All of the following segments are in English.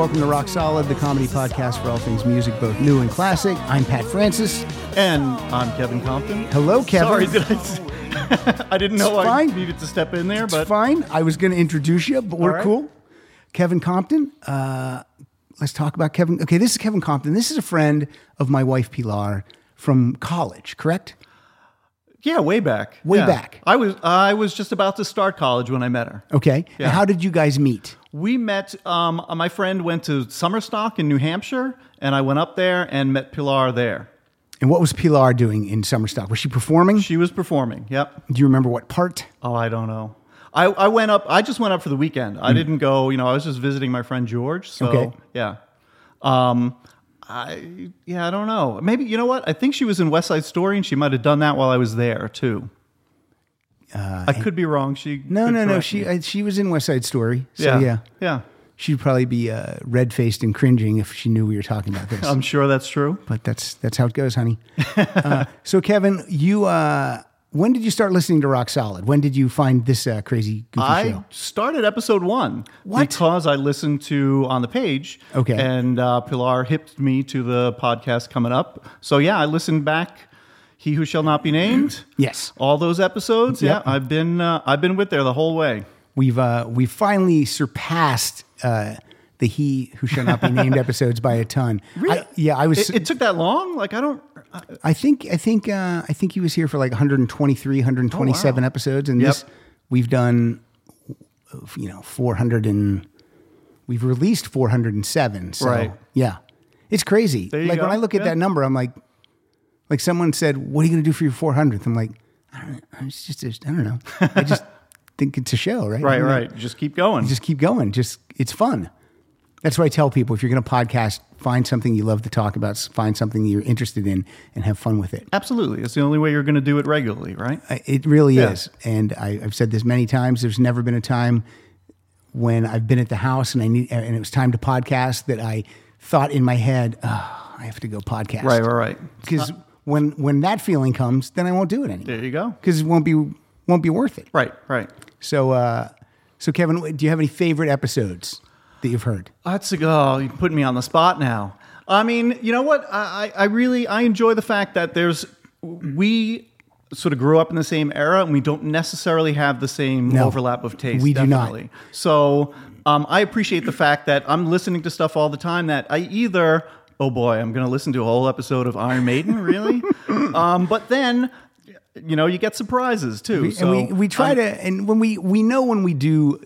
welcome to Rock Solid, the comedy podcast for all things music, both new and classic. I'm Pat Francis. And I'm Kevin Compton. Hello, Kevin. Sorry, did I? s- I didn't know It's I fine. needed to step in there, It's but fine. I was going to introduce you, but we're right. cool. Kevin Compton. Uh, let's talk about Kevin. Okay, this is Kevin Compton. This is a friend of my wife, Pilar, from college, correct? yeah, way back. Way Yeah. back. I was I was just about to start college when I met her. Okay. Yeah. And how did you guys meet? We met. Um, my friend went to Summerstock in New Hampshire, and I went up there and met Pilar there. And what was Pilar doing in Summerstock? Was she performing? She was performing. Yep. Do you remember what part? Oh, I don't know. I, I went up. I just went up for the weekend. I didn't go. You know, I was just visiting my friend George. So. Okay. yeah. Um, I yeah, I don't know. Maybe you know what? I think she was in West Side Story, and she might have done that while I was there too. I could be wrong. She Uh, No, no, no. She me. uh, she was in West Side Story. So yeah, yeah, yeah. she'd probably be uh, red faced and cringing if she knew we were talking about this. I'm sure that's true. but that's that's how it goes, honey. uh, so, Kevin, you uh, when did you start listening to Rock Solid? When did you find this uh, crazy goofy I show? started episode one What? because I listened to on the page. Okay. And uh, Pilar hipped me to the podcast coming up. So yeah, I listened back. He who shall not be named. Yes, All those episodes. Yep. Yeah, I've been uh, I've been with there the whole way. we've uh, we've finally surpassed uh, the "He Who Shall Not Be Named" episodes by a ton. I, yeah, I was. It, it took that long. Like I don't. I- I think I think uh, I think he was here for like 123, 127 Oh, wow. episodes, and Yep. this we've done, you know, 400 and we've released 407. So Right. yeah, it's crazy. Like when. I look at Yeah. that number, I'm like, like someone said, "What are you going to do for your 400th?" I'm like, I don't know. It's just I don't know. I just think it's a show, right? Right, I right. Just keep going. Just keep going. Just it's fun. That's what I tell people. If you're going to podcast, find something you love to talk about. Find something you're interested in, and have fun with it. Absolutely. It's the only way you're going to do it regularly, right? I- It really Yeah. is. And I, I've said this many times. There's never been a time when I've been at the house and I need and it was time to podcast that I thought in my head, oh, I have to go podcast. Right, right, right. Because when when that feeling comes, then I won't do it anymore. There you go. Because it won't be won't be worth it. Right, right. So uh, so Kevin, do you have any favorite episodes that you've heard? That's a go. You're putting me on the spot now. I mean, you know what? I, I really I enjoy the fact that there's we sort of grew up in the same era and we don't necessarily have the same No, overlap of taste. we do not. So um, I appreciate the fact that I'm listening to stuff all the time that I either oh boy I'm going to listen to a whole episode of Iron Maiden really, um, but then you know you get surprises too. so and we, we try I'm- to and when we we know when we do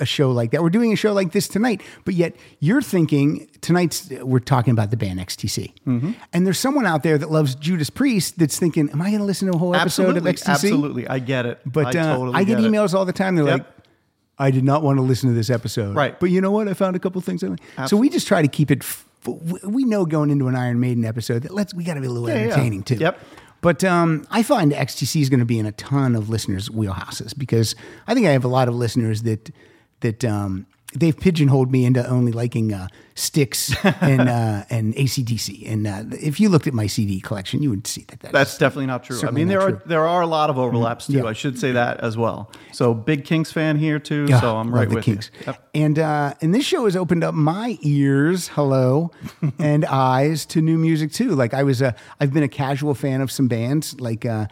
a show like that we're doing a show like this tonight but yet you're thinking tonight's we're talking about the band xtc Mm-hmm. and there's someone out there that loves judas priest that's thinking am i going to listen to a whole episode absolutely, of xtc Absolutely, I get it. but I, uh, totally I get, it. emails all the time they're Yep. like i did not want to listen to this episode Right. but you know what i found a couple things I like. so we just try to keep it f- we know going into an iron maiden episode that let's we got to be a little Yeah, yeah. entertaining too Yep. but um, I find XTC is going to be in a ton of listeners' wheelhouses because I think I have a lot of listeners that that um, they've pigeonholed me into only liking uh, Styx and uh, and ACDC. And uh, if you looked at my CD collection, you would see that. that That's definitely not true. I mean, there are true. Mm-hmm. there are a lot of overlaps too. Yeah. I should say that as well. So big Kinks fan here too. Yeah, so I'm right with Kinks. you. Yep. And uh, and this show has opened up my ears, hello, and eyes to new music too. Like I was a, I've been a casual fan of some bands. Like uh,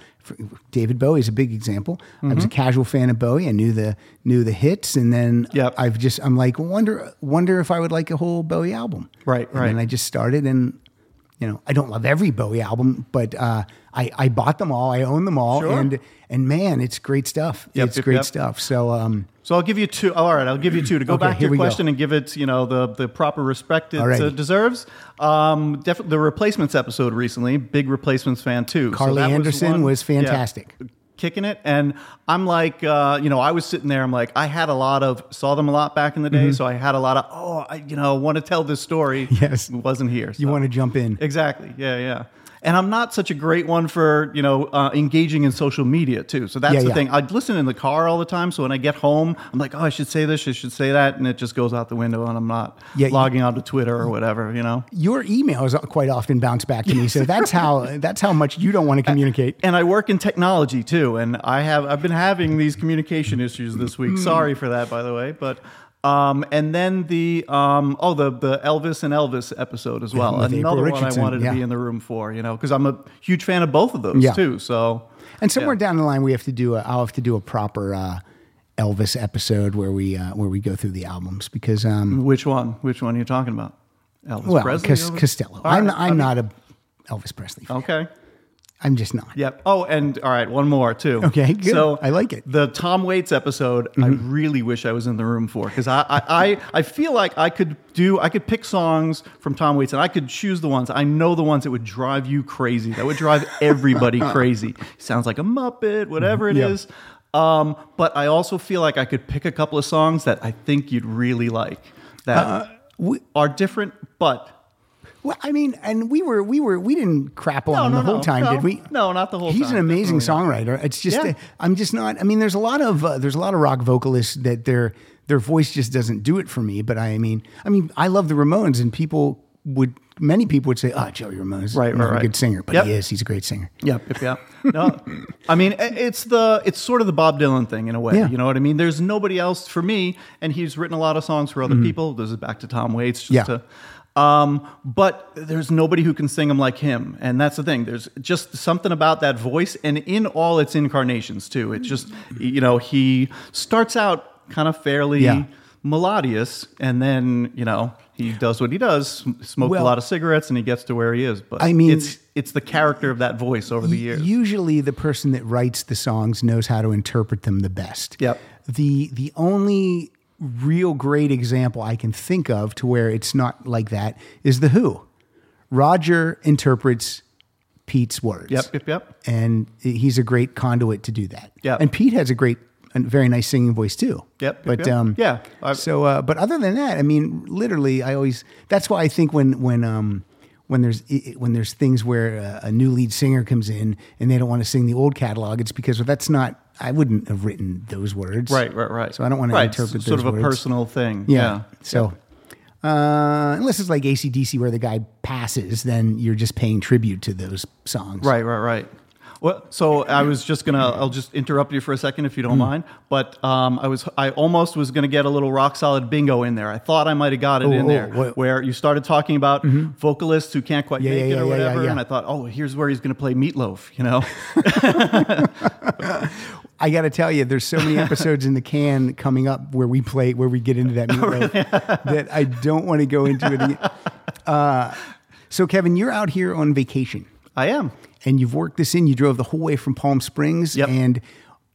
David Bowie is a big example. I was a casual fan of Bowie. I knew the knew the hits, and then Mm-hmm. Yep. I've just I'm like wonder wonder if I would like a whole Bowie album. Right, And right. then I just started and. You know, I don't love every Bowie album, but uh, I, I bought them all. I own them all, Sure. and and man, it's great stuff. Yep, it's yep, great stuff. So um, So I'll give you two. All right, I'll give you two to go Okay, back to your we go. question and give it, you know, the the proper respect it uh, deserves. Um, definitely the replacements episode recently. Big replacements fan too. So Carly that Anderson one- was yeah, fantastic. kicking it, and I'm like, uh, you know, I was sitting there. I'm like, I had a lot of saw them a lot back in the day, so I had a lot of oh, I, you know, want to tell this story. Mm-hmm. Yes. it wasn't here. you want to jump in. Exactly. Yeah, yeah. And I'm not such a great one for you know uh, engaging in social media too. So that's Yeah, the yeah. thing. I'd listen in the car all the time. So when I get home, I'm like, oh, I should say this, I should say that, and it just goes out the window, and I'm not Yeah, you- logging onto Twitter or whatever. You know. Your emails quite often bounce back to me, so that's how that's how much you don't want to communicate. and I work in technology too, and I have I've been having these communication issues this week. Hmm. Sorry for that, by the way, but. Um, and then the um, oh the the Elvis and Elvis episode as well. With April Another one I Richardson, wanted to yeah. be in the room for, you know, because I'm a huge fan of both of those Yeah. too. So And somewhere down the line, we have to do. A, I'll have to do a proper uh, Elvis episode where we uh, where we go through the albums because um, which one? Which one are you talking about? Elvis well, Presley. Elvis? Costello. All I'm right, I'm I not a Elvis Presley. Fan. Okay. I'm just not. Yep. Oh, and all right, one more too. Okay, good. So I like it. Mm-hmm. The Tom Waits episode, I really wish I was in the room for because I, I, I, I feel like I could do, I could pick songs from Tom Waits and I could choose the ones. I know the ones that would drive you crazy. That would drive everybody crazy. Sounds like a Muppet, whatever it Yep. is. Um, but I also feel like I could pick a couple of songs that I think you'd really like that Uh, we- are different, but Well, I mean, and we were we were we didn't crap on No, him no, the whole no, time, did we? No, not the whole time. He's time, an amazing songwriter. It's just Yeah. I'm just not. I mean, there's a lot of uh, there's a lot of rock vocalists that their their voice just doesn't do it for me. But I mean, I mean, I love the Ramones, and people would many people would say, "Ah, "Oh, Joey Ramone's Right, right, a right. good singer," but Yep. he is. He's a great singer. Yep, yep, yep. No, I mean it's the it's sort of the Bob Dylan thing in a way. Yeah. You know what I mean? There's nobody else for me, and he's written a lot of songs for other people. This is back to Tom Waits. Just Mm-hmm. Yeah. To, um, but there's nobody who can sing them like him, and that's the thing. There's just something about that voice, and in all its incarnations too. It just you know he starts out kind of fairly Yeah. melodious, and then you know he does what he does, sm- smokes Well- a lot of cigarettes, and he gets to where he is. But I mean- it's it's the character of that voice over the years. Usually, the person that writes the songs knows how to interpret them the best. Yep. The the only real great example I can think of to where it's not like that is the Who. Roger interprets Pete's words. Yep, yep, yep. And he's a great conduit to do that. Yep. And Pete has a great, a very nice singing voice too. Yep, yep, But yep. um, Yeah, I've- So, uh, but other than that, I mean, literally, I always. That's why I think when when um when there's when there's things where a, a new lead singer comes in and they don't want to sing the old catalog, it's because well, that's not. I wouldn't have written those words. Right, right, right. So I don't want to right, interpret s- sort of a personal thing. Yeah. Yeah. So. Uh, unless it's like ACDC where the guy passes, then you're just paying tribute to those songs. Right, right, right. Well, so I was just gonna. I'll just interrupt you for a second if you don't mind. But um, I was. I almost was gonna get a little rock solid bingo in there. I thought I might have got it Oh, in oh, there, what- where you started talking about vocalists who can't quite Yeah, make yeah, it or yeah, yeah, whatever, yeah. and I thought, oh, here's where he's gonna play Meatloaf. You know. I got to tell you, there's so many episodes in the can coming up where we play, where we get into that meatloaf that I don't want to go into it. Again. Uh, so, Kevin, you're out here on vacation I am. and you've worked this in. You drove the whole way from Palm Springs, Yep. and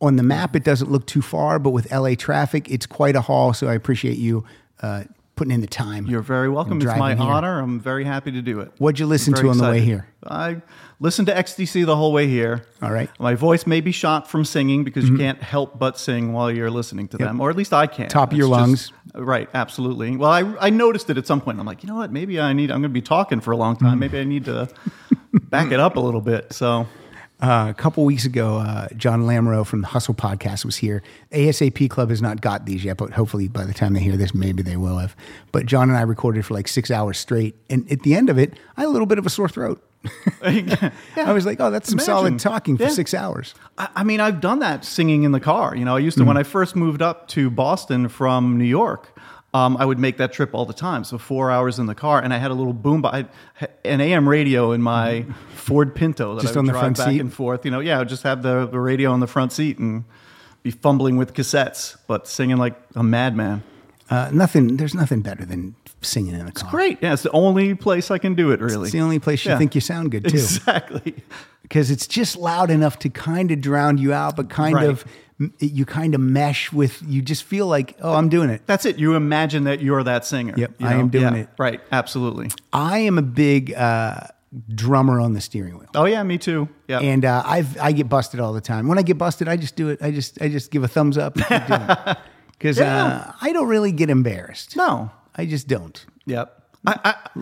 on the map, it doesn't look too far, but with LA traffic, it's quite a haul. So, I appreciate you uh, putting in the time. You're very welcome. It's my here. honor. I'm very happy to do it. What'd you listen to on the way here? I listened to XTC the whole way here. All right. Mm-hmm. My voice may be shot from singing because you can't help but sing while you're listening to them, or at least I can't. Top of your lungs. right, absolutely. Well, I, I noticed it at some point. I'm like, you know what? Maybe I need. I'm going to be talking for a long Mm-hmm. time. Maybe I need to back it up a little bit. So Uh, a couple weeks ago, uh, John Lamoureux from the Hustle podcast was here. ASAP Club has not got these yet, but hopefully by the time they hear this, maybe they will have. But John and I recorded for like six hours straight. And at the end of it, I had a little bit of a sore throat. I was like, oh, that's some solid talking for Yeah. six hours. I, I mean, I've done that singing in the car. You know, I used to when I Mm-hmm. first moved up to Boston from New York. Um, I would make that trip all the time, so four hours in the car, and I had a little boom, an AM radio in my Ford Pinto that Just I would on the drive front back seat? and forth. You know, yeah, I would just have the, the radio on the front seat and be fumbling with cassettes, but singing like a madman. Uh, nothing, there's nothing better than singing in a car. Great, yeah, it's the only place I can do it. Really, It's the only place you Yeah. think you sound good too. exactly. because it's just loud enough to kind of drown you out, but kind Right. of you kind of mesh with. You just feel like, oh, I'm doing it. That's it. You imagine that you're that singer. Yep, you I am doing Yeah, it. Right, absolutely. I am a big uh, drummer on the steering wheel. Oh yeah, me too. Yeah. And uh, I've I get busted all the time. When I get busted, I just do it. I just I just give a thumbs up because Yeah. uh, I don't really get embarrassed. no. I just don't. Yep. I, I,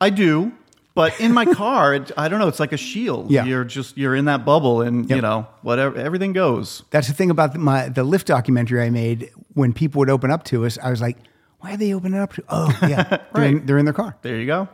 I do, but in my car, it, I don't know. It's like a shield. Yeah. You're just you're in that bubble, and you know whatever everything goes. That's the thing about the, my the lift documentary I made. When people would open up to us, I was like, "Why are they opening up to?" Oh, yeah, they're, in, they're in their car. There you go.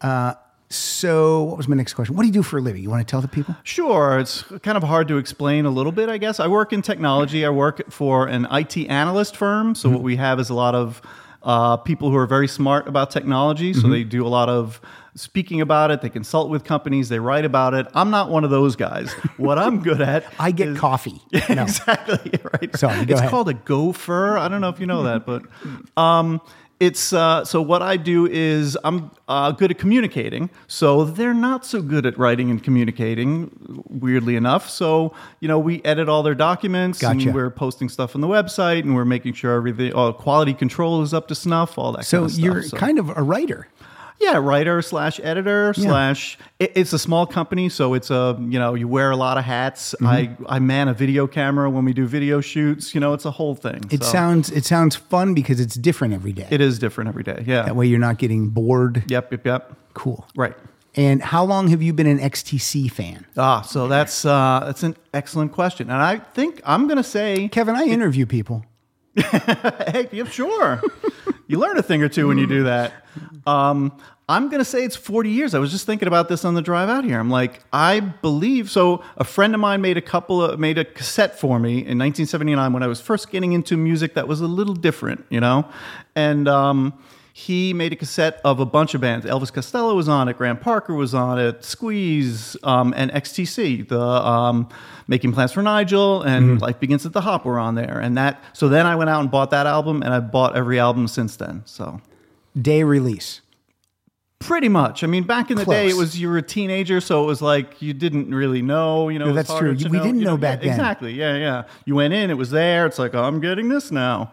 Uh, so, what was my next question? What do you do for a living? You want to tell the people? Sure, it's kind of hard to explain a little bit, I guess. I work in technology. I work for an IT analyst firm. So, mm-hmm. what we have is a lot of uh, people who are very smart about technology. So, they do a lot of speaking about it. They consult with companies. They write about it. I'm not one of those guys. What I'm good at, I get is- coffee. No. exactly right. Sorry, it's ahead. called a gopher. I don't know if you know that, but um, it's uh, so. What I do is I'm uh, good at communicating. So they're not so good at writing and communicating. Weirdly enough, so you know we edit all their documents Gotcha. and we're posting stuff on the website and we're making sure everything, all quality control is up to snuff. All that. So kind of stuff. you're So- kind of a writer. Yeah, writer slash editor Yeah. slash. It, it's a small company, so it's a you know you wear a lot of hats. Mm-hmm. I I man a video camera when we do video shoots. You know, it's a whole thing. It so sounds it sounds fun because it's different every day. it is different every day. Yeah. that way you're not getting bored. Yep. Yep. Yep. Cool. Right. And how long have you been an XTC fan? Ah, so that's uh, that's an excellent question, and I think I'm gonna say, Kevin, I interview people. hey, yeah, sure. you learn a thing or two when you do that. Um, I'm going to say it's 40 years. I was just thinking about this on the drive out here. I'm like, I believe so. A friend of mine made a couple of made a cassette for me in 1979 when I was first getting into music that was a little different, you know, and. Um, he made a cassette of a bunch of bands. Elvis Costello was on it, Graham Parker was on it, Squeeze, um, and XTC. The um, Making Plans for Nigel and Life Begins at the Hop were on there. And that, so then I went out and bought that album, and I've bought every album since then. So Day release. pretty much. I mean, back in the day, it was you were a teenager, so it was like you didn't really know. You know, No, that's true. We didn't you know back yeah, then. Exactly. Yeah, yeah. You went in, it was there. It's like, oh, I'm getting this now.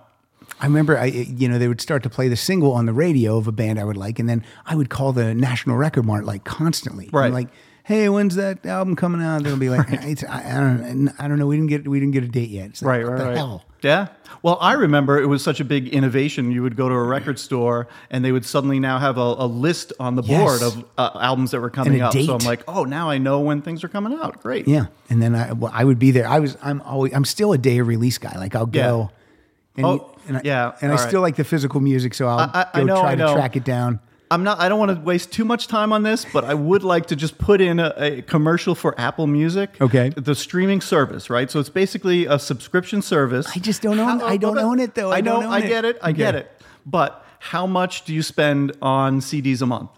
I remember, I you know, they would start to play the single on the radio of a band I would like, and then I would call the National Record Mart like constantly. I'm Right. like, hey, when's that album coming out? They'll be like, it's, I, I don't, I don't know. We didn't get, we didn't get a date yet. It's like, Right, what right, the right. hell? Yeah. Well, I remember it was such a big innovation. You would go to a record store and they would suddenly now have a, a list on the board Yes. of uh, albums that were coming up. So I'm like, oh, now I know when things are coming out. Great. Yeah, and then I, well, I would be there. I was, I'm always, I'm still a day of release guy. Like I'll go. And, Oh, and I, yeah, and I right. still like the physical music, so I'll I- I go know, try to track it down. I'm not. I don't want to waste too much time on this, but I would like to just put in a, a commercial for Apple Music. Okay. The streaming service, right? So it's basically a subscription service. I just don't own- I don't own it, though. I I know. don't own I get it. I get it. But how much do you spend on CDs a month?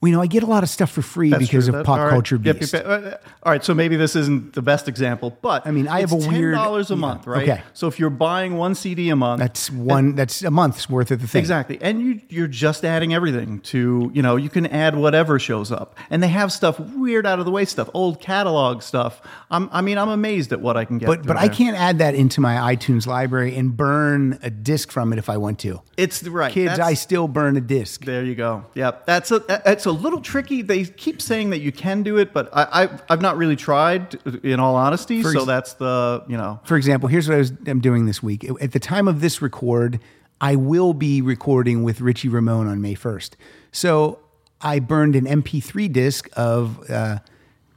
You know, I get a lot of stuff for free That's because true. of pop all right. culture Yep, beast. yep, yep. All right, so maybe this isn't the best example, but I mean, I have it's a weird- ten dollars a yeah, month, right? okay. So if you're buying one CD a month, That's one. That's a month's worth of the thing. Exactly. And you, you're just adding everything to, you know, you can add whatever shows up. And they have stuff, weird out of the way stuff, old catalog stuff. I'm, I mean, I'm amazed at what I can get. But through but I there. can't add that into my iTunes library and burn a disc from it if I want to. It's right. Kids, that's- I still burn a disc. There you go. Yep. That's a, it's a little tricky. They keep saying that you can do it, but I, I, I've not really tried, in all honesty. For so ex- that's the, you know, For example, here's what I was I'm doing this week. At the time of this record, I will be recording with Richie Ramone on May 1st. So I burned an MP3 disc of uh,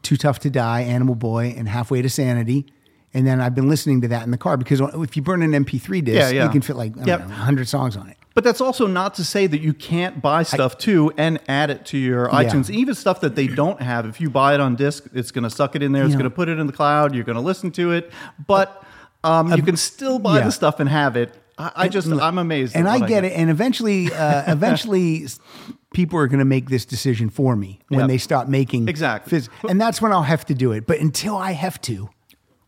Too Tough to Die, Animal Boy, and Halfway to Sanity. And then I've been listening to that in the car because if you burn an MP3 disc, Yeah, yeah. you can fit like I don't Yep. know, 100 songs on it. But that's also not to say that you can't buy stuff too and add it to your iTunes. Even stuff that they don't have. If you buy it on disc, it's going to suck it in there. It's going to put it in the cloud. You're going to listen to it. But um, you can still buy yeah. the stuff and have it. I, I just, I'm amazed. and at I get it. And eventually, uh, eventually, people are going to make this decision for me when Yep. they stop making Exactly. phys- and that's when I'll have to do it. But until I have to,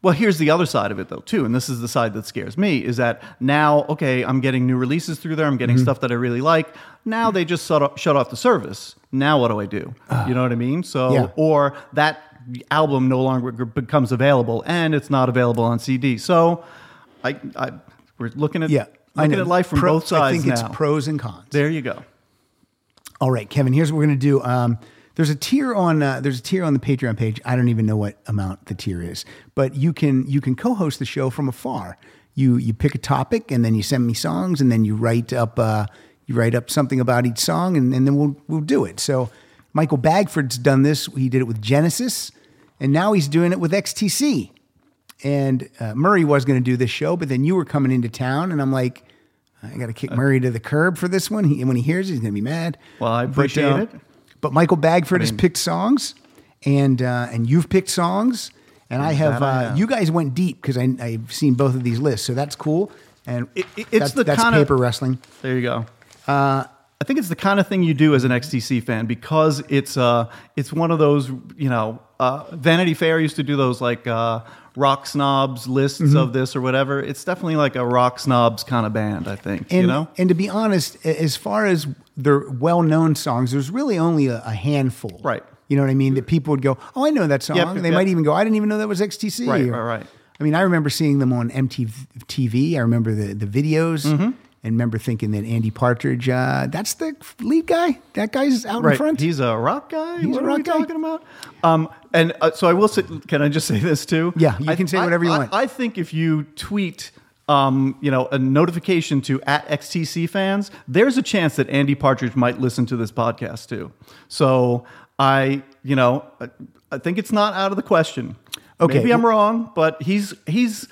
Well, here's the other side of it, though, too. And this is the side that scares me is that now, okay, I'm getting new releases through there. I'm getting Mm-hmm. stuff that I really like. Now they just shut off, shut off the service. Now what do I do? you know what I mean? So, Ah. Yeah. or that album no longer becomes available and it's not available on CD. So, I, I we're looking at yeah, looking at life from Pro- both sides I think now. it's pros and cons. there you go. All right, Kevin. Here's what we're going to do. Um, there's a tier on uh, there's a tier on the Patreon page. I don't even know what amount the tier is, but you can you can co-host the show from afar. You you pick a topic and then you send me songs and then you write up uh, You write up something about each song, and, and then we'll we'll do it. So Michael Bagford's done this. He did it with Genesis, and now he's doing it with XTC. And uh, Murray was going to do this show, but then you were coming into town, and I'm like, I got to kick Murray to the curb for this one. He, and when he hears it, he's going to be mad. Well, I But, appreciate uh, it. But Michael Bagford has picked songs, and uh, and you've picked songs, and I have. That I Uh, you guys went deep because I, I've seen both of these lists, so that's cool. And It- it- it's that's, the that's kinda- paper wrestling. There you go. Uh, I think it's the kind of thing you do as an XTC fan because it's uh it's one of those you know uh, Vanity Fair used to do those like uh, rock snobs lists Mm-hmm. of this or whatever. It's definitely like a rock snobs kind of band. I think And, you know. and to be honest, as far as their well-known songs, there's really only a, a handful. Right. You know what I mean? That people would go, "Oh, I know that song." Yep, they yep. might even go, "I didn't even know that was XTC." Right, or- right, right. I mean, I remember seeing them on MTV. I remember the the videos, Mm-hmm. And remember thinking that Andy Partridge, uh, that's the lead guy. That guy's out in front. he's a rock guy. He's what a are rock we guy. talking about? Um, and uh, so I will say. Can I just say this too? Yeah, you I- can say I- whatever you I- want. I think if you tweet. Um, you know, a notification to at XTC fans. There's a chance that Andy Partridge might listen to this podcast too. So I, you know, I, I think it's not out of the question. Okay. maybe I'm wrong, but he's he's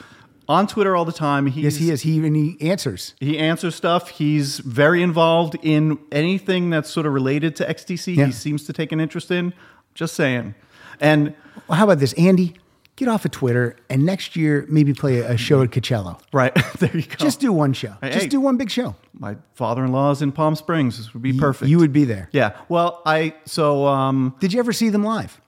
on Twitter all the time. He's, yes, he is. He even he answers. He answers stuff. He's very involved in anything that's sort of related to XTC. Yeah. He seems to take an interest in. Just saying. And Well, how about this, Andy? Get off of Twitter, and next year maybe play a, show at Coachella. right there you go. Just do one show. Hey, Just hey. do one big show. my father-in-law is in Palm Springs. This would be perfect. You would be there. Yeah. Well, I so um Did you ever see them live?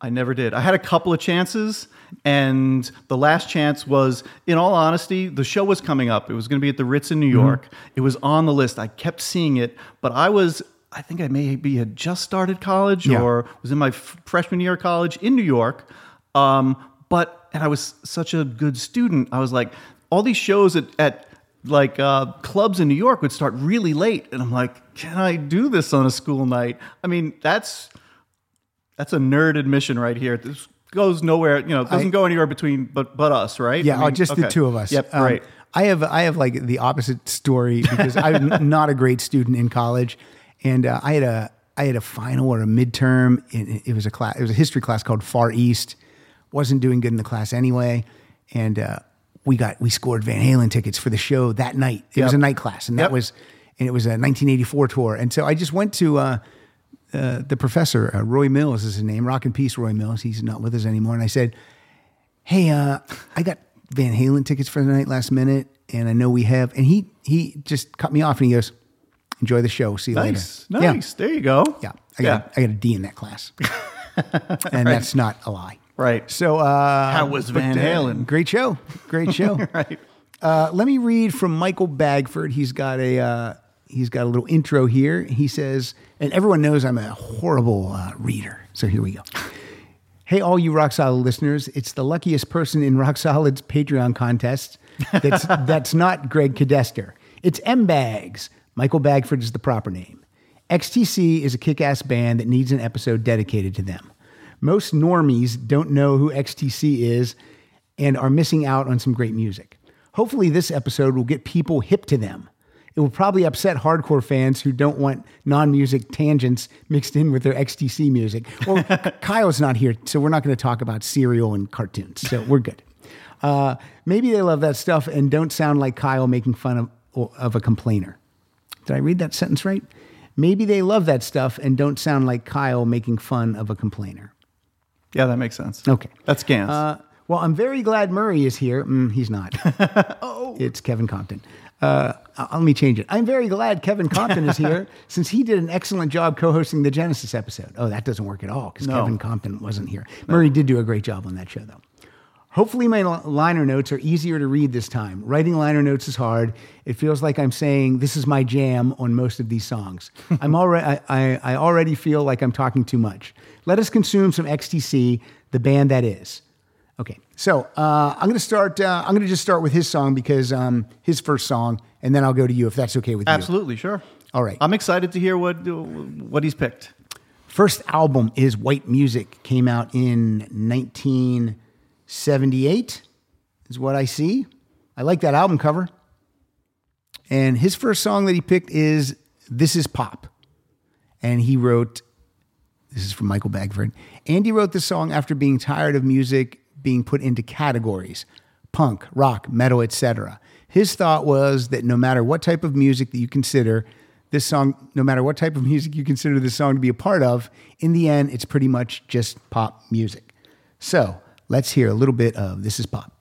I never did. I had a couple of chances, and the last chance was, in all honesty, the show was coming up. It was going to be at the Ritz in New Mm-hmm. York. It was on the list. I kept seeing it, but I was, I think I maybe had just started college Yeah. or was in my f- freshman year of college in New York. Um, but, and I was such a good student. I was like, all these shows at, at like uh, clubs in New York would start really late. And I'm like, can I do this on a school night? I mean, that's, that's a nerd admission right here. This goes nowhere, you know, it doesn't I- go anywhere between but but us, right? Yeah, I mean, oh, just the two of us. Yep, Um, right. I have I have like the opposite story because I'm not a great student in college, and uh, I had a I had a final or a midterm. And it was a class. It was a history class called Far East. wasn't doing good in the class anyway, and uh, we got we scored Van Halen tickets for the show that night. It was a night class, and that Yep. was and it was a 1984 tour. And so I just went to. Uh, uh, the professor, uh, Roy Mills is his name, Rock and Peace Roy Mills. He's not with us anymore. And I said, Hey, uh, I got Van Halen tickets for the night last minute, and I know we have. And he he just cut me off and he goes, Enjoy the show. See you Nice, later. nice. There you go. Yeah. Yeah. I got, I got a D in that class. and that's not a lie. Right. So, uh, How was Van uh, Halen? great show. Great show. Right. Uh, let me read from Michael Bagford. He's got a uh, he's got a little intro here. He says, and everyone knows I'm a horrible uh, reader. So here we go. Hey, all you Rock Solid listeners! It's the luckiest person in Rock Solid's Patreon contest. That's that's not Greg Cadester. It's M Bags. Michael Bagford is the proper name. XTC is a kick-ass band that needs an episode dedicated to them. Most normies don't know who XTC is and are missing out on some great music. Hopefully, this episode will get people hip to them. It will probably upset hardcore fans who don't want non music tangents mixed in with their XTC music. Well, Kyle's not here, so we're not going to talk about cereal and cartoons, so we're good. Uh, maybe they love that stuff and don't sound like Kyle making fun of, of a complainer. Did I read that sentence right? Maybe they love that stuff and don't sound like Kyle making fun of a complainer. Yeah, that makes sense. Okay. That's Gans. Uh, well, I'm very glad Murray is here. Mm, he's not. oh, it's Kevin Compton. Uh, uh, let me change it. I'm very glad Kevin Compton is here since he did an excellent job co-hosting the Genesis episode. Oh, that doesn't work at all because No. Kevin Compton wasn't here. Murray did do a great job on that show, though. Hopefully, my liner notes are easier to read this time. Writing liner notes is hard. It feels like I'm saying this is my jam on most of these songs. I'm already, I, I, I already feel like I'm talking too much. Let us consume some XTC, the band that is. Okay, so uh, I'm going to start. Uh, I'm going to just start with his song because um, his first song, and then I'll go to you if that's okay with you. Absolutely, sure. All right. I'm excited to hear what what he's picked. First album is White Music. Came out in 1978, is what I see. I like that album cover. And his first song that he picked is This Is Pop. And he wrote, this is from Michael Bagford. Andy wrote this song after being tired of music being put into categories punk, rock, metal, etc. His thought was that no matter what type of music that you consider this song, no matter what type of music you consider this song to be a part of, in the end, it's pretty much just pop music. So let's hear a little bit of This Is Pop.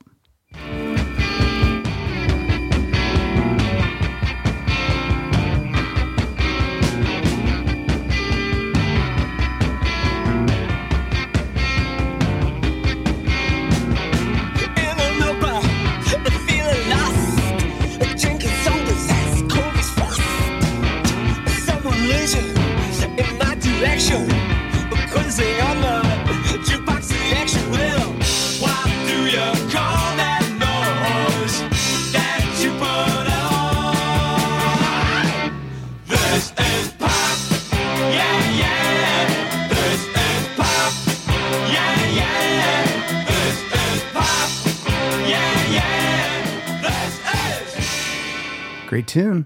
Great tune.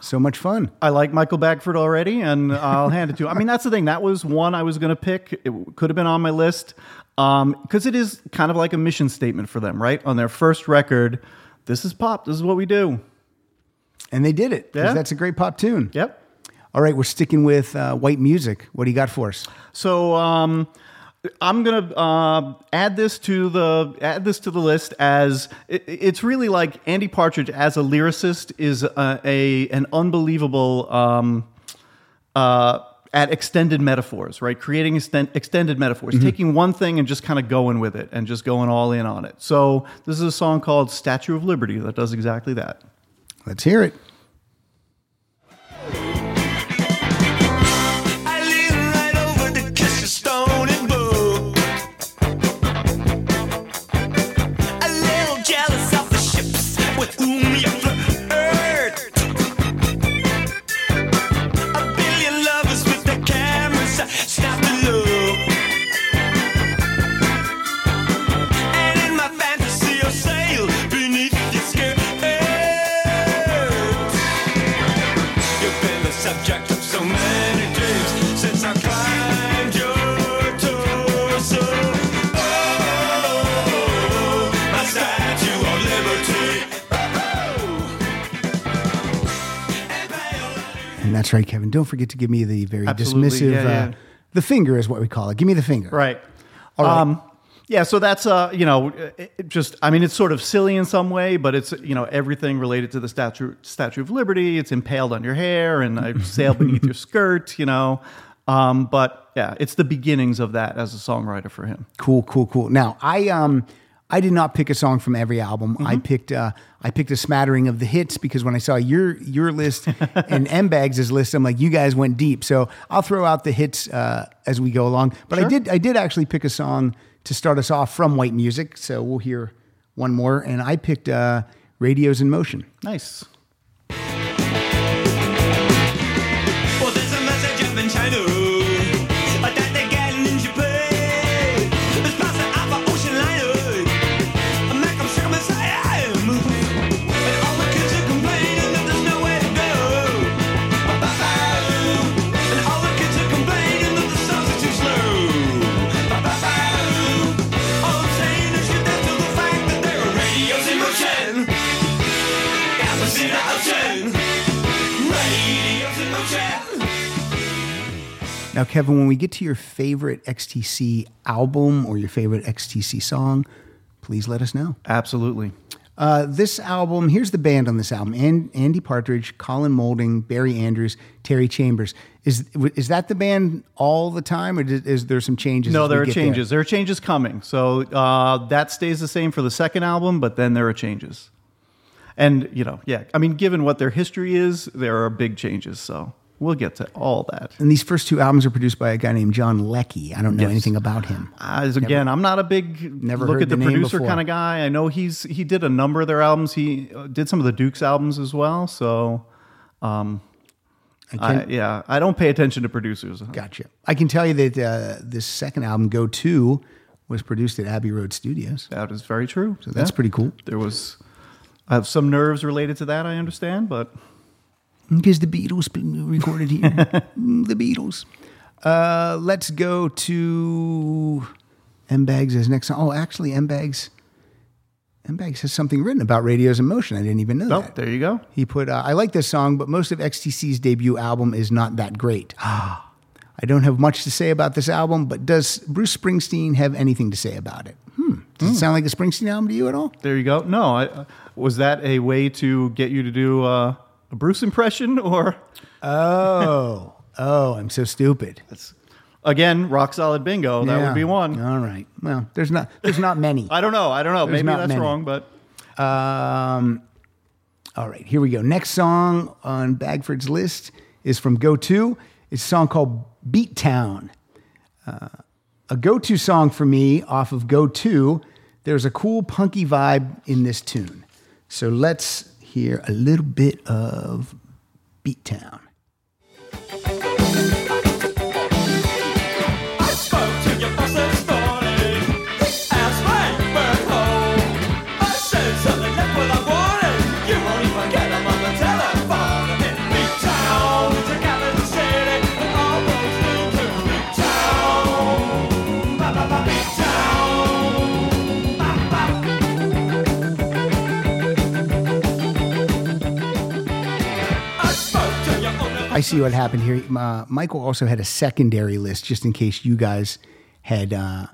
So much fun. I like Michael Bagford already, and I'll hand it to. I mean, that's the thing. That was one I was going to pick. It could have been on my list because it is kind of like a mission statement for them, right? On their first record, this is pop. This is what we do. And they did it. Yeah. That's a great pop tune. Yep. All right, we're sticking with uh, white music. What do you got for us? So um, I'm gonna uh, add this to the add this to the list as it, it's really like Andy Partridge as a lyricist is a, a an unbelievable um, uh, at extended metaphors, right? Creating extend, extended metaphors, taking one thing and just kind of going with it and just going all in on it. So this is a song called "Statue of Liberty" that does exactly that. Let's hear it. That's right, Kevin. Don't forget to give me the very Absolutely. dismissive, Yeah, yeah. Uh, the finger is what we call it. Give me the finger. Right. All right. Um, yeah, so that's uh, you know, just I mean, it's sort of silly in some way, but it's you know everything related to the statue Statue of Liberty. It's impaled on your hair and I sail beneath your skirt, you know. Um, but yeah, it's the beginnings of that as a songwriter for him. Cool, cool, cool. Now, I um I did not pick a song from every album. I Mm-hmm. picked uh I picked a smattering of the hits because when I saw your your list and M Bags' list, I'm like, you guys went deep. So I'll throw out the hits uh, as we go along. But I did I did actually pick a song to start us off from White Music. So we'll hear one more. And I picked uh Radios in Motion. Nice. Now, Kevin, when we get to your favorite XTC album or your favorite XTC song, please let us know. Absolutely. Uh, this album, here's the band on this album: An- Andy Partridge, Colin Moulding, Barry Andrews, Terry Chambers. Is is that the band all the time, or is, is there some changes? No, there are changes. There are changes coming. So uh, that stays the same for the second album, but then there are changes. And you know, yeah, I mean, given what their history is, there are big changes. So we'll get to all that. And these first two albums are produced by a guy named John Leckie. I don't know Yes. anything about him. As again, I'm not a big Never look at the, the producer kind of guy. I know he's he did a number of their albums. He uh, did some of the Dukes albums as well. So, um, I I, yeah, I don't pay attention to producers. gotcha. I can tell you that uh, this second album, Go 2, was produced at Abbey Road Studios. That is very true. So that's pretty cool. There was I have some nerves related to that. I understand, but Because the Beatles been recorded here. Mm, the Beatles. Uh, let's go to M Bags as next song. Oh, actually, M Bags. M Bags has something written about radios in motion. I didn't even know oh, that. there you go. He put, uh, I like this song, but most of XTC's debut album is not that great. I don't have much to say about this album, but does Bruce Springsteen have anything to say about it? Hmm. Does it sound like a Springsteen album to you at all? There you go. No, I, uh, was that a way to get you to do uh, a Bruce impression, or Oh, oh, I'm so stupid. again, rock solid bingo? That Yeah. would be one. All right. Well, there's not there's not many. I don't know. I don't know. Maybe not that's many. wrong, but Um, all right, here we go. Next song on Bagford's list is from Go 2. It's a song called Beat Town. Uh, a go to song for me off of Go 2. There's a cool punky vibe in this tune. So let's hear a little bit of Beat Town. I see what happened here. Uh, Michael also had a secondary list just in case you guys had uh,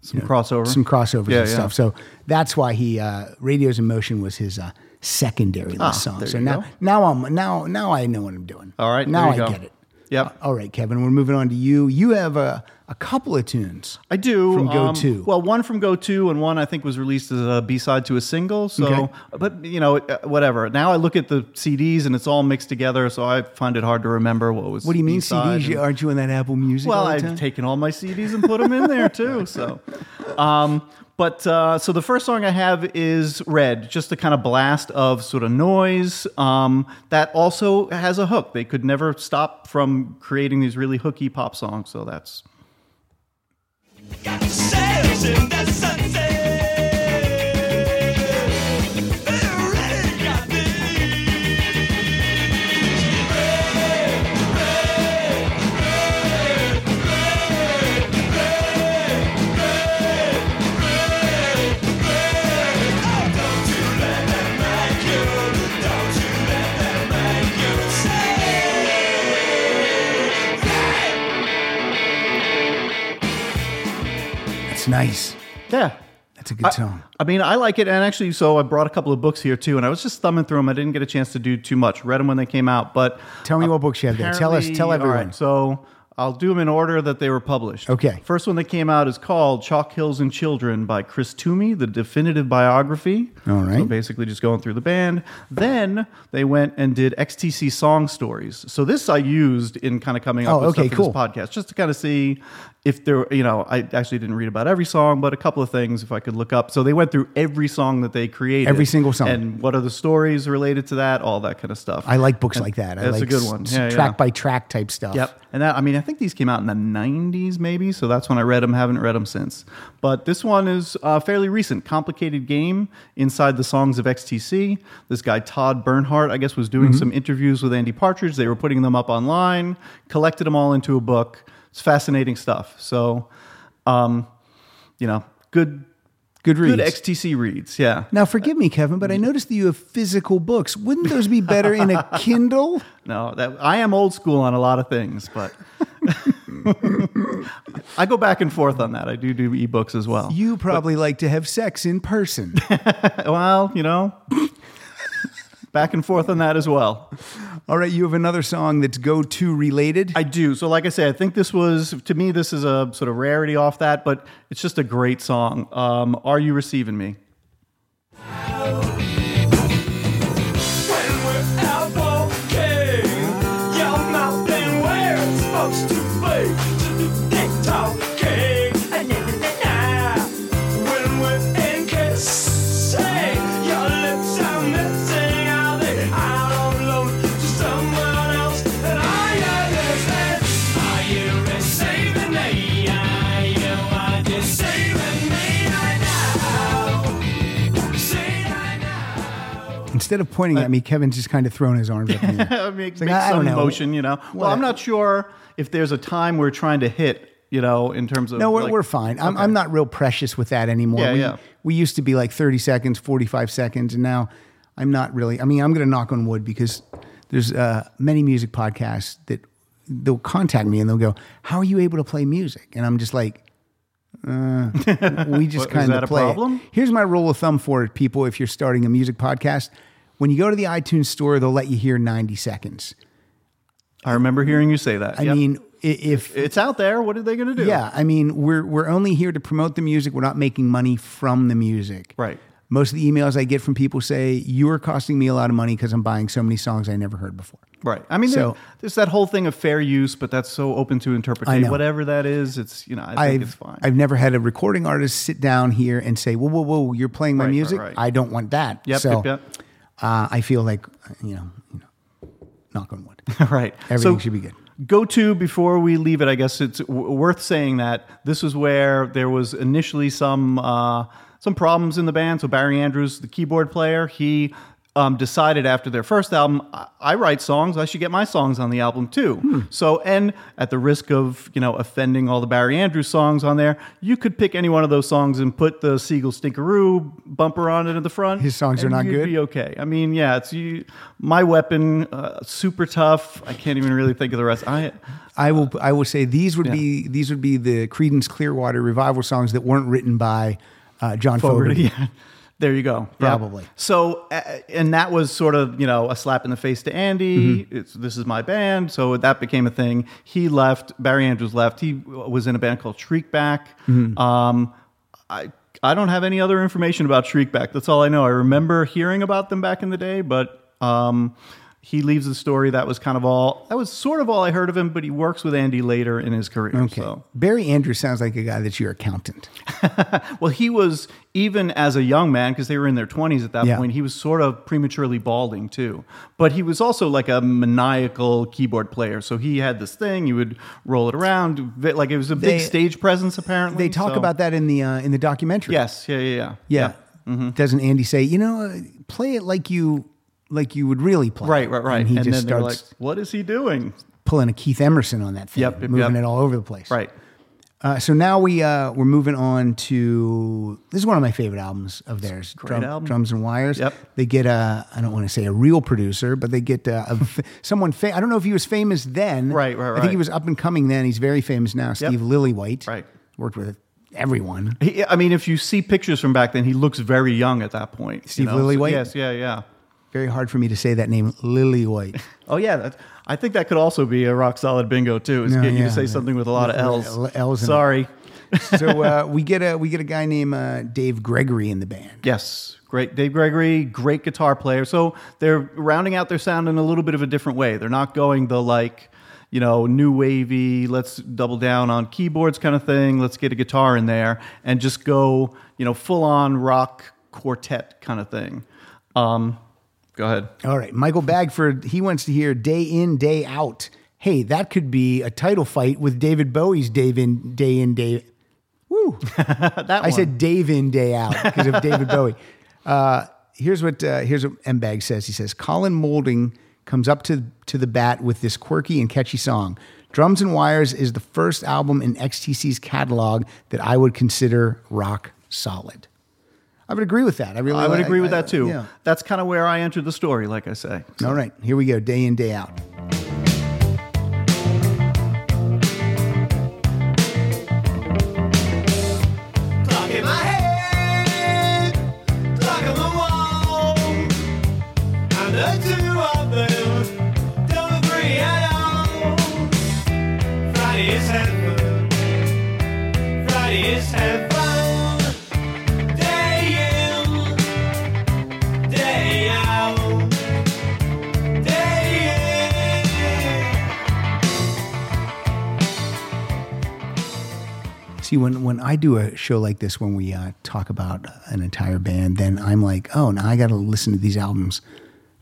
some crossover. some crossovers Yeah, and yeah. stuff. So that's why he uh, Radios in Motion was his uh, secondary list Ah, song. So now go. now I'm now now I know what I'm doing. All right, now I go. get it. Yep. All right, Kevin. We're moving on to you. You have a, a couple of tunes. I do From Go um, To. Well, one from Go 2, and one I think was released as a B side to a single. So, Okay. but you know, uh, whatever. Now I look at the CDs and it's all mixed together, so I find it hard to remember what was. What do you mean B-side CDs? And- Aren't you in that Apple Music? well, I've taken all my CDs and put them in there too. So, um, but uh, so the first song I have is Red, just a kind of blast of sort of noise um, that also has a hook. They could never stop from creating these really hooky pop songs. So that's sails in the sunset. Nice. yeah. That's a good song. I mean, I like it, and actually, so I brought a couple of books here too, and I was just thumbing through them. I didn't get a chance to do too much. Read them when they came out, but Tell me what books you have there. Tell us. Tell everyone. right, so I'll do them in order that they were published. Okay. First one that came out is called Chalk Hills and Children by Chris Twomey, the definitive biography. All right. So basically, just going through the band. Then they went and did XTC song stories. So this I used in kind of coming up Oh, with okay, stuff for cool. this podcast, just to kind of see if there, you know, I actually didn't read about every song, but a couple of things if I could look up. So they went through every song that they created, Every single song. and what are the stories related to that, all that kind of stuff. I like books And like that. I That's like a good one. Yeah, track yeah. by track type stuff. Yep. And that, I mean, I think these came out in the 90s, maybe. So that's when I read them. Haven't read them since. But this one is uh, fairly recent. Complicated Game Inside the Songs of XTC. This guy, Todd Bernhardt, I guess, was doing Mm-hmm. some interviews with Andy Partridge. They were putting them up online, collected them all into a book. It's fascinating stuff. So, um, you know, good, Good reads. good XTC reads. Yeah. Now, forgive me, Kevin, but I noticed that you have physical books. Wouldn't those be better in a Kindle? No, that I am old school on a lot of things, but I go back and forth on that. I do do ebooks as well. You probably like to have sex in person. well, you know, back and forth on that as well. All right, you have another song that's go to related. I do. So, like I say, I think this was to me. This is a sort of rarity off that, but it's just a great song. Um, Are you receiving me? Instead of pointing at me, Kevin's just kind of throwing his arms up in the air. Mean, like, make I- I some don't know. motion, you know. Well, I'm not sure if there's a time we're trying to hit, you know, in terms of No, we're, like- we're fine. I'm, I'm not real precious with that anymore. Yeah, we, yeah. we used to be like 30 seconds, 45 seconds, and now I'm not really. I mean, I'm going to knock on wood because there's uh, many music podcasts that they'll contact me and they'll go, "How are you able to play music?" And I'm just like, uh, "We just What, is kind that a of play." it." problem? Here's my rule of thumb for it, people: if you're starting a music podcast, when you go to the iTunes store, they'll let you hear 90 seconds. I remember hearing you say that. I Yep. mean, if it's out there. What are they going to do? yeah, I mean, we're we're only here to promote the music. We're not making money from the music. Right. Most of the emails I get from people say you are costing me a lot of money because I'm buying so many songs I never heard before. Right. I mean, So- there, there's that whole thing of fair use, but that's so open to interpretation. Whatever that is, it's you know, I think I've it's fine. I've never had a recording artist sit down here and say, "Whoa, whoa, whoa! You're playing my Right, right, music. right. I don't want that." Yep, so yep, yep. Uh, I feel like you know, you know, knock on wood. right. Everything So, should be good. Go to before we leave it. I guess it's w- worth saying that this is where there was initially some uh, some problems in the band. So Barry Andrews, the keyboard player, he um, decided after their first album, I, I write songs. I should get my songs on the album too. Hmm. So, and at the risk of you know offending all the Barry Andrews songs on there, you could pick any one of those songs and put the Siegel Stinkeroo bumper on it in the front. His songs are not you'd good? Be okay. I mean, yeah, it's you. My weapon, uh, super tough. I can't even really think of the rest. I I will I will say these would be these would be the Creedence Clearwater revival songs that weren't written by uh, John Fogerty. Yeah. There you go. Yeah. Probably. So, uh, and that was sort of you know a slap in the face to Andy. Mm-hmm. It's, this is my band, so that became a thing. He left. Barry Andrews left. He was in a band called Shriekback. Mm-hmm. Um, I I don't have any other information about Shriekback. That's all I know. I remember hearing about them back in the day, but um, he leaves the story. That was kind of all. That was sort of all I heard of him. But he works with Andy later in his career. Okay. So. Barry Andrews sounds like a guy that's your accountant. Well, he was even as a young man because they were in their twenties at that Yeah. point. He was sort of prematurely balding too, but he was also like a maniacal keyboard player. So he had this thing. You would roll it around, like it was a big They- stage presence. Apparently, They talk So- about that in the uh, in the documentary. Yes, yeah, yeah, yeah, Yeah. Mm-hmm. Doesn't Andy say, you know, play it like you like you would really play? Right, right, right. And he and just then they're starts like, "What is he doing?" pulling a Keith Emerson on that thing, Yep, yep, moving yep. it all over the place. Right. Uh, so now we uh, we're moving on to this is one of my favorite albums of theirs, great album. Drums and Wires. Yep. They get a I don't want to say a real producer, but they get uh, a, f- someone. Fa- I don't know if he was famous then. Right, right, right. I think he was up and coming then. He's very famous now. Steve Lillywhite. Right. Worked with everyone. He, I mean, if you see pictures from back then, he looks very young at that point. Steve you know? So- Lillywhite? yes, yeah, yeah. Very hard for me to say that name, Lily White. Oh yeah, that, I think that could also be a rock solid bingo too. Is No, get you to say yeah. something with a lot of With L's. L's. Sorry. so uh, we get a we get a guy named uh, Dave Gregory in the band. Yes, great. Dave Gregory, great guitar player. So they're rounding out their sound in a little bit of a different way. They're not going the like, you know, new wavy, let's double down on keyboards kind of thing. Let's get a guitar in there and just go, you know, full on rock quartet kind of thing. Um, go ahead. All right, Michael Bagford. He wants to hear "Day In, Day Out." Hey, that could be a title fight with David Bowie's "Day In, Day In, Day." Woo! That I one. said "Dave In, Day Out" because of David Bowie. Uh, here's what uh, here's what M Bag says. He says Colin Moulding comes up to to the bat with this quirky and catchy song. Drums and Wires is the first album in XTC's catalog that I would consider rock solid. I would agree with that. I really I would like- agree with I- that too. yeah. That's kind of where I entered the story, like I say. All right, here we go. Day in, day out. See, when when I do a show like this, when we uh, talk about an entire band, then I'm like, oh, now I got to listen to these albums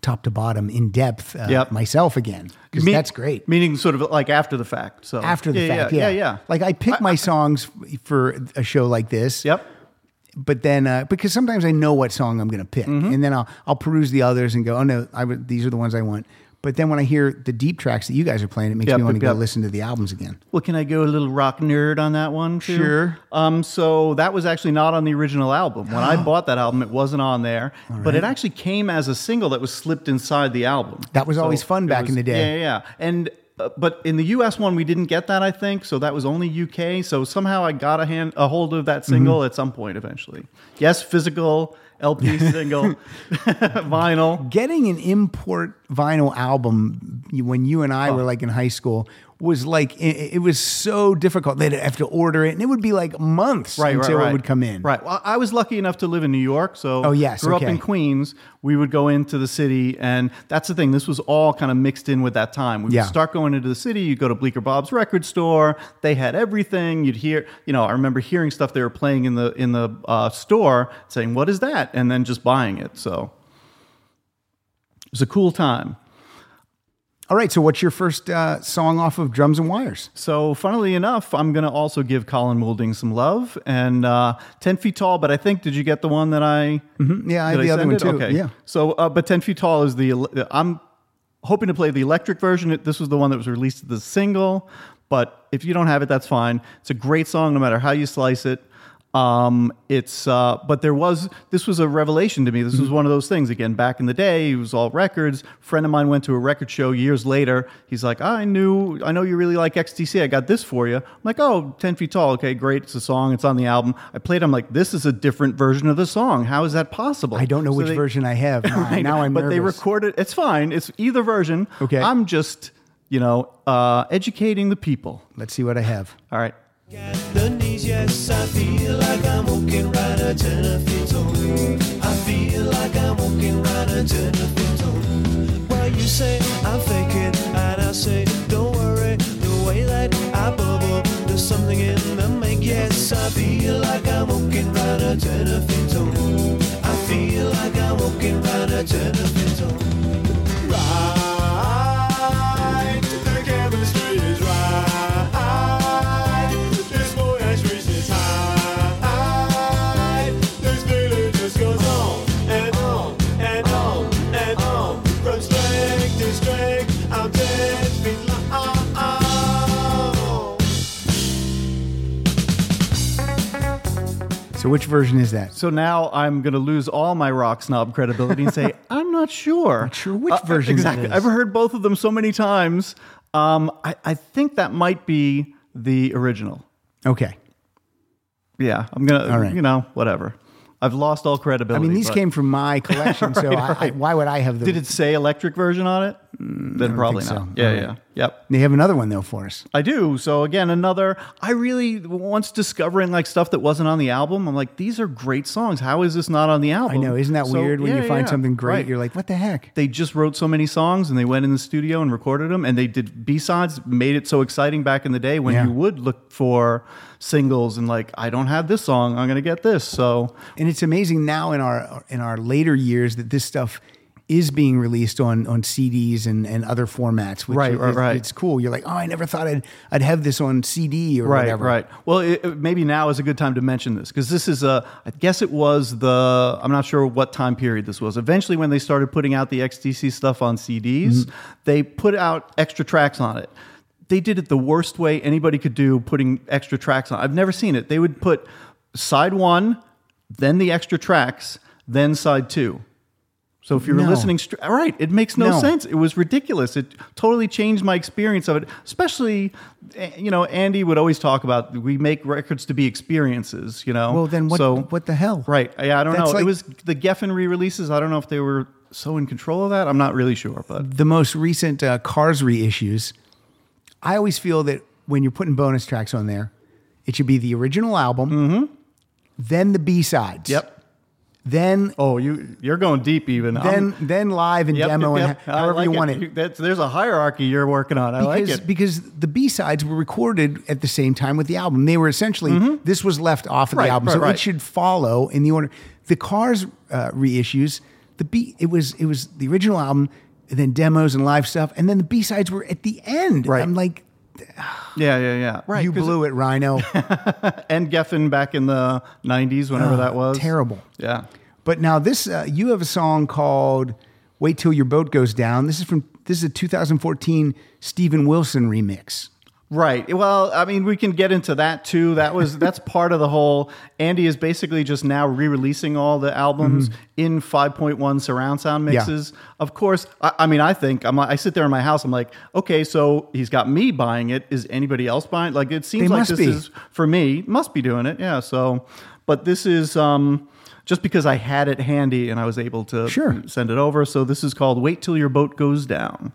top to bottom in depth uh, Yep. myself again because Me- that's great. Meaning sort of like after the fact. So After the yeah, fact, yeah, yeah, yeah, yeah. Like I pick my songs for a show like this, Yep. but then uh, because sometimes I know what song I'm going to pick, Mm-hmm. and then I'll I'll peruse the others and go, oh no, I these are the ones I want. But then when I hear the deep tracks that you guys are playing, it makes Yep, me want to go yep. listen to the albums again. Well, can I go a little rock nerd on that one too? Sure. Um, so that was actually not on the original album. When I bought that album, it wasn't on there, but it actually came as a single that was slipped inside the album. That was always fun back in the day. Yeah, yeah, yeah. And uh, but in the U.S. one, we didn't get that. I think so. That was only UK. So somehow I got a hand a hold of that single Mm-hmm. at some point eventually. Yes, physical LP single, vinyl. Getting an import vinyl album when you and I Oh. were like in high school was like it, it was so difficult. They'd have to order it, and it would be like months right, until right, right. it would come in. Right. Well, I was lucky enough to live in New York, so Oh, yes, grew okay. up in Queens. We would go into the city, and that's the thing. This was all kind of mixed in with that time. We would start going into the city. You'd go to Bleecker Bob's record store. They had everything. You'd hear, you know, I remember hearing stuff they were playing in the in the uh, store, saying, "What is that?" and then just buying it. So it was a cool time. All right. So, what's your first uh, song off of Drums and Wires? So, funnily enough, I'm going to also give Colin Moulding some love and uh, 10 Feet Tall. But I think, did you get the one that I. Yeah, I Did the other one it? too. Okay. Yeah. So, uh, but 10 Feet Tall is the. I'm hoping to play the electric version. This was the one that was released as the single. But if you don't have it, that's fine. It's a great song no matter how you slice it. Um, it's uh, but there was this was a revelation to me. This was Mm-hmm. one of those things again back in the day. It was all records. friend of mine went to a record show years later. He's like, I knew, I know you really like XTC. I got this for you. I'm like, oh, 10 feet tall. Okay, great. It's a song. It's on the album. I played. I'm like, this is a different version of the song. How is that possible? I don't know So which they- version I have. Now, Right. now I'm but they recorded. It's fine. It's either version. Okay. I'm just, you know, uh, educating the people. Let's see what I have. All right. Got the knees, yes, I feel like I'm walking right a ten feet tall. I feel like I'm walking right a ten feet tall. Well, you say I'm faking, and I say, don't worry. The way that I bubble, there's something in the make. Yes, I feel like I'm walking right a ten feet tall. I feel like I'm walking right a ten feet So, which version is that? So now I'm going to lose all my rock snob credibility and say I'm not sure. Not sure which version exactly. is. I've heard both of them so many times. Um, I, I think that might be the original. Okay. Yeah, I'm gonna. All right. You know, whatever. I've lost all credibility. I mean, these but- came from my collection, so I, I, why would I have the? Did it say electric version on it? Mm, then probably not. so. Yeah, right. yeah, yep. They have another one though for us. I do. So again, another. I really once discovering like stuff that wasn't on the album. I'm like, these are great songs. How is this not on the album? I know, isn't that So, weird when yeah, you find yeah, something great? right. You're like, what the heck? they just wrote so many songs and they went in the studio and recorded them and they did b-sides made it so exciting back in the day when Yeah. you would look for singles and like i don't have this song i'm gonna get this so And it's amazing now in our in our later years that this stuff is being released on on CDs and, and other formats. Which Right, is, right, right. It's cool. You're like, oh, I never thought I'd I'd have this on CD or right whatever. right well it, it- maybe now is a good time to mention this because this is a i guess it was the i'm not sure what time period this was eventually when they started putting out the xtc stuff on cds Mm-hmm. they put out extra tracks on it they did it the worst way anybody could do putting extra tracks on i've never seen it they would put side one then the extra tracks then side two so if you were No. listening, str- all right, it makes no, No. sense. It was ridiculous. It totally changed my experience of it. Especially, eh, you know, Andy would always talk about we make records to be experiences. You know, Well, then what- So, what the hell? Right? Yeah, I don't That's know. like- it was the Geffen re-releases. I don't know if they were so in control of that. I'm not really sure, but The most recent uh, Cars reissues, I always feel that when you're putting bonus tracks on there, it should be the original album, then the B sides. Mm-hmm. yep. Then Oh, you you're going deep even. then I'm- then live and yep, demo yep, and yep. however like you want it. That's, there's a hierarchy you're working on. I like because, it. because the B sides were recorded at the same time with the album. They were essentially this was left off of Mm-hmm. Right, the album, right, so right. it should follow in the order. The Cars uh, reissues, the B it was it was the original album, and then demos and live stuff, and then the B sides were at the end. Right. I'm like, Yeah, yeah, yeah. Right. you blew it, Rhino. And Geffen back in the 90s, whenever that was. Terrible. Yeah. But now this, uh, you have a song called "Wait Till Your Boat Goes Down." This is from this is a 2014 Steven Wilson remix. Right. Well, I mean, we can get into that too. That was that's part of the whole. Andy is basically just now re-releasing all the albums in 5.1 surround sound Mm-hmm. Yeah. mixes. Of course, I, I mean, I think I'm. I sit there in my house. I'm like, okay, so he's got me buying it. Is anybody else buying? it? Like, it seems They like this be. is for me. Must be doing it. Yeah. So, but this is um just because I had it handy and I was able to Sure. send it over. So this is called "Wait Till Your Boat Goes Down."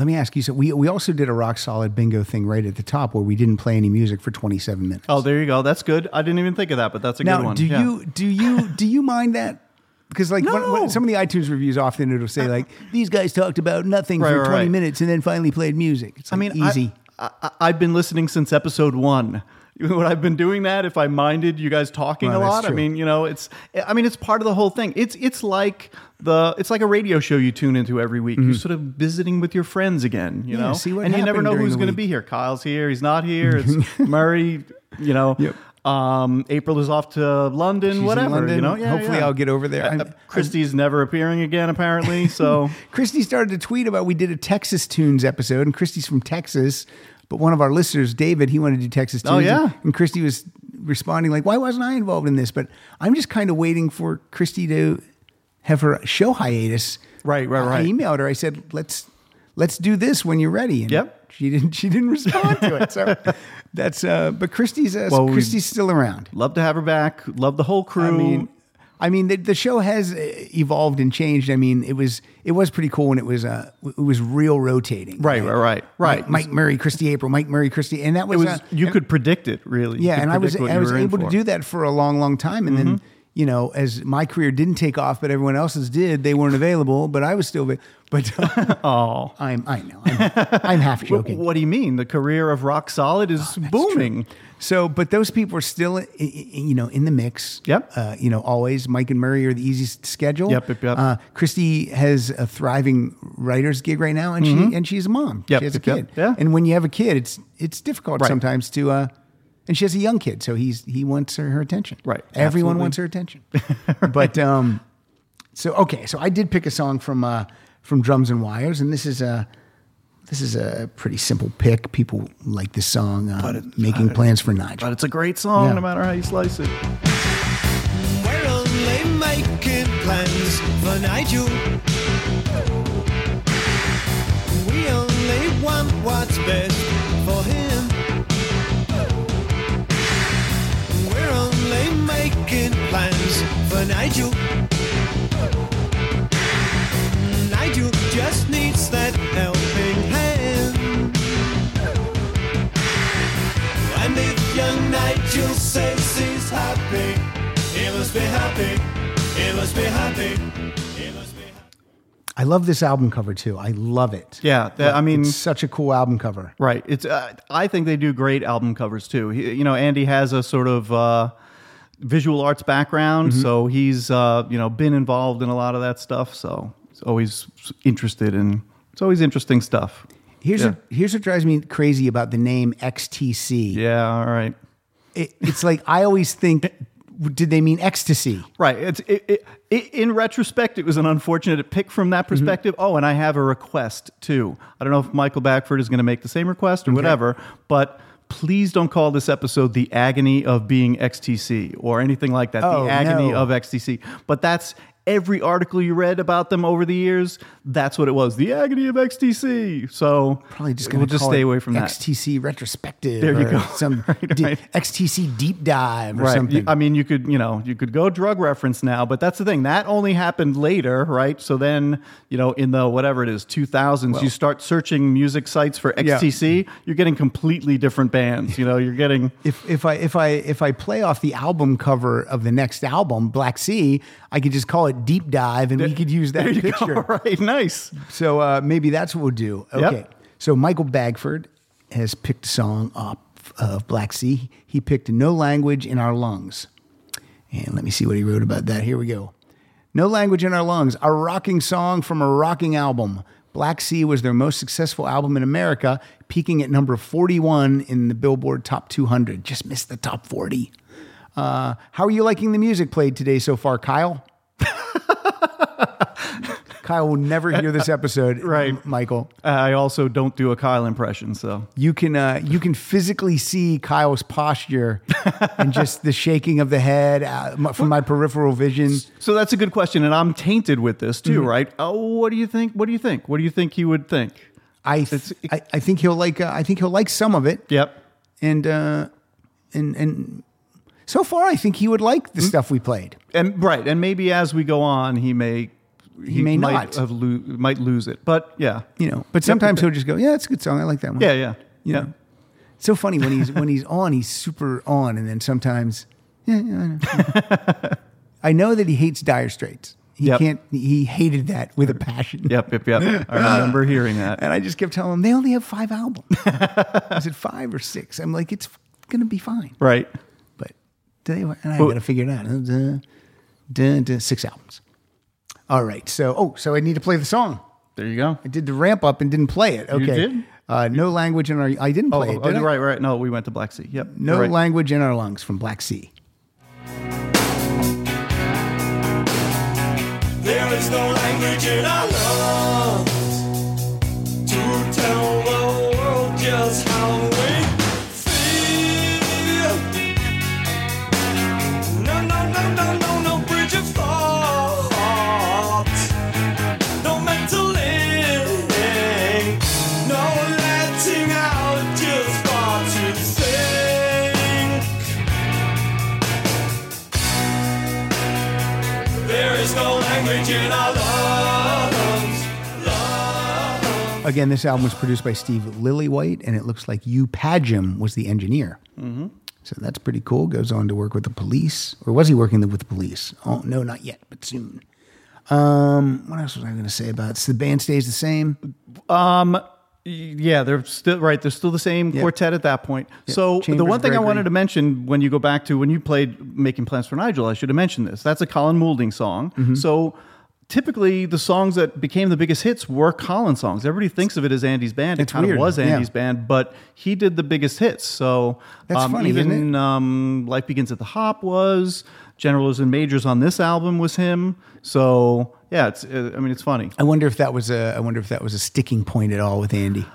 Let me ask you. So we we also did a rock solid bingo thing right at the top where we didn't play any music for 27 minutes. Oh, there you go. That's good. I didn't even think of that, but that's a now good one. do Yeah. you do you do you mind that? Because like No. when some of the iTunes reviews often it'll say like these guys talked about nothing Right, for right, 20 right. minutes and then finally played music. It's I mean, easy. I, I, I've been listening since episode one. Would I've been doing that if I minded you guys talking Well, a lot? I mean, you know, it's I mean, it's part of the whole thing. It's it's like the it's like a radio show you tune into every week. You're sort of visiting with your friends again, you Mm-hmm. Yeah, know. see what and you never know who's going to be here. Kyle's here. He's not here. It's Murray. You know. Yep. Um, April is off to London. She's in whatever. London. You know. Yeah, Hopefully yeah. I'll get over there. Uh, I'm- Christy's never appearing again, apparently. So Christy started to tweet about we did a Texas Tunes episode, and Christy's from Texas. But one of our listeners, David, he wanted to do Texas Tunes. Oh, yeah? And, Christy was responding like, "Why wasn't I involved in this?" But I'm just kind of waiting for Christy to have her show hiatus. Right, right, right. I emailed her. I said, "Let's let's do this when you're ready." And Yep. She didn't. She didn't respond to it. So that's. Uh, but Christy's. Uh, Well, Christy's still around. love to have her back. Love the whole crew. I mean, I mean, the, the show has uh, evolved and changed. I mean, it was it was pretty cool when it was uh it was real rotating. Right, right, right, right. Mike, Mike Murray, Christy April, Mike Murray, Christy, and that it was, was uh, you and- could predict it really. Yeah, and I was I was able to do that for a long, long time, and then. You know, as my career didn't take off, but everyone else's did, they weren't available. But I was still. But uh, Oh, I'm, I know, I'm, I'm half joking. what do you mean? The career of Rock Solid is booming. So, but those people are still, i- i- you know, in the mix. Yep. Uh, you know, always Mike and Murray are the easiest to schedule. Yep, yep, yep. Uh, Christy has a thriving writer's gig right now, and she and she's a mom. Mm-hmm. Yep, she has a yep, yep. kid. Yeah. And when you have a kid, it's it's difficult Right. sometimes to. Uh, and she has a young kid, so he's he wants her, her attention. Right, Everyone absolutely. wants her attention. but um, so okay, so I did pick a song from uh from Drums and Wires, and this is a. This is a pretty simple pick. People like this song, uh, "Making Plans for Nigel." But it's a great song, Yeah. no matter how you slice it. We're only making plans for Nigel. We only want what's best for him. We're only making plans for Nigel. Nigel just needs that helping young Nigel says he's happy, he must be happy. He must be happy. He must be happy. I love this album cover too. I love it. Yeah, that- I mean- it's such a cool album cover. Right. It's. Uh, I think they do great album covers too. He, you know, Andy has a sort of uh, visual arts background, Mm-hmm. so he's uh, you know been involved in a lot of that stuff. So he's always interested in. It's always interesting stuff. Here's Yeah. what, here's what drives me crazy about the name XTC. Yeah. All right. It, it's like I always think, did they mean ecstasy? Right. It's it, it, it, in retrospect, it was an unfortunate pick from Mm-hmm. that perspective. Oh, and I have a request too. I don't know if Michael Bagford is going to make the same request or whatever, but please don't call this episode "The Agony of Being XTC" or anything like that. Oh, the agony no. of XTC. But that's every article you read about them over the years, that's what it was. The agony of XTC. So Probably just going we'll just stay away from that. XTC retrospective. There you or go. Some Right, right. XTC deep dive or Right. something. I mean, you could, you know, you could go drug reference now, but that's the thing. That only happened later, right? So then, you know, in the whatever it is, 2000s, you start searching music sites for Yeah. XTC, you're getting completely different bands. You know, you're getting if if I if I if I play off the album cover of the next album, Black Sea, I could just call it Deep Dive, and we could use that picture. go. Right. Nice. So uh, maybe that's what we'll do. Okay. Yep. So Michael Bagford has picked a song off of Black Sea. He picked No Language in Our Lungs. And let me see what he wrote about that. Here we go. No Language in Our Lungs, a rocking song from a rocking album. Black Sea was their most successful album in America, peaking at number 41 in the Billboard Top 200. Just missed the top 40. Uh, how are you liking the music played today so far, Kyle? Kyle will never hear this episode, Right. Michael. I also don't do a Kyle impression, so You can uh, you can physically see Kyle's posture and just the shaking of the head uh, from my peripheral vision. so that's a good question, and I'm tainted with this Mm-hmm. too, right? Oh, what do you think? What do you think? What do you think he would think? I, th- I I think he'll like uh, I think he'll like some of it, Yep. and uh, and and so far I think he would like the hmm? stuff we played. and right, and maybe as we go on, he may he, may might not. have lo- might lose it, but yeah, You know, but sometimes he'll just go, yeah, it's a good song. I like that one. yeah, yeah, You yeah. know, it's so funny when he's when he's on, he's super on, and then sometimes, yeah, yeah I, know. I know that he hates Dire Straits. He Yep. can't. He hated that with a passion. Yep, yep, yep. I remember hearing that. And I just kept telling him they only have five albums. I said five or six. I'm like, it's gonna be fine. Right. But they, and I Well- got to figure it out. Uh, duh, duh, six albums. All right. So, oh, so I need to play the song. There you go. I did the ramp up and didn't play it. Okay. did? Uh, no language in our. I didn't Oh, play it. oh, Did I? right, right. No, we went to Black Sea. Yep. No right. language in our lungs from Black Sea. There is no language in our lungs to tell the world just how Again, this album was produced by Steve Lillywhite, and it looks like Hugh Padgham was the engineer. Mm-hmm. So that's pretty cool. Goes on to work with the police, or was he working with the police? Oh no, not yet, but soon. Um, what else was I going to say about it? So the band stays the same. Yeah, they're still right. They're still the same Yeah. quartet at that point. So the one thing I wanted to mention when you go back to when you played "Making Plans for Nigel," I should have mentioned this. That's a Colin Moulding song. Mm-hmm. So typically, the songs that became the biggest hits were Colin songs. Everybody thinks of it as Andy's band. It's it kind weird, of was yeah. Andy's band, but he did the biggest hits. So That's um, funny, even? Um, "Life Begins at the Hop" was "Generals and Majors" on this album was him. So yeah, it's. uh, I mean, it's funny. I wonder if that was a. I wonder if that was a sticking point at all with Andy.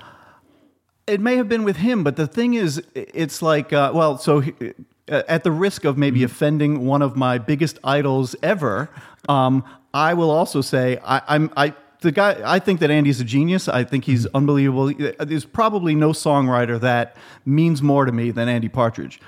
It may have been with him, but the thing is, it's like, uh, well, so he- Uh, at the risk of maybe mm-hmm. offending one of my biggest idols ever, um, I will also say I, I'm I. The guy, I think that Andy's a genius. I think he's mm-hmm. unbelievable. Uh, there's probably no songwriter that means more to me than Andy Partridge.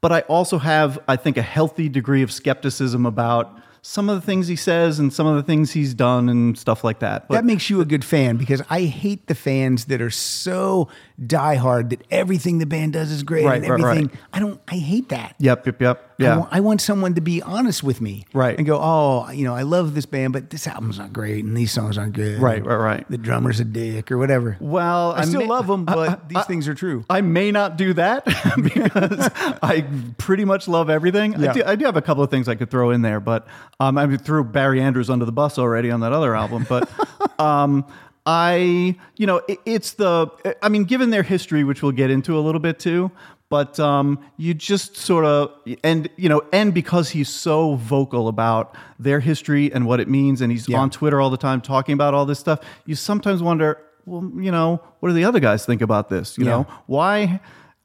But I also have, I think, a healthy degree of skepticism about some of the things he says and some of the things he's done and stuff like that. But that makes you a good fan because I hate the fans that are so diehard that everything the band does is great Right, and right, right. everything. I don't. I hate that. yep, yep, yep. I Yeah. want, I want someone to be honest with me, Right. And go, oh, you know, I love this band, but this album's not great, and these songs aren't good, Right, right, right. The drummer's a dick, or whatever. Well, I, still may- love them, but I- these I- things are true. I may not do that because I pretty much love everything. Yeah. I, do, I do have a couple of things I could throw in there, but um, I threw Barry Andrews under the bus already on that other album. But um, I, you know, it, it's the, I mean, given their history, which we'll get into a little bit too. But um, you just sort of, and you know, and because he's so vocal about their history and what it means, and he's Yeah. on Twitter all the time talking about all this stuff, you sometimes wonder, well, you know, what do the other guys think about this? You Yeah. know, why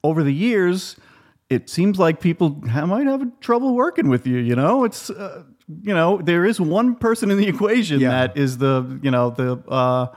over the years it seems like people ha- might have trouble working with you. You know, it's uh, you know there is one person in the equation Yeah. that is the you know the uh,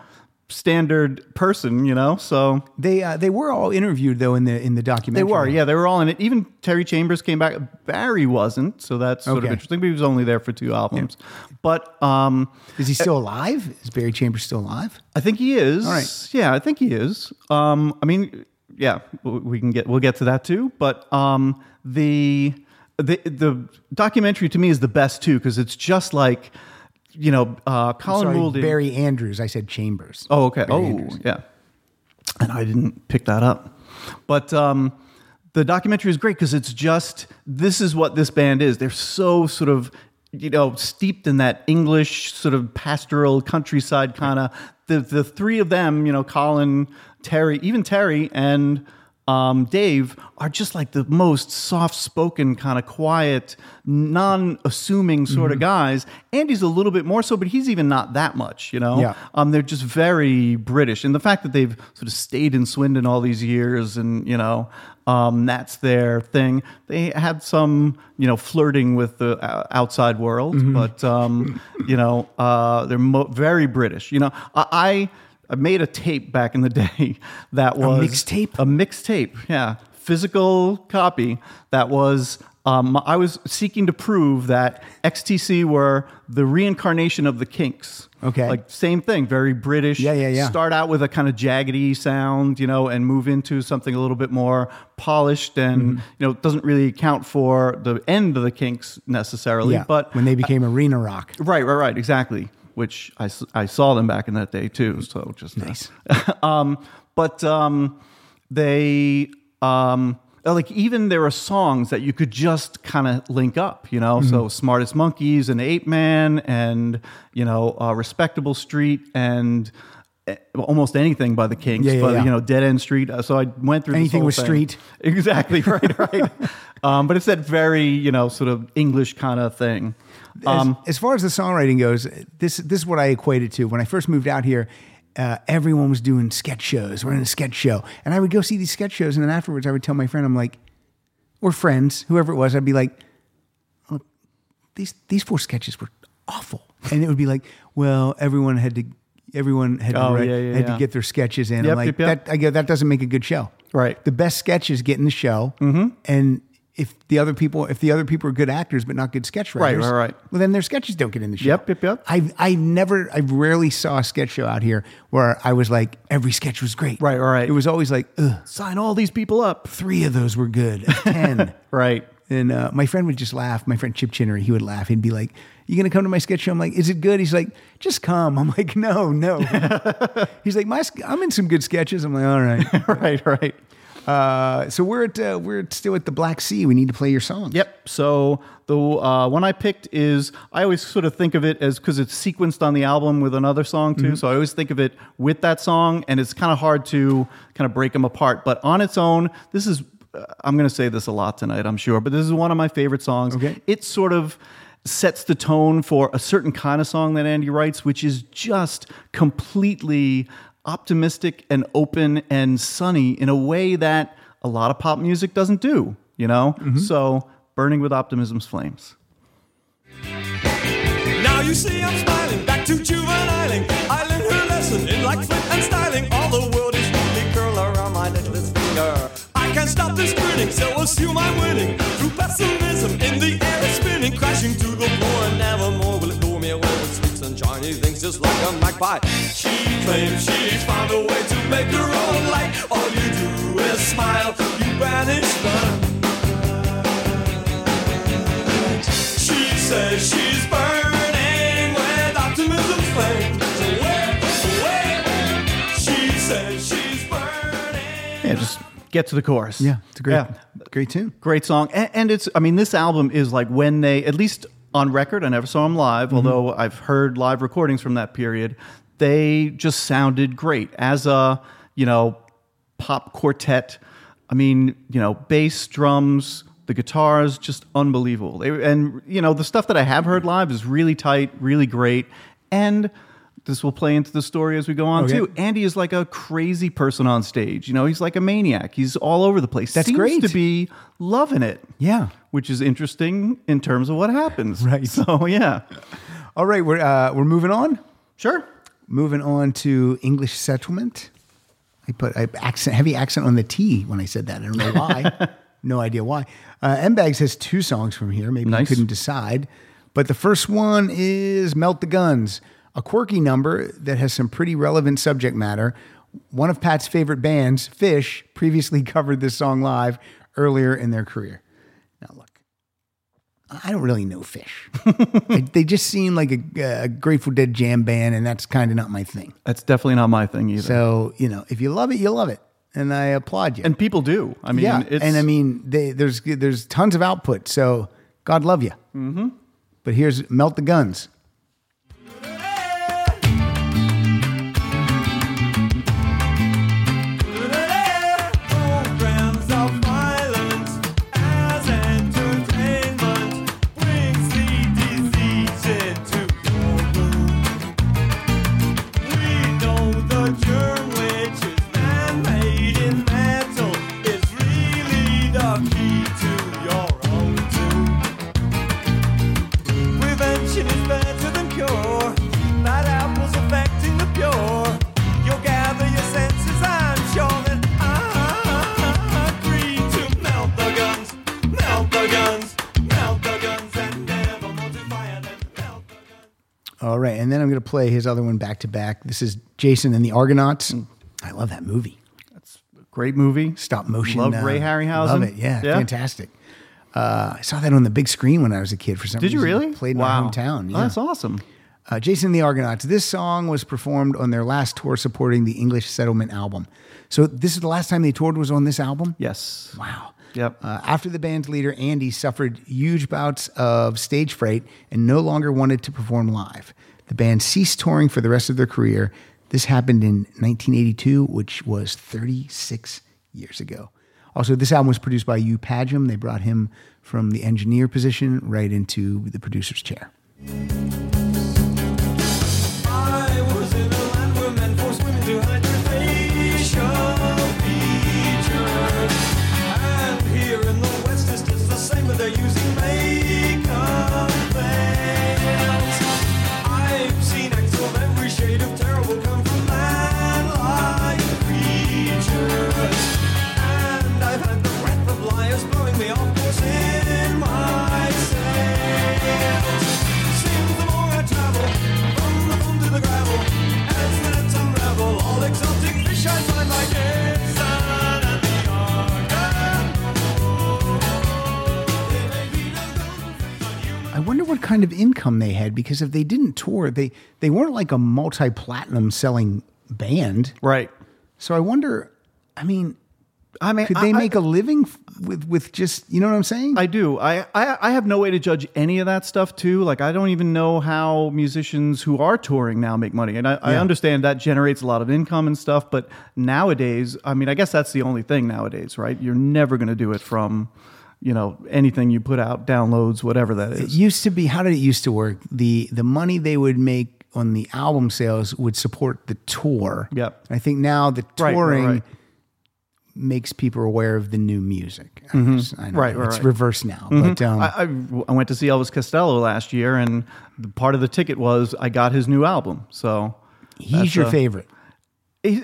standard person. You know, so They uh, they were all interviewed though in the in the documentary. they were yeah they were all in it. Even Terry Chambers came back. Barry wasn't, so that's sort of interesting. But he was only there for two albums. But um, Is he still alive? Is Barry Chambers still alive? I think he is. All right. Yeah, I think he is. Um, I mean, yeah, we can get we'll get to that too. But um, the the the documentary to me is the best too because it's just like you know uh, Colin Sorry. Barry Andrews. I said Chambers. Oh, okay. Barry oh, Andrews. yeah. And I didn't pick that up. But um, the documentary is great because it's just this is what this band is. They're so sort of, you know, steeped in that English sort of pastoral countryside kind of. The, the three of them, you know, Colin, Terry, even Terry and um, Dave are just like the most soft spoken, kind of quiet, non assuming sort Mm-hmm. of guys. Andy's a little bit more so, but he's even not that much, you know? Yeah. Um, they're just very British, and the fact that they've sort of stayed in Swindon all these years, and you know, um, that's their thing. They had some, you know, flirting with the uh, outside world, Mm-hmm. but um, you know, uh, they're mo- very British. You know, I. I I made a tape back in the day that was a mixtape? A mixtape, yeah, physical copy. That was um, I was seeking to prove that XTC were the reincarnation of the Kinks. Okay. like same thing, very British. Yeah, yeah, yeah. Start out with a kind of jaggedy sound, you know, and move into something a little bit more polished, and Mm-hmm. you know, it doesn't really account for the end of the Kinks necessarily. Yeah, but when they became arena rock. Right, right, right, exactly. Which I, I saw them back in that day too. So just uh, Nice. um, but um, they um, like even there are songs that you could just kind of link up, you know. Mm-hmm. So smartest monkeys and Ape Man and you know uh, respectable street and. eh, Almost anything by the Kinks, Yeah, yeah, but yeah. you know, Dead End Street. Uh, So I went through Anything with thing. street. exactly right, right. um, but it's that very you know sort of English kind of thing. Um, as, as far as the songwriting goes, this this is what I equated to when I first moved out here. Uh, everyone was doing sketch shows. We're in a sketch show, and I would go see these sketch shows, and then afterwards, I would tell my friend, I'm like, or friends, whoever it was, I'd be like, "Look, these these four sketches were awful, and it would be like, well, everyone had to. Everyone had, to, Oh, write- yeah, yeah, had yeah. to get their sketches in. Yep, I'm like, yep, yep. that I go, that doesn't make a good show. Right. The best sketches get in the show, mm-hmm. and if the other people, if the other people are good actors but not good sketch writers, right, right. well, then their sketches don't get in the show. Yep, yep, yep. I I never, I rarely saw a sketch show out here where I was like, every sketch was great. Right, right, right. It was always like, Ugh, sign all these people up. three of those were good, ten. Right. And uh, my friend would just laugh. My friend Chip Chinnery, he would laugh. He'd be like, "You gonna come to my sketch show?" I'm like, "Is it good?" He's like, "Just come." I'm like, "No, no." He's like, "My, I'm in some good sketches." I'm like, "All right." right, right. Uh, so we're at uh, we're still at the Black Sea. We need to play your song. Yep. So the uh, one I picked is I always sort of think of it as because it's sequenced on the album with another song too. So I always think of it with that song, and it's kind of hard to kind of break them apart. But on its own, this is uh, I'm going to say this a lot tonight, I'm sure, but this is one of my favorite songs. Okay. It sort of sets the tone for a certain kind of song that Andy writes, which is just completely optimistic and open and sunny in a way that a lot of pop music doesn't do, you know? Mm-hmm. So, Burning with Optimism's Flames. Now you see I'm smiling back to juveniling. I learned her lesson in like flip and styling. All the world is really curl around my necklace finger. I can't stop this grinning, so assume I'm winning. Through pessimism in the air it's spinning, crashing to the floor just like a magpie. She claims she's found a way to make her own light. All you do is smile, you banish the She says she's burning with optimism's flame. Away, away. She says she's burning. Yeah, just get to the chorus. yeah, it's a great, Yeah. great tune. Great song. And, and it's, I mean, this album is like when they, at least on record, I never saw them live, Mm-hmm. although I've heard live recordings from that period. They just sounded great as a, you know, pop quartet. I mean, you know, bass, drums, the guitars, just unbelievable. They, and, you know, the stuff that I have heard live is really tight, really great. And this will play into the story as we go on Okay. too. Andy is like a crazy person on stage. You know, he's like a maniac. He's all over the place. That's Seems great. to be loving it. Yeah. which is interesting in terms of what happens. Right. So yeah, All right, we're uh, we're moving on. sure. Moving on to English settlement. I put I accent heavy accent on the T when I said that. I don't know why. no idea why. Uh, M Bags has two songs from here. Maybe Nice. you couldn't decide. But the first one is Melt the Guns, a quirky number that has some pretty relevant subject matter. One of Pat's favorite bands, Phish, previously covered this song live earlier in their career. Now, look, I don't really know Phish. they, they just seem like a, a Grateful Dead jam band, and that's kind of not my thing. That's definitely not my thing either. So, you know, if you love it, you love it. And I applaud you. and people do. I mean, yeah, it's, and I mean, they, there's there's tons of output. So God love you. Mm-hmm. But here's melt the guns. All right, and then I'm going to play his other one back to back. This is Jason and the Argonauts. Mm. I love that movie. That's a great movie. Stop motion. Love uh, Ray Harryhausen. Love it. Yeah, Yeah. fantastic. Uh, I saw that on the big screen when I was a kid. For some reason. Did you really? Played in wow. my hometown. Oh, that's awesome. Uh, Jason and the Argonauts. This song was performed on their last tour supporting the English Settlement album. So this is the last time they toured was on this album. Yes. Wow. Yep. Uh, after the band's leader Andy suffered huge bouts of stage fright and no longer wanted to perform live, the band ceased touring for the rest of their career. This happened in 1982, which was 36 years ago. Also, this album was produced by Hugh Padgham. They brought him from the engineer position right into the producer's chair. Wonder what kind of income they had because if they didn't tour, they they weren't like a multi-platinum selling band. Right. So I wonder, I mean, I mean, could they I- make a living with with just you know what I'm saying? I do. I, I I have no way to judge any of that stuff too. Like I don't even know how musicians who are touring now make money. And I, I understand that generates a lot of income and stuff. But nowadays, I mean, I guess that's the only thing nowadays, right? You're never going to do it from, you know, anything you put out, downloads, whatever that is it used to be how did it used to work? The the money they would make on the album sales would support the tour. Yep. I think now the Right, right, touring right. makes people aware of the new music. I guess. I don't Right, know. right, it's. Mm-hmm. reversed now. But um, I, I, went to see Elvis Costello last year, and the part of the ticket was I got his new album. So he's your uh, favorite.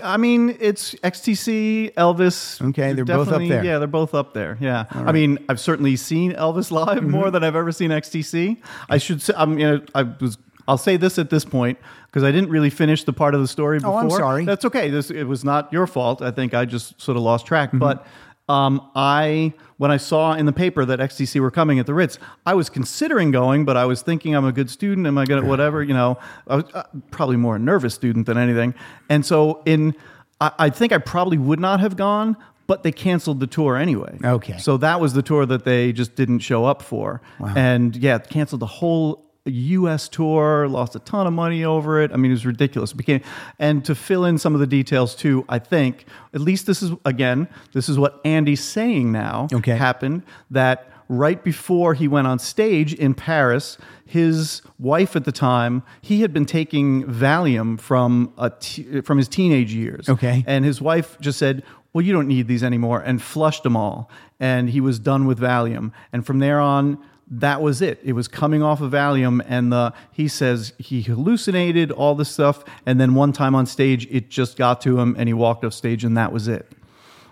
I mean, it's XTC, Elvis. Okay, they're both up there. Yeah, they're both up there. Yeah, I mean, I've certainly seen Elvis live Mm-hmm. more than I've ever seen XTC. I should say, I'm, you know, I was. I'll say this at this point because I didn't really finish the part of the story before. Oh. I'm sorry. That's okay. This it was not your fault. I think I just sort of lost track. Mm-hmm. But um, I, when I saw in the paper that XTC were coming at the Ritz, I was considering going, but I was thinking I'm a good student. Am I going to whatever? You know, I was uh, probably more a nervous student than anything. And so in, I, I think I probably would not have gone. But they canceled the tour anyway. Okay. So that was the tour that they just didn't show up for. And yeah, canceled the whole U.S. tour, lost a ton of money over it. I mean, it was ridiculous. It became, and to fill in some of the details too, I think at least this is again, this is what Andy's saying now. Okay. happened that right before he went on stage in Paris, his wife at the time, he had been taking Valium from a t- from his teenage years. Okay. And his wife just said, Well, you don't need these anymore, and flushed them all. And he was done with Valium. And from there on, that was it. It was coming off of Valium, and the he says he hallucinated all this stuff, and then one time on stage, it just got to him, and he walked off stage, and that was it.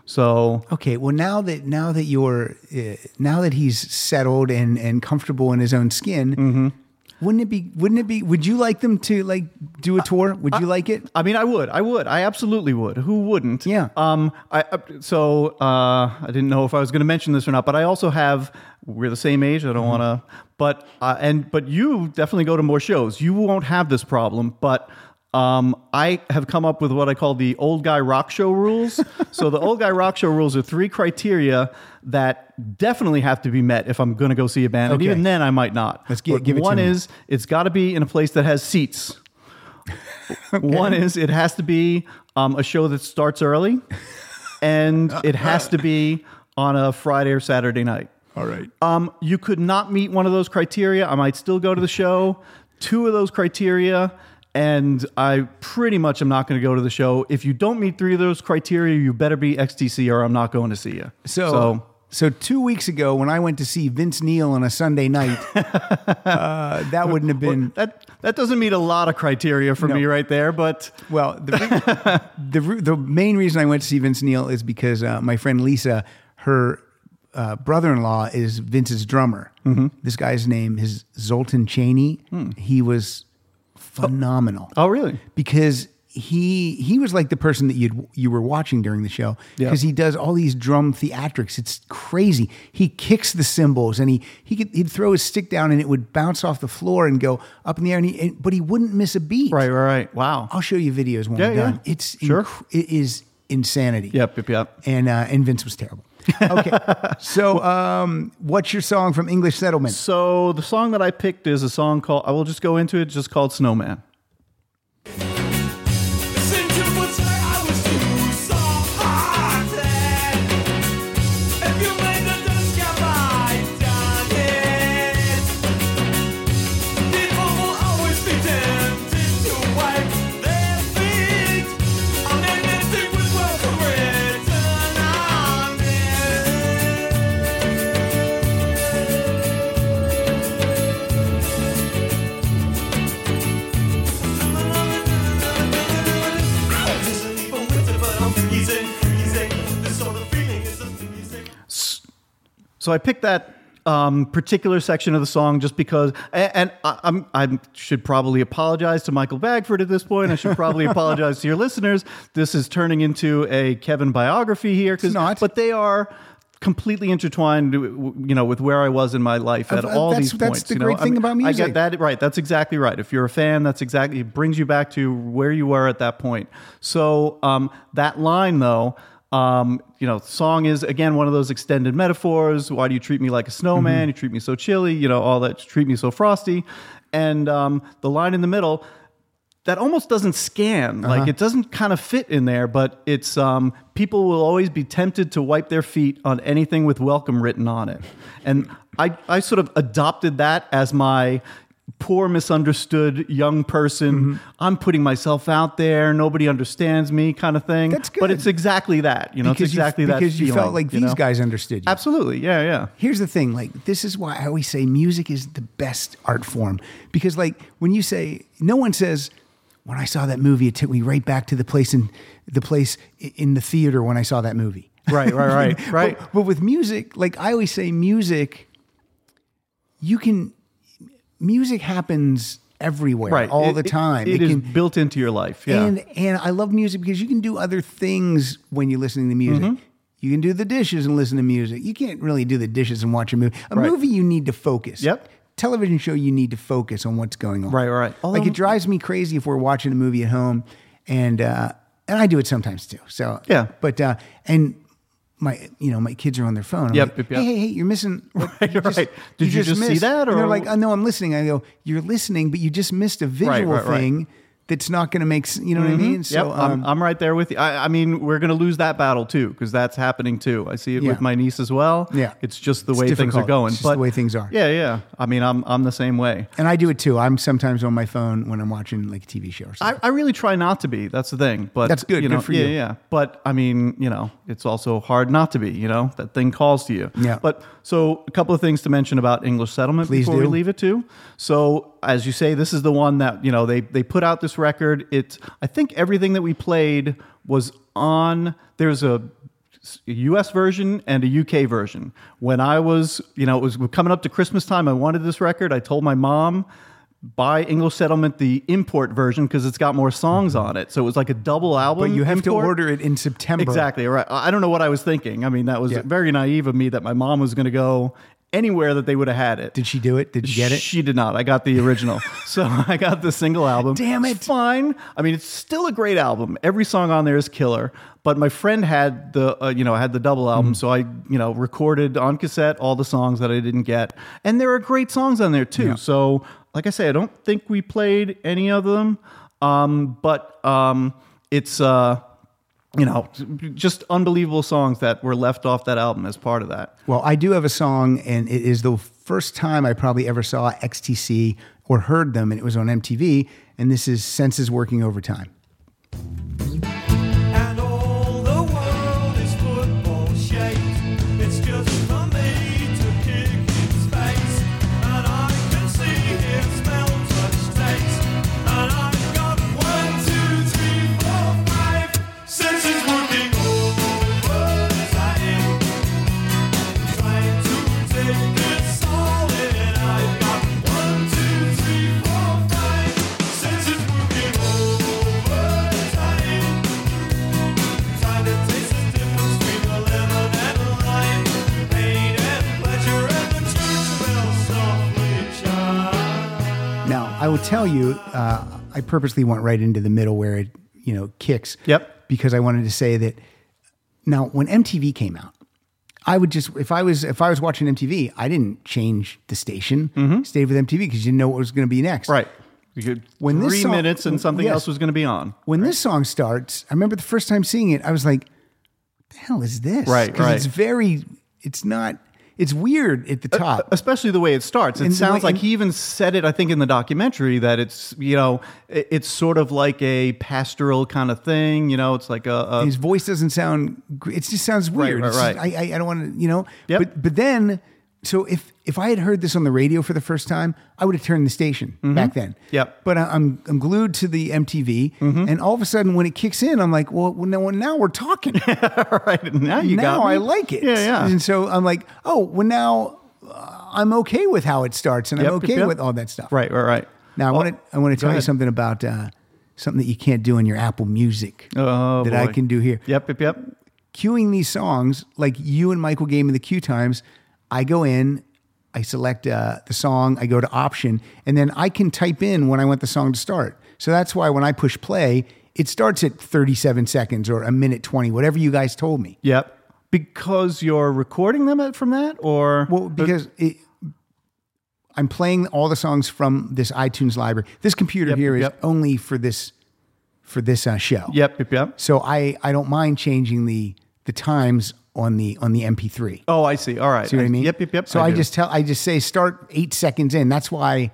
So Okay, well now that now that you're uh, now that he's settled and and comfortable in his own skin, Mm-hmm. Wouldn't it be wouldn't it be would you like them to like do a tour? Would you like it? I mean, I would, I would, I absolutely would. Who wouldn't? Yeah. Um. I I- so uh, I didn't know if I was going to mention this or not, but I also have. We're the same age. I don't Mm-hmm. want to. But uh, and but you definitely go to more shows. You won't have this problem, but. Um, I have come up with what I call the old guy rock show rules. so the old guy rock show rules are three criteria that definitely have to be met if I'm going to go see a band, and even then I might not. Let's But give it one me. is it's got to be in a place that has seats. One is it has to be um, a show that starts early, and it has to be on a Friday or Saturday night. All right. Um, you could not meet one of those criteria. I might still go to the show. Two of those criteria, and I pretty much am not going to go to the show. If you don't meet three of those criteria, you better be XTC, or I'm not going to see you. So, so two weeks ago, when I went to see Vince Neil on a Sunday night, uh, that wouldn't have been that that doesn't meet a lot of criteria for No. me right there, but well. The the the main reason I went to see Vince Neil is because uh, my friend Lisa, her uh, brother-in-law, is Vince's drummer. Mm-hmm. This guy's name is Zoltan Chaney. He was phenomenal. oh really? because he he was like the person that you you were watching during the show Yeah. because he does all these drum theatrics. It's crazy. He kicks the cymbals and he he could he'd throw his stick down and it would bounce off the floor and go up in the air. And he, and, but he wouldn't miss a beat. Right, right, right. Wow. I'll show you videos when Yeah, we're yeah. done. It's Sure. inc- it is insanity. Yep, yep, yep. And uh, and Vince was terrible. Okay, so um, what's your song from English Settlement? So the song that I picked is a song called I will just go into it, just called Snowman. So I picked that um, particular section of the song just because, and, I, I'm I should probably apologize to Michael Bagford at this point. I should probably apologize to your listeners. This is turning into a Kevin biography here, It's not. but they are completely intertwined, you know, with where I was in my life at Uh, all these that's points. That's the you know? great I thing mean, about I get that right. That's exactly right. If you're a fan, that's exactly it brings you back to where you were at that point. So um, that line, though. Um, you know, song is again one of those extended metaphors. Why do you treat me like a snowman? Mm-hmm. You treat me so chilly. You know, all that. Treat me so frosty. And um, the line in the middle, that almost doesn't scan. Uh-huh. Like it doesn't kind of fit in there, but it's um, people will always be tempted to wipe their feet on anything with welcome written on it. And I, I sort of adopted that as my poor misunderstood young person. Mm-hmm. I'm putting myself out there, nobody understands me kind of thing. That's good. But it's exactly that. You know, because it's exactly you, that. because you felt like you these know? guys understood you. Absolutely. Yeah, yeah. here's the thing like this is why i always say music is the best art form because like when you say no one says when i saw that movie it took me right back to the place in the place in the theater when i saw that movie Right, right, right, right. but, but with music like i always say music you can music happens everywhere Right. all It- the it- time it is can, built into your life. Yeah. and and I love music because you can do other things when you're listening to music. Mm-hmm. You can do the dishes and listen to music. You can't really do the dishes and watch a movie. A Right. movie you need to focus. Yep. Television show you need to focus on what's going on. Right, right. Like it drives me crazy if we're watching a movie at home, and uh, and I do it sometimes too. So Yeah. but uh, and. My, you know, my kids are on their phone. I'm Yep, like, yep, yep. Hey, hey, hey! You're missing. What, Right, you just- right. Did you just see missed." that, And they're like, oh, no, I'm listening. I go, you're listening, but you just missed a visual right, right. thing that's not going to make you know what I mean? Mm-hmm. yep, I'm, um, I'm right there with you. I, I mean, we're going to lose that battle too because that's happening too. I see it Yeah. with my niece as well. Yeah. it's just the It's way things are going. It's just but the way things are. Yeah, yeah. I mean, I'm I'm the same way. and I do it too. I'm sometimes on my phone when I'm watching like a TV show or something. I, I really try not to be. That's the thing. But That's good. You Good for yeah, you. Yeah, But I mean, you know, it's also hard not to be. You know, that thing calls to you. Yeah. But so a couple of things to mention about English Settlement Please before we leave it too. So as you say, this is the one that you know they they put out this record. It I think everything that we played was on. There's a US version and a UK version. When I was, you know, it was coming up to Christmas time, I wanted this record. I told my mom, buy English Settlement the import version because it's got more songs on it. So it was like a double album. but you have import. to order it in September. Exactly. Right. I I don't know what I was thinking. I mean, that was Yeah. very naive of me that my mom was going to go anywhere that they would have had it. Did she do it? Did you get it? She did not. I got the original. so I got the single album. Damn It's it. fine. I mean, it's still a great album. Every song on there is killer. But my friend had the, uh, you know, had the double album, Mm. so I, you know, recorded on cassette all the songs that I didn't get, and there are great songs on there too. So, like I say, I don't think we played any of them, um, but um, it's, uh, you know, just unbelievable songs that were left off that album as part of that. Well, I do have a song, and it is the first time I probably ever saw XTC or heard them, and it was on MTV. And this is Senses Working Overtime. I will tell you, uh, I purposely went right into the middle where it, you know, kicks. Yep. Because I wanted to say that. Now, when MTV came out, I would just if I was if I was watching MTV, I didn't change the station. Stayed with MTV because you didn't know what was going to be next. Right. You could When this three song- minutes and something yes. else was going to be on. When this song starts, I remember the first time seeing it, I was like, "What the hell is this?" Right, 'Cause right. It's very. It's not. It's weird at the top. especially the way it starts. It And sounds way- like he even said it. I think in the documentary that it's you know it's sort of like a pastoral kind of thing. You know, it's like a, a his voice doesn't sound it just sounds weird right, just- right. I, I, I don't want to you know Yep. but but then so if if i had heard this on the radio for the first time i would have turned the station back then Mm-hmm. Yep. Mm-hmm. but I, i'm i'm glued to the mtv and all of a sudden when it kicks in i'm like well, now, now we're talking right now you now i like it Yeah, yeah. and so i'm like oh well now uh, i'm okay with how it starts and Yep, i'm okay yep. with all that stuff Right, right, right. now i want to i want to tell you something about uh, something that you can't do in your apple music Oh, that i can do here Yep, yep, yep. Cueing these songs, like you and Michael gave me the cue times, I go in, I select uh, the song, I go to option, and then I can type in when I want the song to start. So that's why when I push play, it starts at 37 seconds or a minute 20, whatever you guys told me. Yep. Because you're recording them from that, or Well, because it, I'm playing all the songs from this iTunes library. This computer Yep, here is yep. only for this for this uh, show. yep, yep, yep. So I I don't mind changing the the times on the on the MP3. Oh, I see. All right. See what I mean? Yep, yep, yep. So I, do. just tell, I just say start eight seconds in. That's why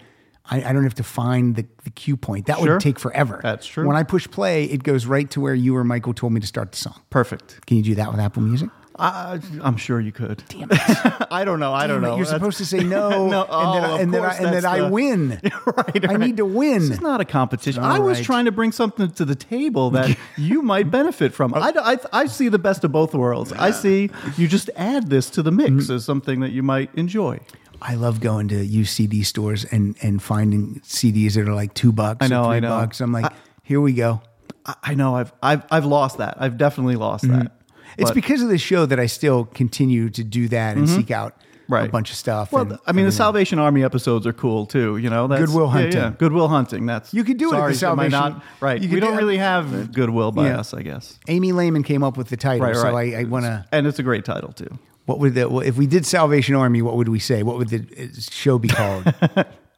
I, I don't have to find the, the cue point. That Sure. would take forever. That's true. When I push play, it goes right to where you or Michael told me to start the song. perfect. Can you do that with Apple Music? I, I'm sure you could. Damn it. I don't know. I don't Damn it, know. You're That's- supposed to say no, No, and oh, then, I, and then, I, and then that's I win. right, I right. need to win. This is not a competition. All I was right. trying to bring something to the table that you might benefit from. I, I, I see the best of both worlds. I see you just add this to the mix Mm-hmm. as something that you might enjoy. I love going to UCD stores and, and finding CDs that are like two bucks. I know, I know. bucks. I'm like, here we go. I, I know I've, I've I've lost that. I've definitely lost that. Mm-hmm. It's But- because of the show that I still continue to do that and seek out a Mm-hmm. Bunch of stuff. Well, and I mean, the. Salvation Army episodes are cool too. You know, that's, Goodwill Hunting. Yeah, Goodwill Hunting. That's You could do it at the sorry, Salvation- Not, right. We don't do- really have Goodwill by Yeah. us, I guess. Amy Lehman came up with the title, Right, so. I, I want to. And it's a great title too. What would the well, if we did Salvation Army? What would we say? What would the uh, show be called?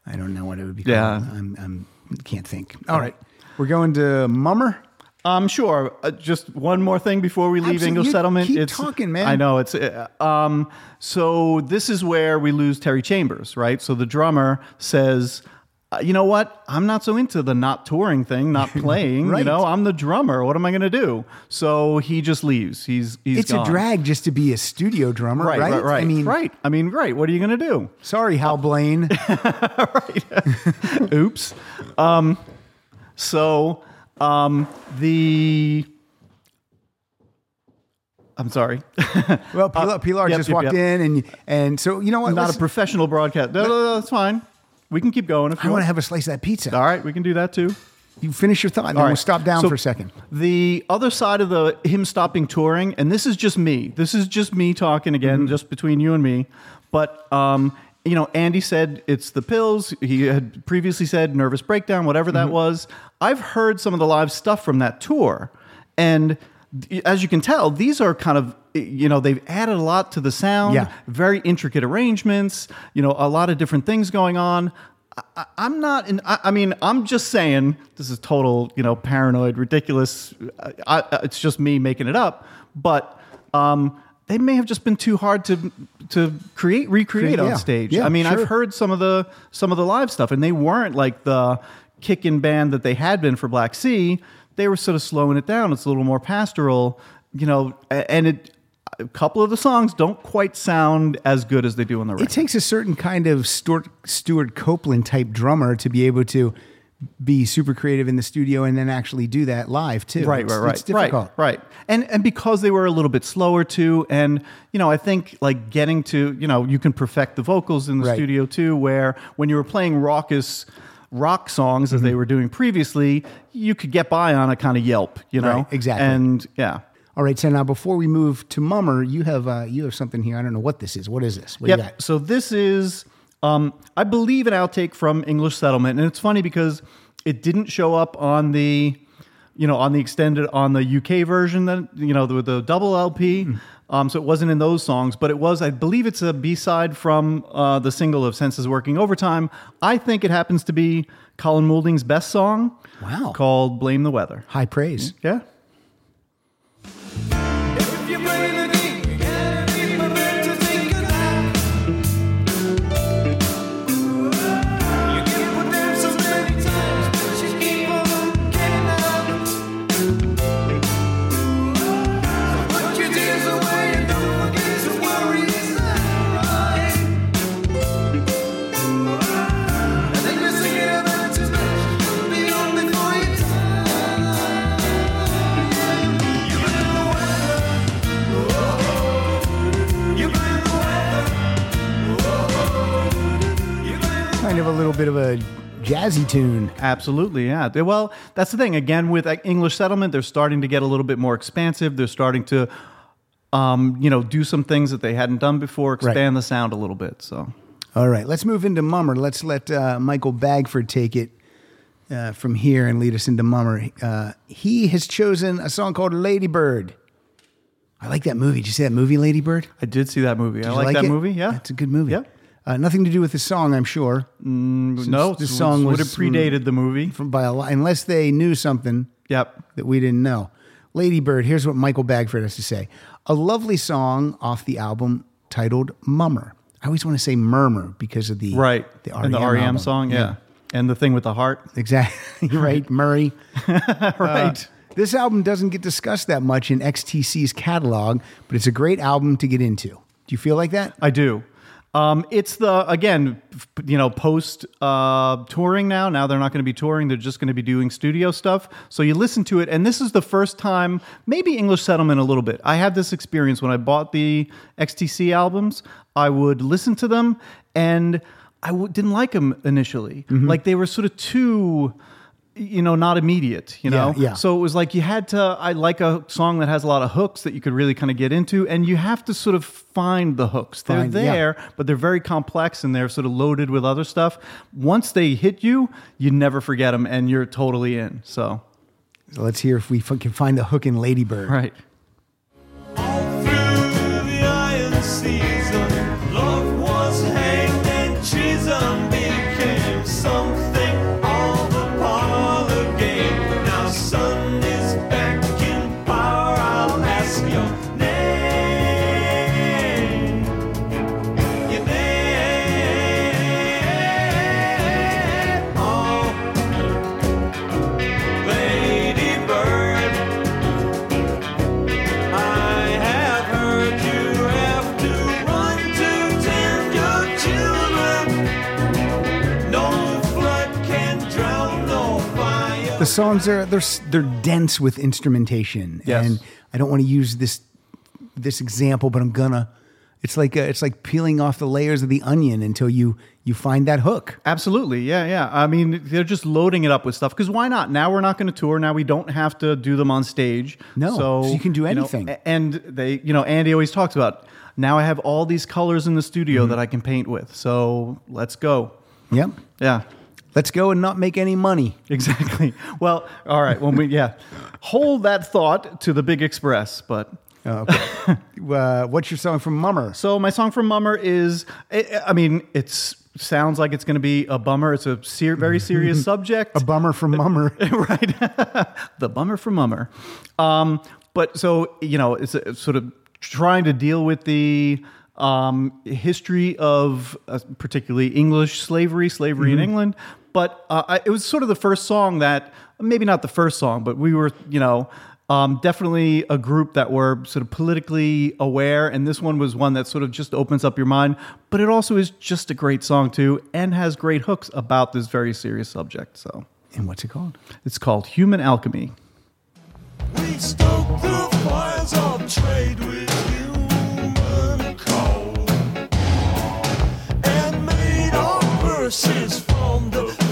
I don't know what it would be called. Yeah. I'm, I'm can't think. All right. We're going to Mummer. Um, sure. Uh, just one more thing before we leave Absolutely. English You Settlement. keep talking, man. I know it's. Uh, um, so this is where we lose Terry Chambers, right? So the drummer says, uh, "You know what? I'm not so into the not touring thing, not playing. Right. You know, I'm the drummer. What am I going to do?" So he just leaves. He's he's It's gone. a drag just to be a studio drummer, Right, right? right, right. I mean, right. I mean, right. What are you going to do? sorry, Hal Blaine. right. Oops. Um, so um, the. I'm sorry. Well, Pilar, Pilar Uh, yep, just yep, walked yep. in, and and so you know what? not a professional broadcast. No, no, no, that's fine. We can keep going if I you want want. to have a slice of that pizza. All right, we can do that too. You finish your thought, and then All we'll stop down So for a second. The other side of the him stopping touring, and this is just me. This is just me talking again, Mm-hmm. just between you and me. But um, you know, Andy said it's the pills. He had previously said nervous breakdown, whatever Mm-hmm. that was. I've heard some of the live stuff from that tour, and as you can tell, these are kind of you know they've added a lot to the sound. Yeah. very intricate arrangements. You know, a lot of different things going on. I, I'm not in. I, I mean, I'm just saying this is total, you know, paranoid, ridiculous. I, I, it's just me making it up. But um, they may have just been too hard to to create, recreate Yeah. on stage. Yeah, I mean, sure. I've heard some of the some of the live stuff, and they weren't like the kick-in band that they had been for Black Sea. They were sort of slowing it down. It's a little more pastoral, you know, and it. A couple of the songs don't quite sound as good as they do on the record. It takes a certain kind of Stewart, Stewart Copeland type drummer to be able to be super creative in the studio and then actually do that live too. Right, It's- right, right, It's difficult. right, right. And and because they were a little bit slower too, and you know, I think like getting to you know, you can perfect the vocals in the Right. studio too. Where when you were playing raucous rock songs as they Mm-hmm. were doing previously, you could get by on a kind of yelp, you know, Right, exactly. And yeah, All right, so now before we move to Mummer, you have uh, you have something here. I don't know what this is. What is this? What Yep. got? So this is, um, I believe, an outtake from English Settlement, and it's funny because it didn't show up on the, you know, on the extended on the UK version that you know with the double LP. Hmm. Um, so it wasn't in those songs, but it was. I believe it's a B side from uh, the single of "Senses Working Overtime." I think it happens to be Colin Moulding's best song. Wow. Called "Blame the Weather." High praise. Yeah. Blame the Kind of a little bit of a jazzy tune. Absolutely, yeah. Well, that's the thing. Again, with English settlement, they're starting to get a little bit more expansive. They're starting to, um, you know, do some things that they hadn't done before, expand the sound a little bit. So, All right, let's move into Mummer. Let's let uh, Michael Bagford take it uh, from here and lead us into Mummer. Uh, he has chosen a song called Ladybird. I like that movie. Did you see that movie, Ladybird? I did see that movie. I Did you like, that it? movie. Yeah, It's a good movie. Yeah. Uh, nothing to do with the song, I'm sure. no, the this song would have predated the movie. From by a lot, unless they knew something Yep. that we didn't know. Ladybird, here's what Michael Bagford has to say. A lovely song off the album titled Mummer. I always want to say Murmur because of the Right. the REM, and the REM album. song. Yeah. And the thing with the heart. Exactly. right, Murray. right. This album doesn't get discussed that much in XTC's catalog, but it's a great album to get into. Do you feel like that? I do. Um, it's the again, you know, post uh, touring now. Now they're not going to be touring; they're just going to be doing studio stuff. So you listen to it, and this is the first time, maybe English Settlement a little bit. I had this experience when I bought the XTC albums. I would listen to them, and I w- didn't like them initially. Like they were sort of too. You know, not immediate. You know, Yeah, yeah. So it was like you had to. I like a song that has a lot of hooks that you could really kind of get into, and you have to sort of find the hooks. They're Find- yeah. there, but they're very complex and they're sort of loaded with other stuff. Once they hit you, you never forget them, and you're totally in. So, So let's hear if we f- can find the hook in Ladybird. right. Songs are they're they're dense with instrumentation, Yes. and I don't want to use this this example, but I'm gonna. It's like uh it's like peeling off the layers of the onion until you you find that hook. Absolutely, yeah, yeah. I mean, they're just loading it up with stuff because why not? Now we're not going to tour. Now we don't have to do them on stage. No, so, so you can do know, anything. a- and they, you know, Andy always talks about. Now I have all these colors in the studio Mm-hmm. that I can paint with. So let's go. Yep. Yeah. Let's go and not make any money. Exactly. Well, all right. When we yeah, hold that thought to the Big Express. But Oh, okay. uh, what's your song from Mummer? so my song from Mummer is, I I mean, it's sounds like it's going to be a bummer. It's a ser- very serious subject. A bummer from Mummer. right? the bummer from Mummer. Um, but so you know, it's, a, sort of trying to deal with the um, history of uh, particularly English slavery, slavery in England. But uh, I, it was sort of the first song that maybe not the first song, but we were you know. Um, definitely a group that were sort of politically aware, and this one was one that sort of just opens up your mind. But it also is just a great song too, and has great hooks about this very serious subject. So and what's it called? it's called Human Alchemy. We stoke the fires of trade with human coal and made our purses from the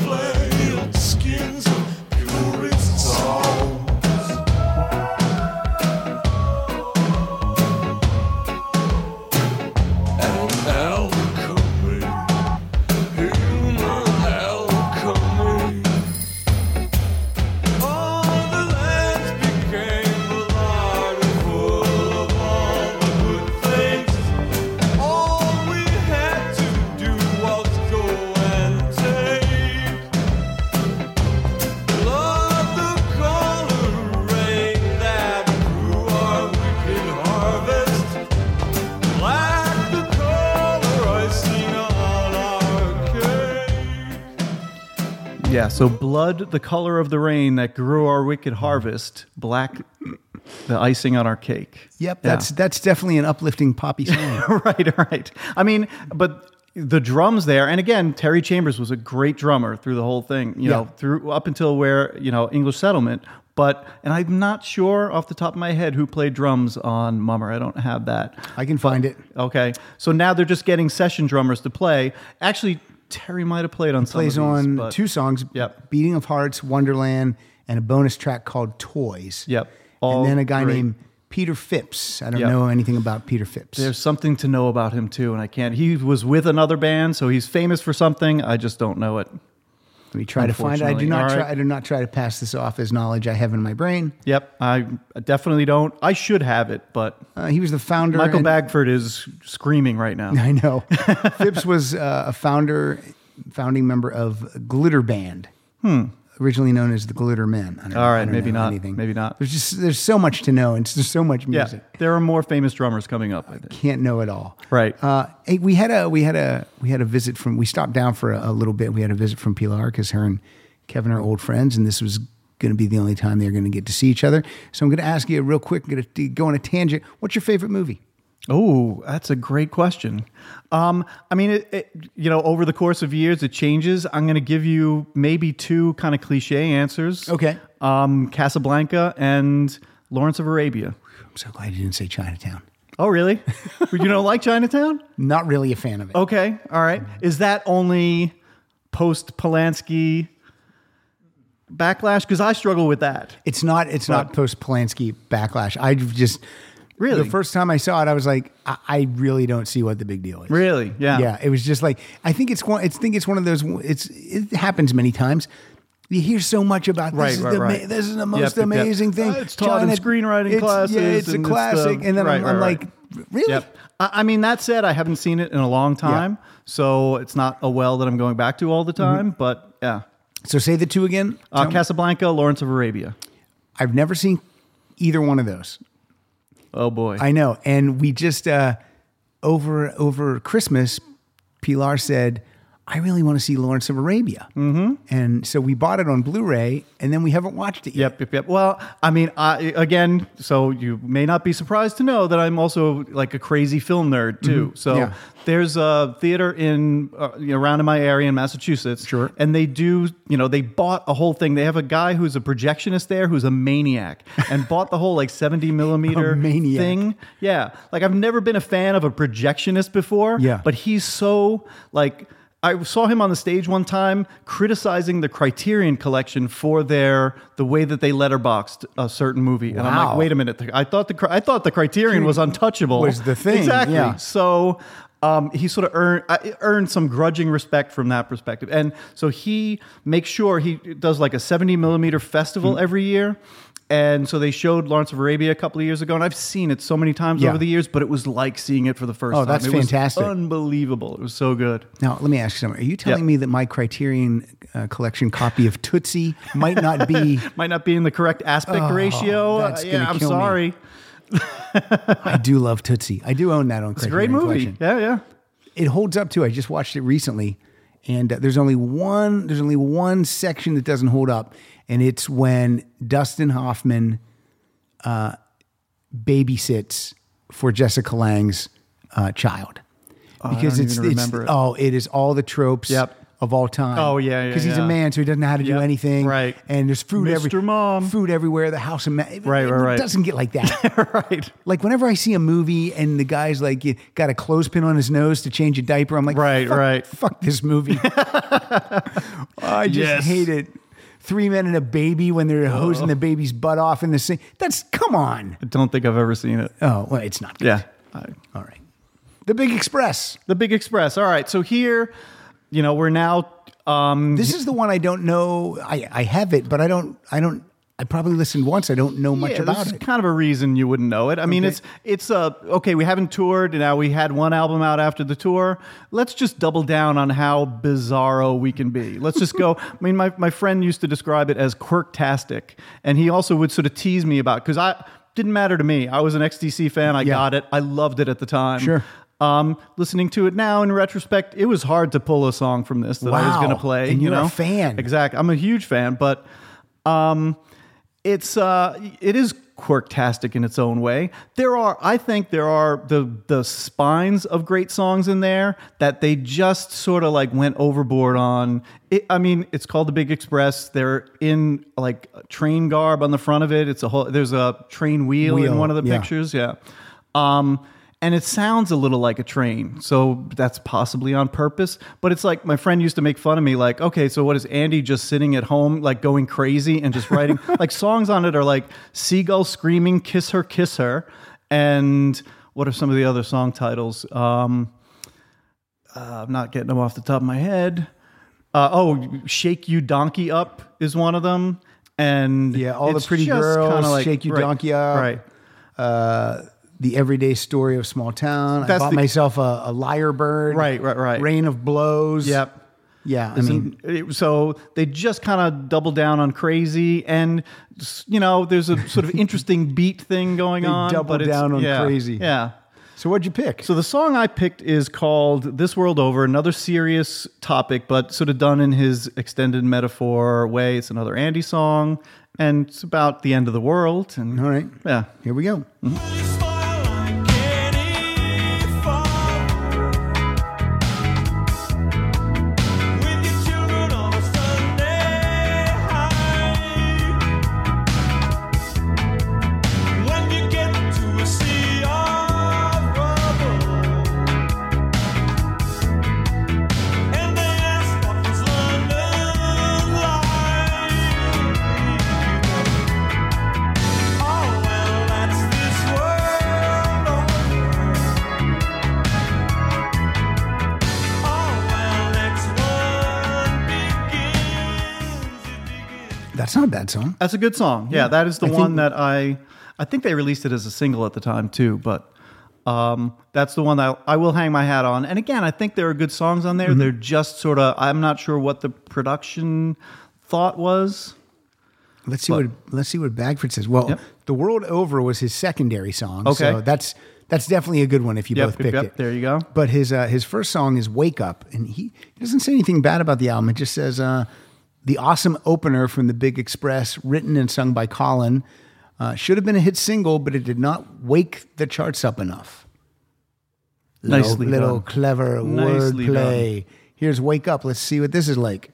Yeah, so blood, the color of the rain that grew our wicked harvest, black, the icing on our cake. Yep, Yeah. that's that's definitely an uplifting poppy song. right, right. I mean, but the drums there, and again, Terry Chambers was a great drummer through the whole thing. You Yeah. know, through up until where you know English settlement. But and I'm not sure off the top of my head who played drums on Mummer. I don't have that. I can find it. Okay, so now they're just getting session drummers to play. Actually, Terry might have played on some Plays of these, on but- two songs: Yep. "Beating of Hearts," "Wonderland," and a bonus track called "Toys." Yep. All and then a guy great. named Peter Phipps. I don't Yep. know anything about Peter Phipps. There's something to know about him too, and I can't. He was with another band, so he's famous for something. I just don't know it. Let me try to find it. I do not All try. right. I do not try to pass this off as knowledge I have in my brain. Yep, I definitely don't. I should have it, but Uh, he was the founder. Michael and- Bagford is screaming right now. I know. Phipps was uh, a founder, founding member of Glitter Band, originally known as the Glitter Men. I. All right, I maybe not, Anything. maybe not. There's just there's so much to know, and there's so much music. Yeah, there are more famous drummers coming up. I think. Can't know it all. Right. Uh, hey, we had a we had a we had a visit from. We stopped down for a, a little bit. We had a visit from Pilar because her and Kevin are old friends, and this was going to be the only time they're going to get to see each other. So I'm going to ask you real quick. I'm going to go on a tangent. What's your favorite movie? Oh, that's a great question. Um, I mean, it, it, you know, over the course of years, it changes. I'm going to give you maybe two kind of cliche answers. Okay. Um, Casablanca and Lawrence of Arabia. I'm so glad you didn't say Chinatown. Oh, really? you don't like Chinatown? Not really a fan of it. Okay, all right. Is that only post Polanski backlash? Because I struggle with that. It's not. It's not post Polanski backlash. I just Really? the first time I saw it, I was like, I, I really don't see what the big deal is. Really? Yeah. Yeah. It was just like I think it's one. I think it's one of those. It's it happens many times. You hear so much about this Right, is right, the right. this is the most yep, yep. amazing thing. Uh, it's taught in screenwriting it's- classes Yeah, it's a and it's classic. the- and then I'm, I'm right, like, really? Yep. I I mean, that said, I haven't seen it in a long time, so it's not a well that I'm going back to all the time. But yeah, So say the two again. uh, Casablanca, Lawrence of Arabia. I've never seen either one of those. Oh boy. I know. And we just uh over over Christmas, Pilar said, I really want to see Lawrence of Arabia. Mm-hmm. And so we bought it on Blu-ray, and then we haven't watched it yet. Yep, yep, yep. Well, I mean, I, again, so you may not be surprised to know that I'm also like a crazy film nerd too. So Mm-hmm. Yeah. there's a theater in uh, around in my area in Massachusetts. Sure. And they do, you know, they bought a whole thing. They have a guy who's a projectionist there who's a maniac and bought the whole like 70 millimeter thing. Yeah. Like I've never been a fan of a projectionist before. Yeah. But he's so like I saw him on the stage one time criticizing the Criterion collection for their the way that they letterboxed a certain movie, and I'm like, wait a minute, I thought the I thought the Criterion was untouchable. Was the thing, exactly? yeah. So. Um, he sort of earned earned some grudging respect from that perspective, and so he makes sure he does like a seventy millimeter festival Hmm. every year, and so they showed Lawrence of Arabia a couple of years ago, and I've seen it so many times Yeah. over the years, but it was like seeing it for the first Oh, time. Oh, that's It was fantastic. unbelievable! It was so good. Now, let me ask you something. Are you telling Yeah. me that my Criterion uh, collection copy of Tootsie might not be? might not be in the correct aspect ratio. Oh, that's Uh, yeah, I'm sorry. I do love Tootsie. I do own that on It's a great movie. Yeah, yeah. It holds up too. I just watched it recently, and uh, there's only one. There's only one section that doesn't hold up, and it's when Dustin Hoffman uh, babysits for Jessica Lange's uh, child. Because don't it's, it's remember it. oh, it is all the tropes Yep. of all time. Oh, yeah, yeah, Because he's yeah. a man, so he doesn't know how to do Yep, anything. right. And there's food everywhere. Mr. Mom. food everywhere. The house of ma- it, Right, right, right. doesn't get like that. right. Like whenever I see a movie and the guy's like got a clothespin on his nose to change a diaper, I'm like, Right, fuck, right. Fuck this movie. I just Yes. hate it. Three men and a baby when they're hosing the baby's butt off in the sink. That's come on. I don't think I've ever seen it. Oh well, it's not. Good. Yeah. I- All right. The Big Express. the Big Express. All right. So here, you know, we're now. Um, This is the one I don't know. I, I have it, but I don't. I don't. I probably listened once. I don't know much yeah, about it. kind of a reason you wouldn't know it. I mean, Okay. it's it's uh okay. We haven't toured. Now we had one album out after the tour. Let's just double down on how bizarro we can be. Let's just go. I mean, my my friend used to describe it as quirktastic, and he also would sort of tease me about because I didn't matter to me. I was an XTC fan. I Yeah. got it. I loved it at the time. Sure. Um, listening to it now in retrospect, it was hard to pull a song from this that I was going to play. And you a know, fan. Exactly. I'm a huge fan, but um, it's uh, it is quirktastic in its own way. There are, I think, there are the the spines of great songs in there that they just sort of like went overboard on. It, I mean, it's called the Big Express. They're in like train garb on the front of it. It's a whole. There's a train wheel, Wheel, in one of the yeah. pictures. Yeah. Um, and it sounds a little like a train, so that's possibly on purpose. But it's like my friend used to make fun of me, like, okay, so what is Andy just sitting at home, like going crazy and just writing? like songs on it are like "Seagull Screaming," "Kiss Her, Kiss Her," and what are some of the other song titles? Um, uh, I'm not getting them off the top of my head. Uh, oh, "Shake You Donkey Up" is one of them, and Yeah, All the Pretty Girls, kinda Shake You right, Donkey Up. right? uh, the everyday story of small town. I That's bought the- myself a, a Liarbird. Right, right, right. Reign of blows. Yep. Yeah. I I mean, it- so they just kind of double down on crazy, and you know, there's a sort of interesting beat thing going on. double but it's- down on yeah, crazy. Yeah. so what'd you pick? So the song I picked is called "This World Over." Another serious topic, but sort of done in his extended metaphor way. It's another Andy song, and it's about the end of the world. And All right. yeah, Here we go. Oh begins. That's a bad song. that's a good song. Yeah, that is the I one think- that I. I think they released it as a single at the time too, but. Um, that's the one that I will hang my hat on. And again, I think there are good songs on there. Mm-hmm. They're just sort of. I'm not sure what the production thought was. Let's see what let's see what Bagford says. Well, Yep. The World Over was his secondary song. Okay. So that's That's definitely a good one if you Yep, both picked yep. it. There you go. But his uh, his first song is "Wake Up," and he, he doesn't say anything bad about the album. It just says uh, the awesome opener from the Big Express, written and sung by Colin, uh, should have been a hit single, but it did not wake the charts up enough. Little, Nicely little done. clever Nicely wordplay. Here's "Wake Up." Let's see what this is like.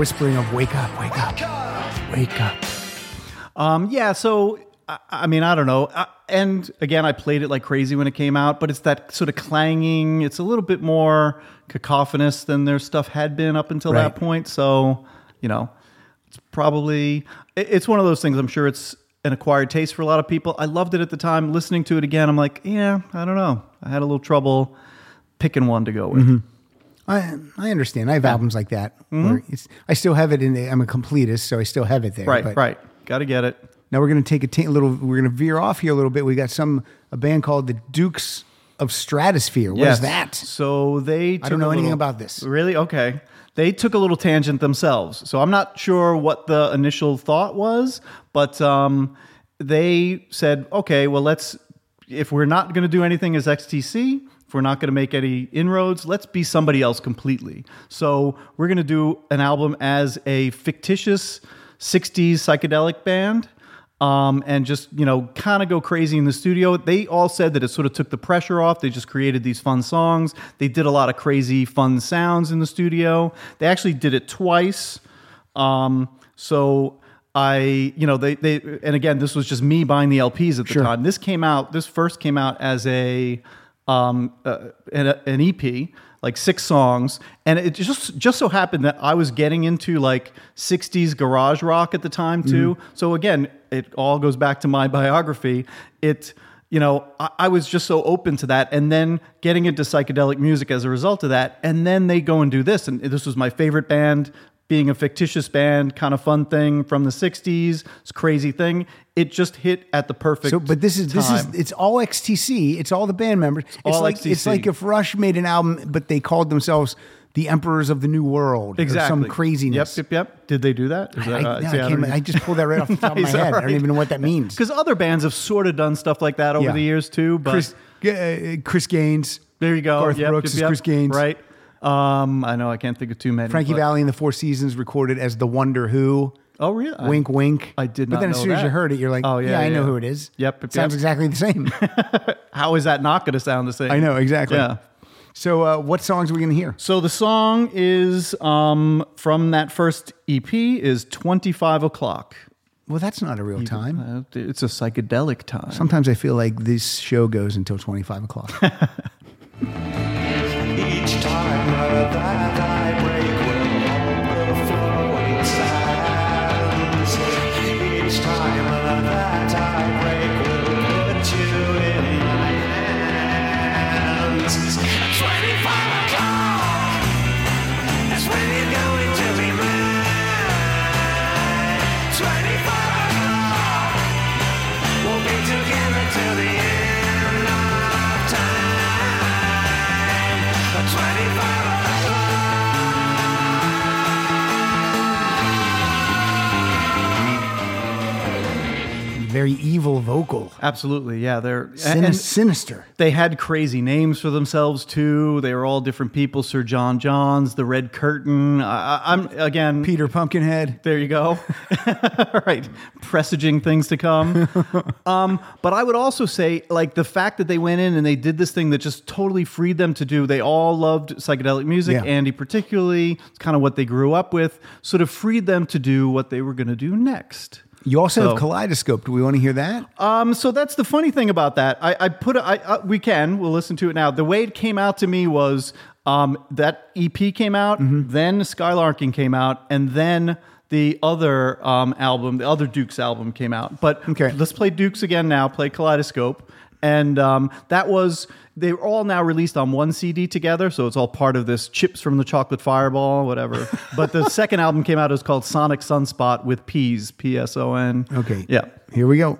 Whispering of "Wake up, wake up, wake up." Um, yeah, so I, I mean, I don't know. I, and again, I played it like crazy when it came out, but it's that sort of clanging. It's a little bit more cacophonous than their stuff had been up until Right. that point. So, you know, it's probably it- it's one of those things. I'm sure it's an acquired taste for a lot of people. I loved it at the time. Listening to it again, I'm like, yeah, I don't know. I had a little trouble picking one to go with. I I understand. I have albums like that. It's, I still have it in. The, I'm a completist, so I still have it there. Right, but right. Got to get it. Now we're going to take a ta- little. We're going to veer off here a little bit. We got some a band called the Dukes of Stratosphear. What is Yes. that? So they. Took don't know anything little- about this. Really? Okay. They took a little tangent themselves. So I'm not sure what the initial thought was, but um, they said, okay, well, let's. If we're not going to do anything as XTC, if we're not going to make any inroads, let's be somebody else completely. So we're going to do an album as a fictitious 60s psychedelic band um, and just you know kind of go crazy in the studio. They all said that it sort of took the pressure off. They just created these fun songs. They did a lot of crazy fun sounds in the studio. They actually did it twice. Um, so I, you know, they they and again, this was just me buying the LPs at the Sure. time. This came out. This first came out as a um, uh, an, an EP, like six songs, and it just just so happened that I was getting into like '60s garage rock at the time too. So again, it all goes back to my biography. It you know, I, I was just so open to that, and then getting into psychedelic music as a result of that, and then they go and do this, and this was my favorite band. Being a fictitious band, kind of fun thing from the '60s, it's a crazy thing. It just hit at the perfect. So, but this is this is it's all XTC. It's all the band members. It's, all like it's like if Rush made an album, but they called themselves the Emperors of the New World. or exactly some craziness. Yep, yep, yep. Did they do that? Is that- no, uh, I see, can't- I just pulled that right off the top of my Nice, head. I don't even know what that means. because other bands have sort of done stuff like that over Yeah. the years too. But Chris, uh, Chris Gaines. there you go. Garth Yep, Brooks yep, is. Chris Gaines. right? Um, I know I can't think of too many. Frankie but- Valli and the Four Seasons recorded as the Wonder Who. Oh, really? I- Wink, wink. I did not. But not then as know soon as that. you heard it, you're like, Oh, oh yeah, yeah, I know yeah. who it is. Yep, yep, sounds yep. exactly the same. How is that not going to sound the same? I know exactly. Yeah. So, uh, what songs are we going to hear? So the song is um, from that first EP is 25 o'clock. Well, that's not a real time. Uh, it's a psychedelic time. Sometimes I feel like this show goes until 25 o'clock. Each Very evil vocal. Absolutely, yeah. They're Sin- and sinister. they had crazy names for themselves too. They were all different people. Sir John Johns, the Red Curtain. I, I'm again. Peter Pumpkinhead. There you go. all right, Presaging things to come. um, but I would also say, like, the fact that they went in and they did this thing that just totally freed them to do, they all loved psychedelic music. Yeah. Andy, particularly, it's kind of what they grew up with, sort of freed them to do what they were going to do next. You also So- have Kaleidoscope. Do we want to hear that? Um, so that's the funny thing about that. I, I put it. I, uh, we can. We'll listen to it now. The way it came out to me was um, that EP came out, then Skylarking came out, and then the other um, album, the other Dukes album, came out. But Okay. let's play Dukes again now. Play Kaleidoscope, and um, that was they were all now released on one CD together, so it's all part of this Chips from the Chocolate Fireball, whatever. but the second album came out. Was called Psonic Psunspot with P's, P S O N. Okay. Yeah. Here we go.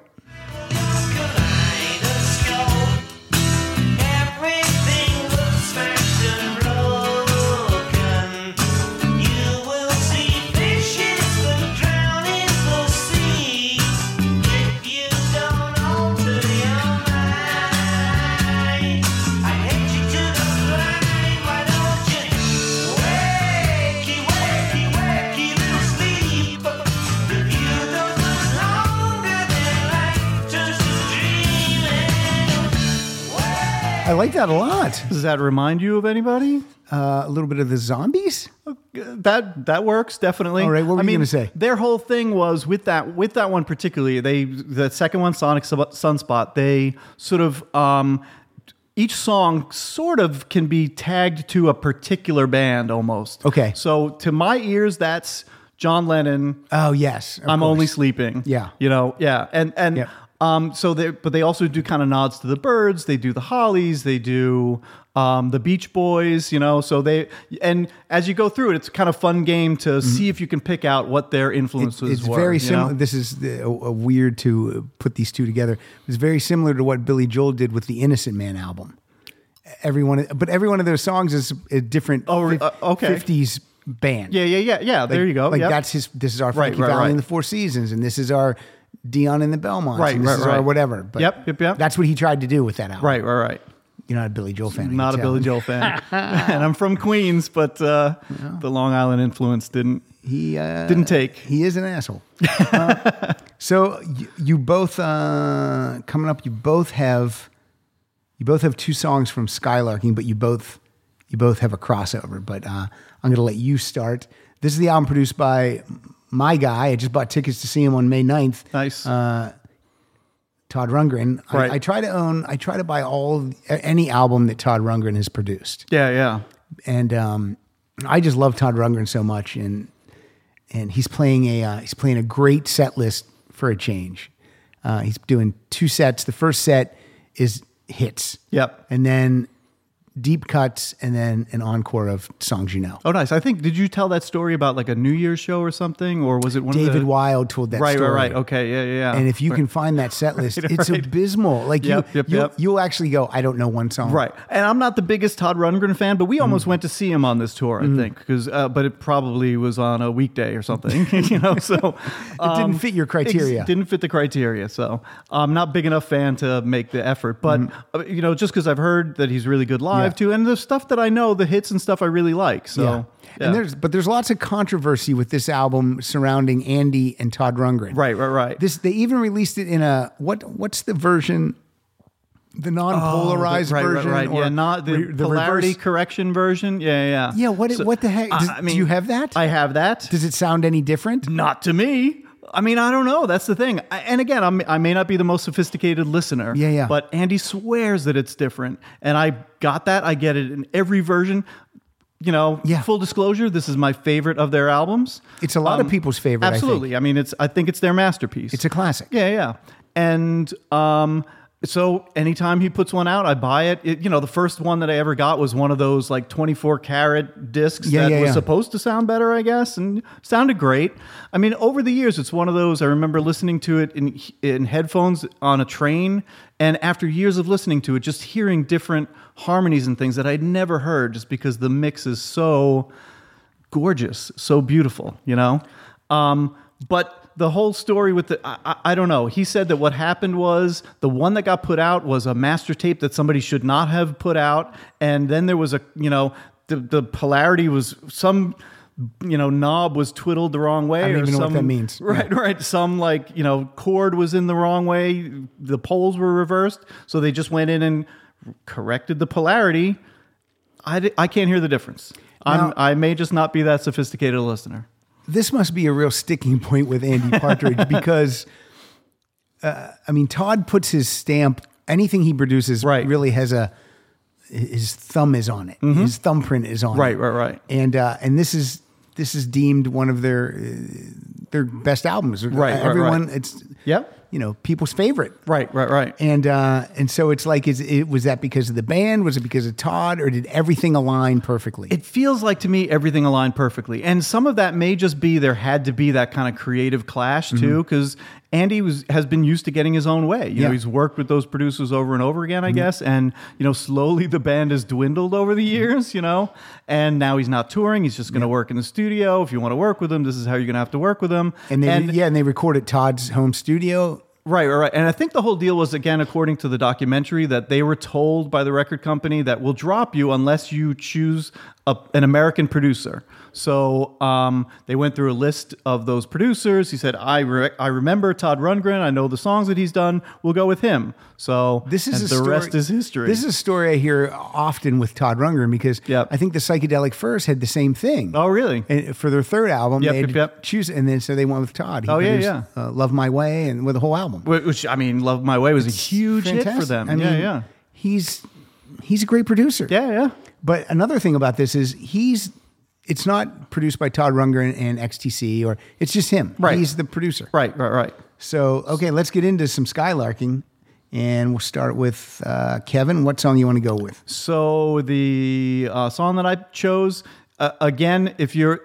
That a lot. Does that remind you of anybody? Uh, a little bit of the zombies. That that works definitely. All right, what were I you mean, gonna say? Their whole thing was with that with that one particularly. They the second one, Psonic Psunspot. They sort of um, each song sort of can be tagged to a particular band almost. Okay. So to my ears, that's John Lennon. Oh yes, I'm course. only sleeping. Yeah. You know, yeah. And and Yeah. Um so they but they also do kind of nods to the Byrds, they do the hollies, they do um the Beach Boys, you know, so they and as you go through it, it's kind of fun game to see if you can pick out what their influences Mm-hmm. It's were. very similar. know? This is the, a, a weird to put these two together. It's very similar to what Billy Joel did with the Innocent Man album. Everyone, but every one of their songs is a different. Oh, uh, okay. 50s band. Yeah, yeah, yeah, yeah. Like- there you go. Like Yep. that's his. This is our Right, Frankie right, Valli right. and the Four Seasons, and this is our Dion and the Belmonts. Right, and right, is our whatever. But Yep, yep, yep. That's what he tried to do with that album. right, right, right. You're not a Billy Joel fan. Not a tell. Billy Joel fan. and I'm from Queens, but uh, the Long Island influence didn't He uh, didn't take. He is an asshole. Uh, so you, you both uh, coming up. You both have you both have two songs from Skylarking, but you both you both have a crossover. But uh, I'm going to let you start. This is the album produced by my guy. I just bought tickets to see him on May 9th. Nice. Todd Rundgren. Right. I, I try to own. I try to buy all any album that Todd Rundgren has produced yeah, yeah. and um, I just love Todd Rundgren so much, and and he's playing a uh, he's playing a great set list for a change. Uh, he's doing two sets. The first set is hits, Yep. and then deep cuts, and then an encore of songs you know. Oh, nice. I think did you tell that story about like a New Year's show or something, or was it one of David the Wild told that Right, story. right, right. Okay, yeah, yeah, yeah. And if you can find that set list, it's right. abysmal. Like Yep, you, yep, you'll, yep. you'll actually go, I don't know one song. Right, and I'm not the biggest Todd Rundgren fan, but we almost went to see him on this tour. I think because, uh, but it probably was on a weekday or something, you know. So it didn't fit your criteria. didn't fit the criteria, so I'm not big enough fan to make the effort. But uh, you know, just because I've heard that he's really good live Yeah. Too, and the stuff that I know, the hits and stuff I really like. So Yeah. yeah. And there's but there's lots of controversy with this album surrounding Andy and Todd Rundgren. right, right, right. This they even released it in a what what's the version the non-polarized Oh, right, version right, right. or yeah, not the, re- polarity reverse- correction version. Yeah, yeah. Yeah, what So, what the heck? Does, I mean, do you have that? I have that. Does it sound any different? Not to me. I mean, I don't know. That's the thing. I, and again, I'm, I may not be the most sophisticated listener. Yeah, yeah. But Andy swears that it's different, and I got that. I get it in every version. You know, Yeah. full disclosure, this is my favorite of their albums. It's a lot of people's favorite, I think. Absolutely. I, mean, it's. I think it's their masterpiece. It's a classic. Yeah, yeah. And um, so anytime he puts one out, I buy it. it. You know, the first one that I ever got was one of those like 24 karat discs Yeah, that yeah, was yeah. supposed to sound better, I guess, and sounded great. I mean, over the years, it's one of those. I remember listening to it in in headphones on a train, and after years of listening to it, just hearing different harmonies and things that I'd never heard, just because the mix is so gorgeous, so beautiful, you know? Um, but the whole story with the, I, I, I don't know. He said that what happened was the one that got put out was a master tape that somebody should not have put out. And then there was a, you know, the, the polarity was some, you know, knob was twiddled the wrong way. I don't or even know what that means. Right, right. Some like, you know, cord was in the wrong way. The poles were reversed. So they just went in and corrected the polarity. I I can't hear the difference. Now- I'm, I may just not be that sophisticated a listener. This must be a real sticking point with Andy Partridge because, uh, I mean, Todd puts his stamp. Anything he produces Right. really has a his thumb is on it. His thumbprint is on Mm-hmm. Right, it. right, right. And uh, and this is this is deemed one of their uh, their best albums. Right, right, Everyone, right. it's Yep. You know people's favorite. Right, right, right. And uh, and so it's like, is it was that because of the band? Was it because of Todd, or did everything align perfectly? It feels like to me everything aligned perfectly. And some of that may just be there had to be that kind of creative clash too, because Andy was has been used to getting his own way. You know, he's worked with those producers over and over again, I mm-hmm. guess. And, you know, slowly the band has dwindled over the mm-hmm. years, you know. And now he's not touring. He's just gonna work in the studio. If you want to work with him, this is how you're gonna have to work with him. and they yeah, and they recorded Todd's home studio. Right, right, right. And I think the whole deal was, again, according to the documentary, that they were told by the record company that we'll drop you unless you choose a, an American producer. So um, they went through a list of those producers. He said, I, re- I remember Todd Rundgren. I know the songs that he's done. We'll go with him. So This is a the story, rest is history. This is a story I hear often with Todd Rundgren because Yep. I think the Psychedelic Furs had the same thing. oh, really? And for their third album, Yep, they yep, choose, and then so they went with Todd. He Oh, yeah, produced, yeah. Uh, "Love My Way" and with the whole album. Which, I mean, Love My Way was a huge hit for them. I mean, yeah, yeah. He's he's a great producer. Yeah, yeah. But another thing about this is he's it's not produced by Todd Rundgren and XTC or it's just him. Right. He's the producer. Right, right, right. So okay, let's get into some skylarking, and we'll start with uh, Kevin. What song you want to go with? So the uh, song that I chose, uh, again, if you're,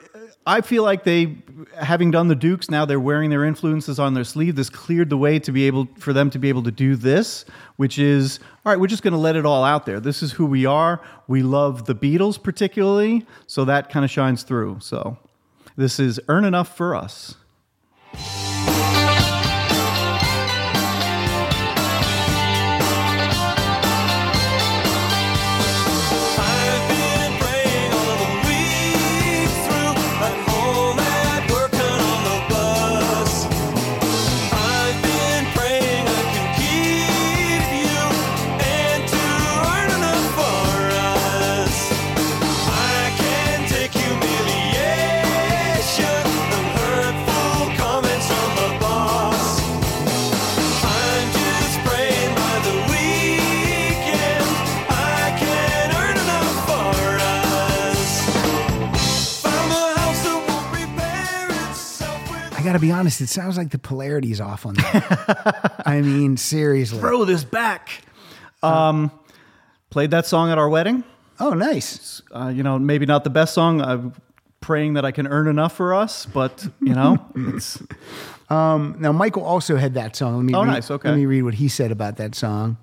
I feel like they, having done the Dukes, now they're wearing their influences on their sleeve. This cleared the way to be able for them to be able to do this, which is all right. We're just going to let it all out there. This is who we are. We love the Beatles particularly, so that kind of shines through. So this is "Earn Enough for Us." Be honest. It sounds like the polarity is off on that. I mean, seriously. Throw this back. Um, played that song at our wedding. Oh, nice. uh, you know, maybe not the best song. I'm praying that I can earn enough for us, but you know, it's Now, Michael also had that song. Let me Oh, read, nice. Okay. Let me read what he said about that song.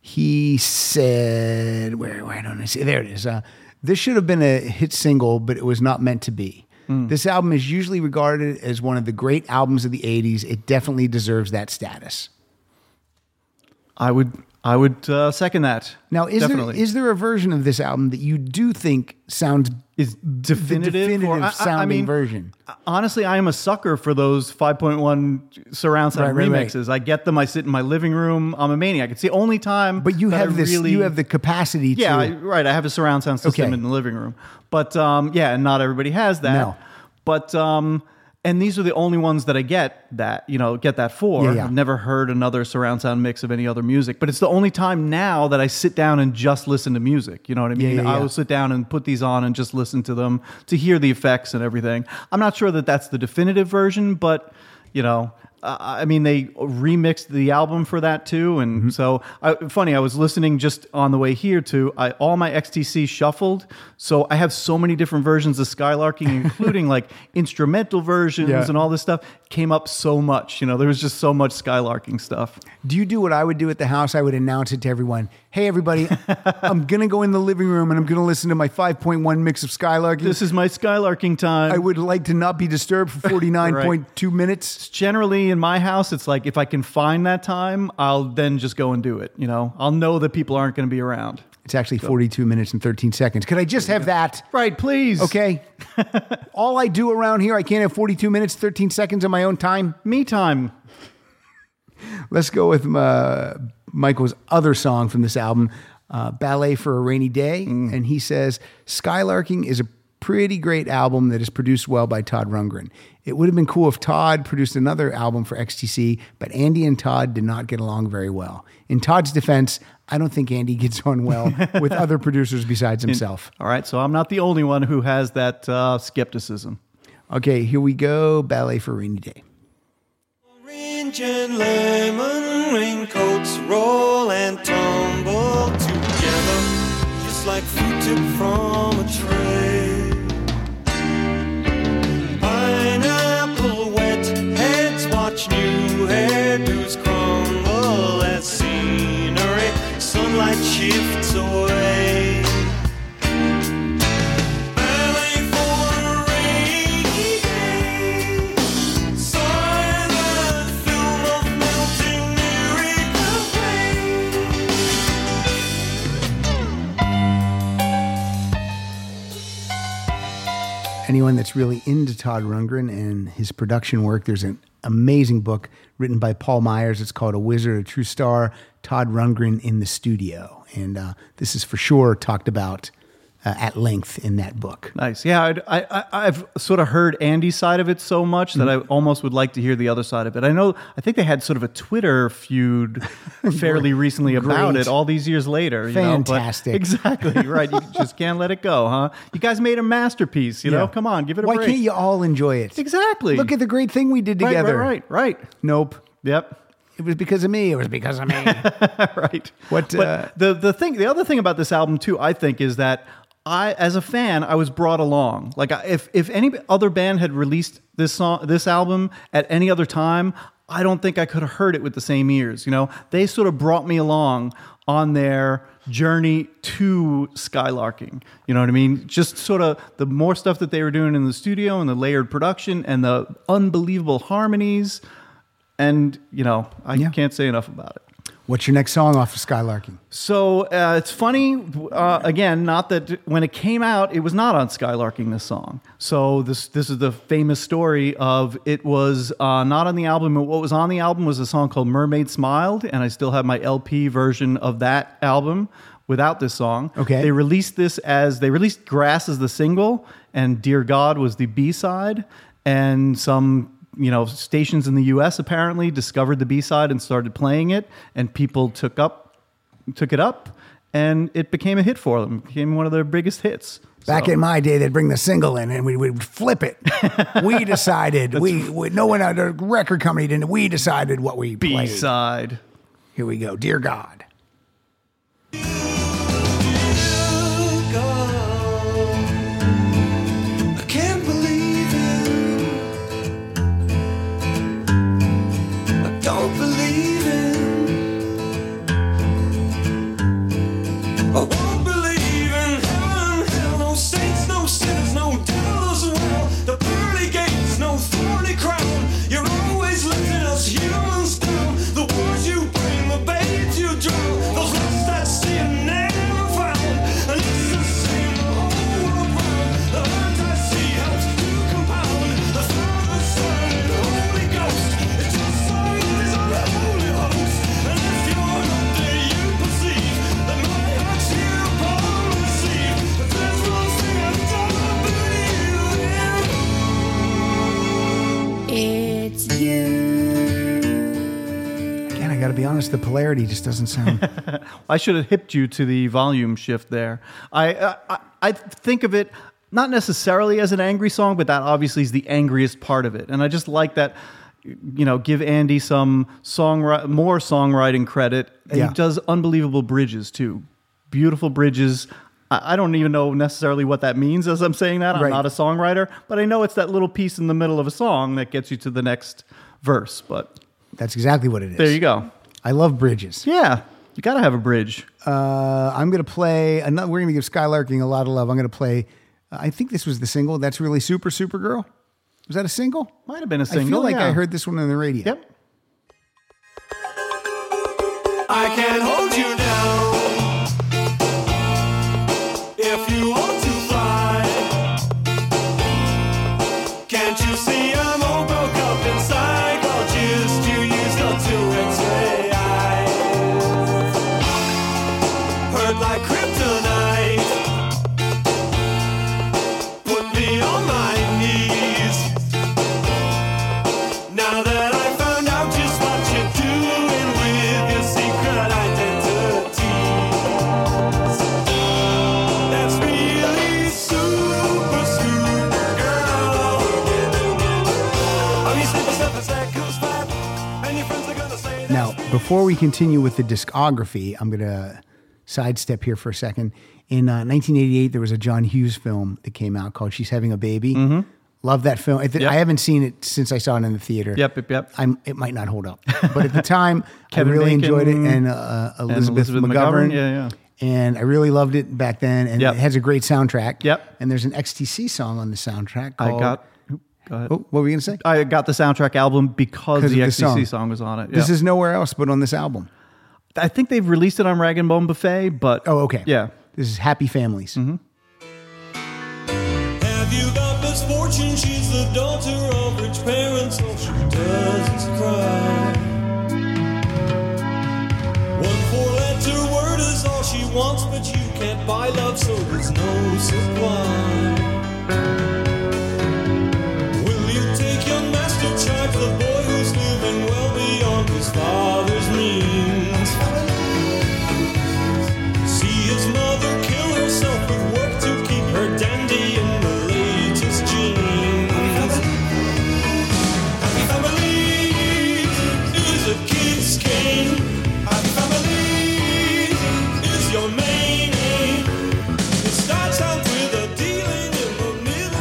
He said, "Where? Why don't I see? There it is. Uh, this should have been a hit single, but it was not meant to be. Hmm. This album is usually regarded as one of the great albums of the '80s. It definitely deserves that status." I would I would uh, second that. Now, is definitely there is there a version of this album that you do think sounds is definitive, definitive or- I- I- I sounding mean, version? Honestly, I am a sucker for those 5.1 surround sound Right, right, right. remixes. I get them. I sit in my living room. I'm a maniac. It's the only time. But you that have I this. Really, you have the capacity Yeah, to. I, right. I have a surround sound system Okay. in the living room, but um, yeah, and not everybody has that. No. But um, and these are the only ones that I get that you know get that for. Yeah, yeah. I've never heard another surround sound mix of any other music, but it's the only time now that I sit down and just listen to music. You know what I mean? Yeah, I will sit down and put these on and just listen to them to hear the effects and everything. I'm not sure that that's the definitive version, but you know. Uh, I mean, they remixed the album for that too, and Mm-hmm. so I, funny. I was listening just on the way here to I, all my XTC shuffled, so I have so many different versions of Skylarking, including like instrumental versions Yeah. and all this stuff. Came up so much, you know. There was just so much Skylarking stuff. Do you do what I would do at the house? I would announce it to everyone. Hey, everybody, I'm going to go in the living room and I'm going to listen to my 5.1 mix of Skylarking. This is my Skylarking time. I would like to not be disturbed for 49.2 minutes. generally in my house it's like if i can find that time i'll then just go and do it you know i'll know that people aren't going to be around It's actually 42 minutes and 13 seconds. Could I just have that? right please Okay. All I do around here, I can't have 42 minutes, 13 seconds of my own time. me time Let's go with uh, Michael's other song from this album, uh, Ballet for a Rainy Day. Mm. And he says, Skylarking is a pretty great album that is produced well by Todd Rundgren. It would have been cool if Todd produced another album for XTC, but Andy and Todd did not get along very well. In Todd's defense, I don't think Andy gets on well with other producers besides himself. All right, so I'm not the only one who has that uh, skepticism. Okay, here we go. Ballet for Rainy Day. Orange and lemon raincoats roll and tumble together, just like fruit tipped from a tray. Heads new hairdos crumble as scenery sunlight shifts away. Anyone that's really into Todd Rundgren and his production work, there's an amazing book written by Paul Myers. It's called A Wizard, a True Star, Todd Rundgren in the Studio. And uh, this is for sure talked about uh, at length in that book. Nice. Yeah, I'd- I, I, I've sort of heard Andy's side of it so much that I almost would like to hear the other side of it. I know, I think they had sort of a Twitter feud fairly recently about Great. it all these years later. You Know? But- Fantastic. exactly, right. You just can't let it go, huh? You guys made a masterpiece, you know? Come on, give it a Why break. can't you all enjoy it? Exactly. Look at the great thing we did together. Right, right, right. Nope. Yep. It was because of me. It was because of me. right. What, uh, the the thing, the other thing about this album too, I think, is that I, as a fan, I was brought along. Like, if if any other band had released this song, this album at any other time, I don't think I could have heard it with the same ears. You know, they sort of brought me along on their journey to skylarking. You know what I mean? Just sort of the more stuff that they were doing in the studio and the layered production and the unbelievable harmonies. And you know, I Yeah. can't say enough about it. What's your next song off of Skylarking? So uh, it's funny, uh, again, not that when it came out, it was not on Skylarking this song. So this this is the famous story of it was uh, not on the album. But what was on the album was a song called "Mermaid Smiled," and I still have my LP version of that album without this song. Okay. they released this as they released "Grass" as the single, and "Dear God" was the B side, and some you know, stations in the U.S. apparently discovered the B side and started playing it, and people took up, took it up, and it became a hit for them. It became one of their biggest hits. Back So- in my day, they'd bring the single in and we would flip it. we decided. we, we no one, the record company didn't. We decided what we played. B played. side. Here we go. Dear God. Be honest. The polarity just doesn't sound. I should have hipped you to the volume shift there. I, I I- I think of it not necessarily as an angry song, but that obviously is the angriest part of it. And I just like that. You know, give Andy some song more songwriting credit. Yeah. He does unbelievable bridges too, beautiful bridges. I I don't even know necessarily what that means as I'm saying that. I'm Right. not a songwriter, but I know it's that little piece in the middle of a song that gets you to the next verse. But That's exactly what it is. there you go. I love bridges. Yeah, you got to have a bridge. Uh, I'm going to play another. We're going to give Skylarking a lot of love. I'm going to play. uh, I think this was the single. That's really super, super girl. Was that a single? Might have been a single. I feel like yeah. I heard this one on the radio. Yep. I can hold you down before we continue with the discography, I'm going to sidestep here for a second. In uh, 1988, there was a John Hughes film that came out called She's Having a Baby. Mm-hmm. Love that film. I, Yep. I haven't seen it since I saw it in the theater. Yep, yep, yep. I'm, it might not hold up, but at the time, I really Bacon enjoyed it. And uh, Elizabeth, Elizabeth McGovern. McGovern, yeah, yeah. And I really loved it back then. And Yep. it has a great soundtrack. Yep. And there's an XTC song on the soundtrack. I Called, got. Go ahead. Oh, what were you going to say? I got the soundtrack album because the XTC song. song. was on it. This yeah. is nowhere else but on this album. I think they've released it on Rag and Bone Buffet, but Oh, okay. yeah. This is Happy Families. Mm-hmm. Have you got misfortune? She's the daughter of rich parents. All she does is cry. One four letter word is all she wants, but you can't buy love, so there's no supply. Beyond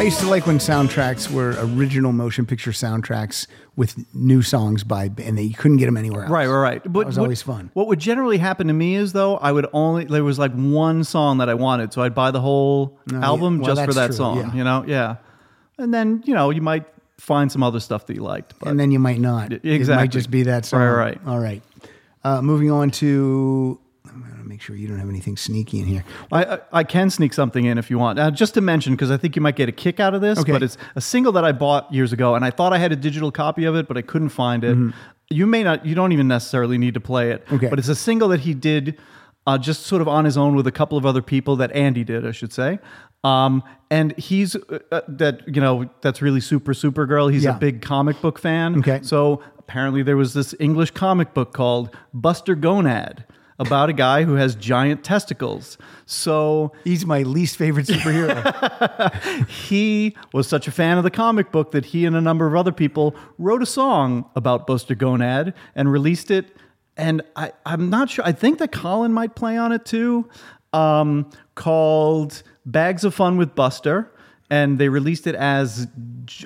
used to like when soundtracks were original motion picture soundtracks with new songs by, and they, you couldn't get them anywhere else. Right, right, right. But was what- always fun. What would generally happen to me is though I would only there was like one song that I wanted, so I'd buy the whole yeah. album Well, just for that true, song. yeah. You know, yeah. And then you know you might find some other stuff that you liked, but And then you might not. It might Exactly. just be that song. Right, right. All right. Uh, moving on to, I'm going to make sure you don't have anything sneaky in here. I, I, can sneak something in if you want. Uh, just to mention, because I think you might get a kick out of this, Okay. but it's a single that I bought years ago, and I thought I had a digital copy of it, but I couldn't find it. You may not, you don't even necessarily need to play it. Mm-hmm. Okay. But it's a single that he did uh, just sort of on his own with a couple of other people that Andy did, I should say. Um, and he's uh, uh, that, you know, that's really super, super girl. He's Yeah. a big comic book fan. Okay. So apparently there was this English comic book called Buster Gonad about a guy who has giant testicles. So He's my least favorite superhero. he was such a fan of the comic book that he and a number of other people wrote a song about Buster Gonad and released it. And I, I'm not sure. I think that Colin might play on it too, um, called Bags of Fun with Buster. And they released it as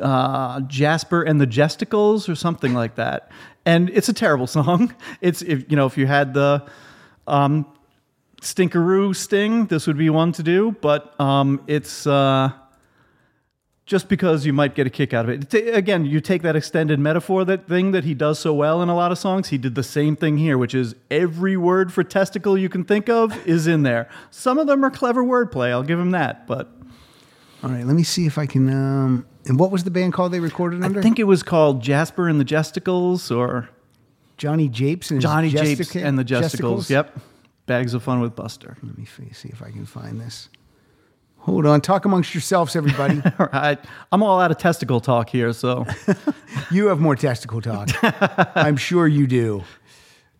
uh, Jasper and the Jesticles or something like that. And it's a terrible song. It's if you know if you had the um, Stinkeroo sting, this would be one to do. But um, it's uh, just because you might get a kick out of it. Ta- Again, you take that extended metaphor, that thing that he does so well in a lot of songs. He did the same thing here, which is every word for testicle you can think of is in there. Some of them are clever wordplay. I'll give him that. But All right, let me see if I can. Um, and what was the band called they recorded under? I think it was called Jasper and the Jesticles or Johnny Japes and Johnny Japes and the Jesticles. Yep. Bags of Fun with Buster. Let me see if I can find this. Hold on. Talk amongst yourselves, everybody. All right. I'm all out of testicle talk here, so you have more testicle talk. I'm sure you do.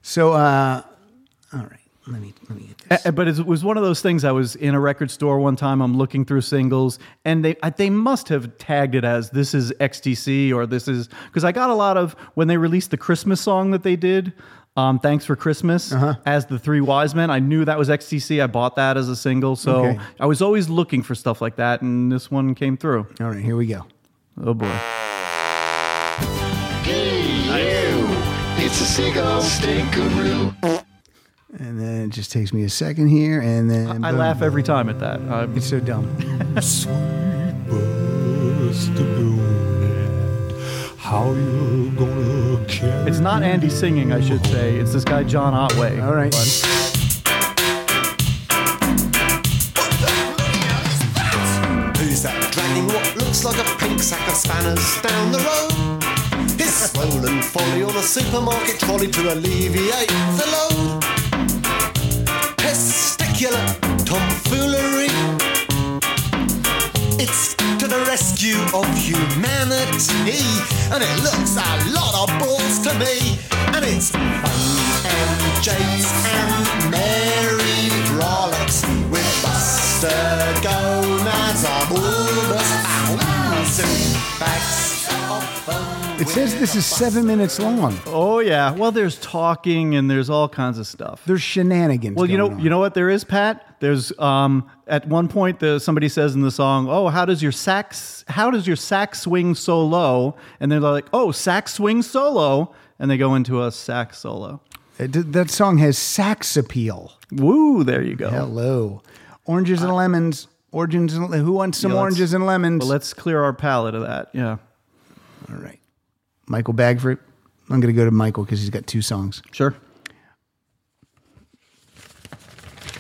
So, uh, all right. Let me let me get this. Uh, But it was one of those things. I was in a record store one time. I'm looking through singles, and they they must have tagged it as this is XTC or this is because I got a lot of when they released the Christmas song that they did. Um, Thanks for Christmas Uh-huh. as the Three Wise Men. I knew that was XTC. I bought that as a single, so Okay. I was always looking for stuff like that, and this one came through. All right, here we go. Oh boy! you It's a seagull stinkeroo. And then it just takes me a second here, and then I boom. laugh every time at that. I'm- It's so dumb. Buster Gonad, how you gonna carry it's not Andy singing, I should say. It's this guy John Otway. All right. But- Who's that dragging what looks like a pink sack of spanners down the road? His swollen folly on a supermarket trolley to alleviate the load. Testicular tomfoolery. It's to the rescue of humanity, and it looks a lot of balls to me. And it's fun and James and Mary frolics with Buster Gonads of bulbous thousand bags of It says this is seven minutes long. Oh yeah. Well, there's talking and there's all kinds of stuff. There's shenanigans. Well, you know, on. you know what there is, Pat. There's um at one point the somebody says in the song, "Oh, how does your sax how does your sax swing so low?" And they're like, "Oh, sax swing solo," and they go into a sax solo. It- Uh, that song has sax appeal. Woo! There you go. Hello, oranges and lemons. Oranges and who wants some Yeah, oranges and lemons? But let's clear our palate of that. Yeah, All right, Michael Bagford. I'm going to go to Michael because he's got two songs. sure.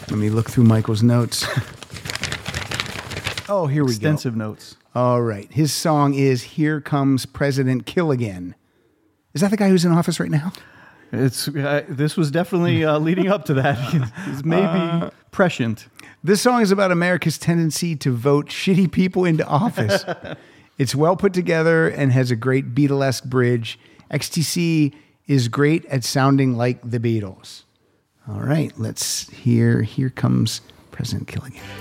Let me look through Michael's notes. oh, here we go. Extensive notes. All right, his song is "Here Comes President Kill Again." Is that the guy who's in office right now? It's uh, this was definitely uh, leading up to that. it's maybe Uh, prescient. This song is about America's tendency to vote shitty people into office. it's well put together and has a great Beatlesque bridge. XTC is great at sounding like the Beatles. All right, let's hear. Here comes President Kill Again.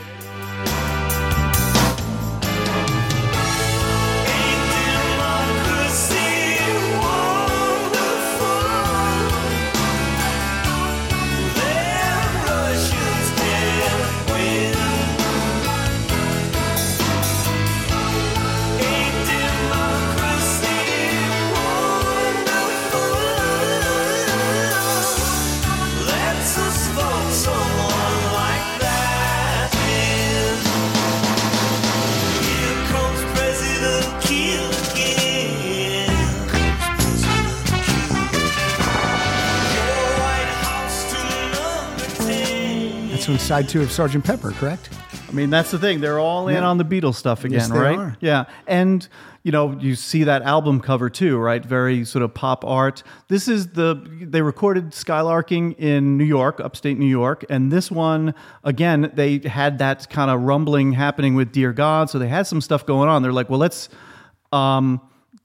Side two of Sergeant Pepper, correct? I mean, that's the thing. They're all in Yeah. on the Beatles stuff again, Yes, right? are. Yeah. And, you know, you see that album cover too, right? Very sort of pop art. This is the, they recorded Skylarking in New York, upstate New York. And this one, again, they had that kind of rumbling happening with Dear God. So they had some stuff going on. They're like, well, let's um,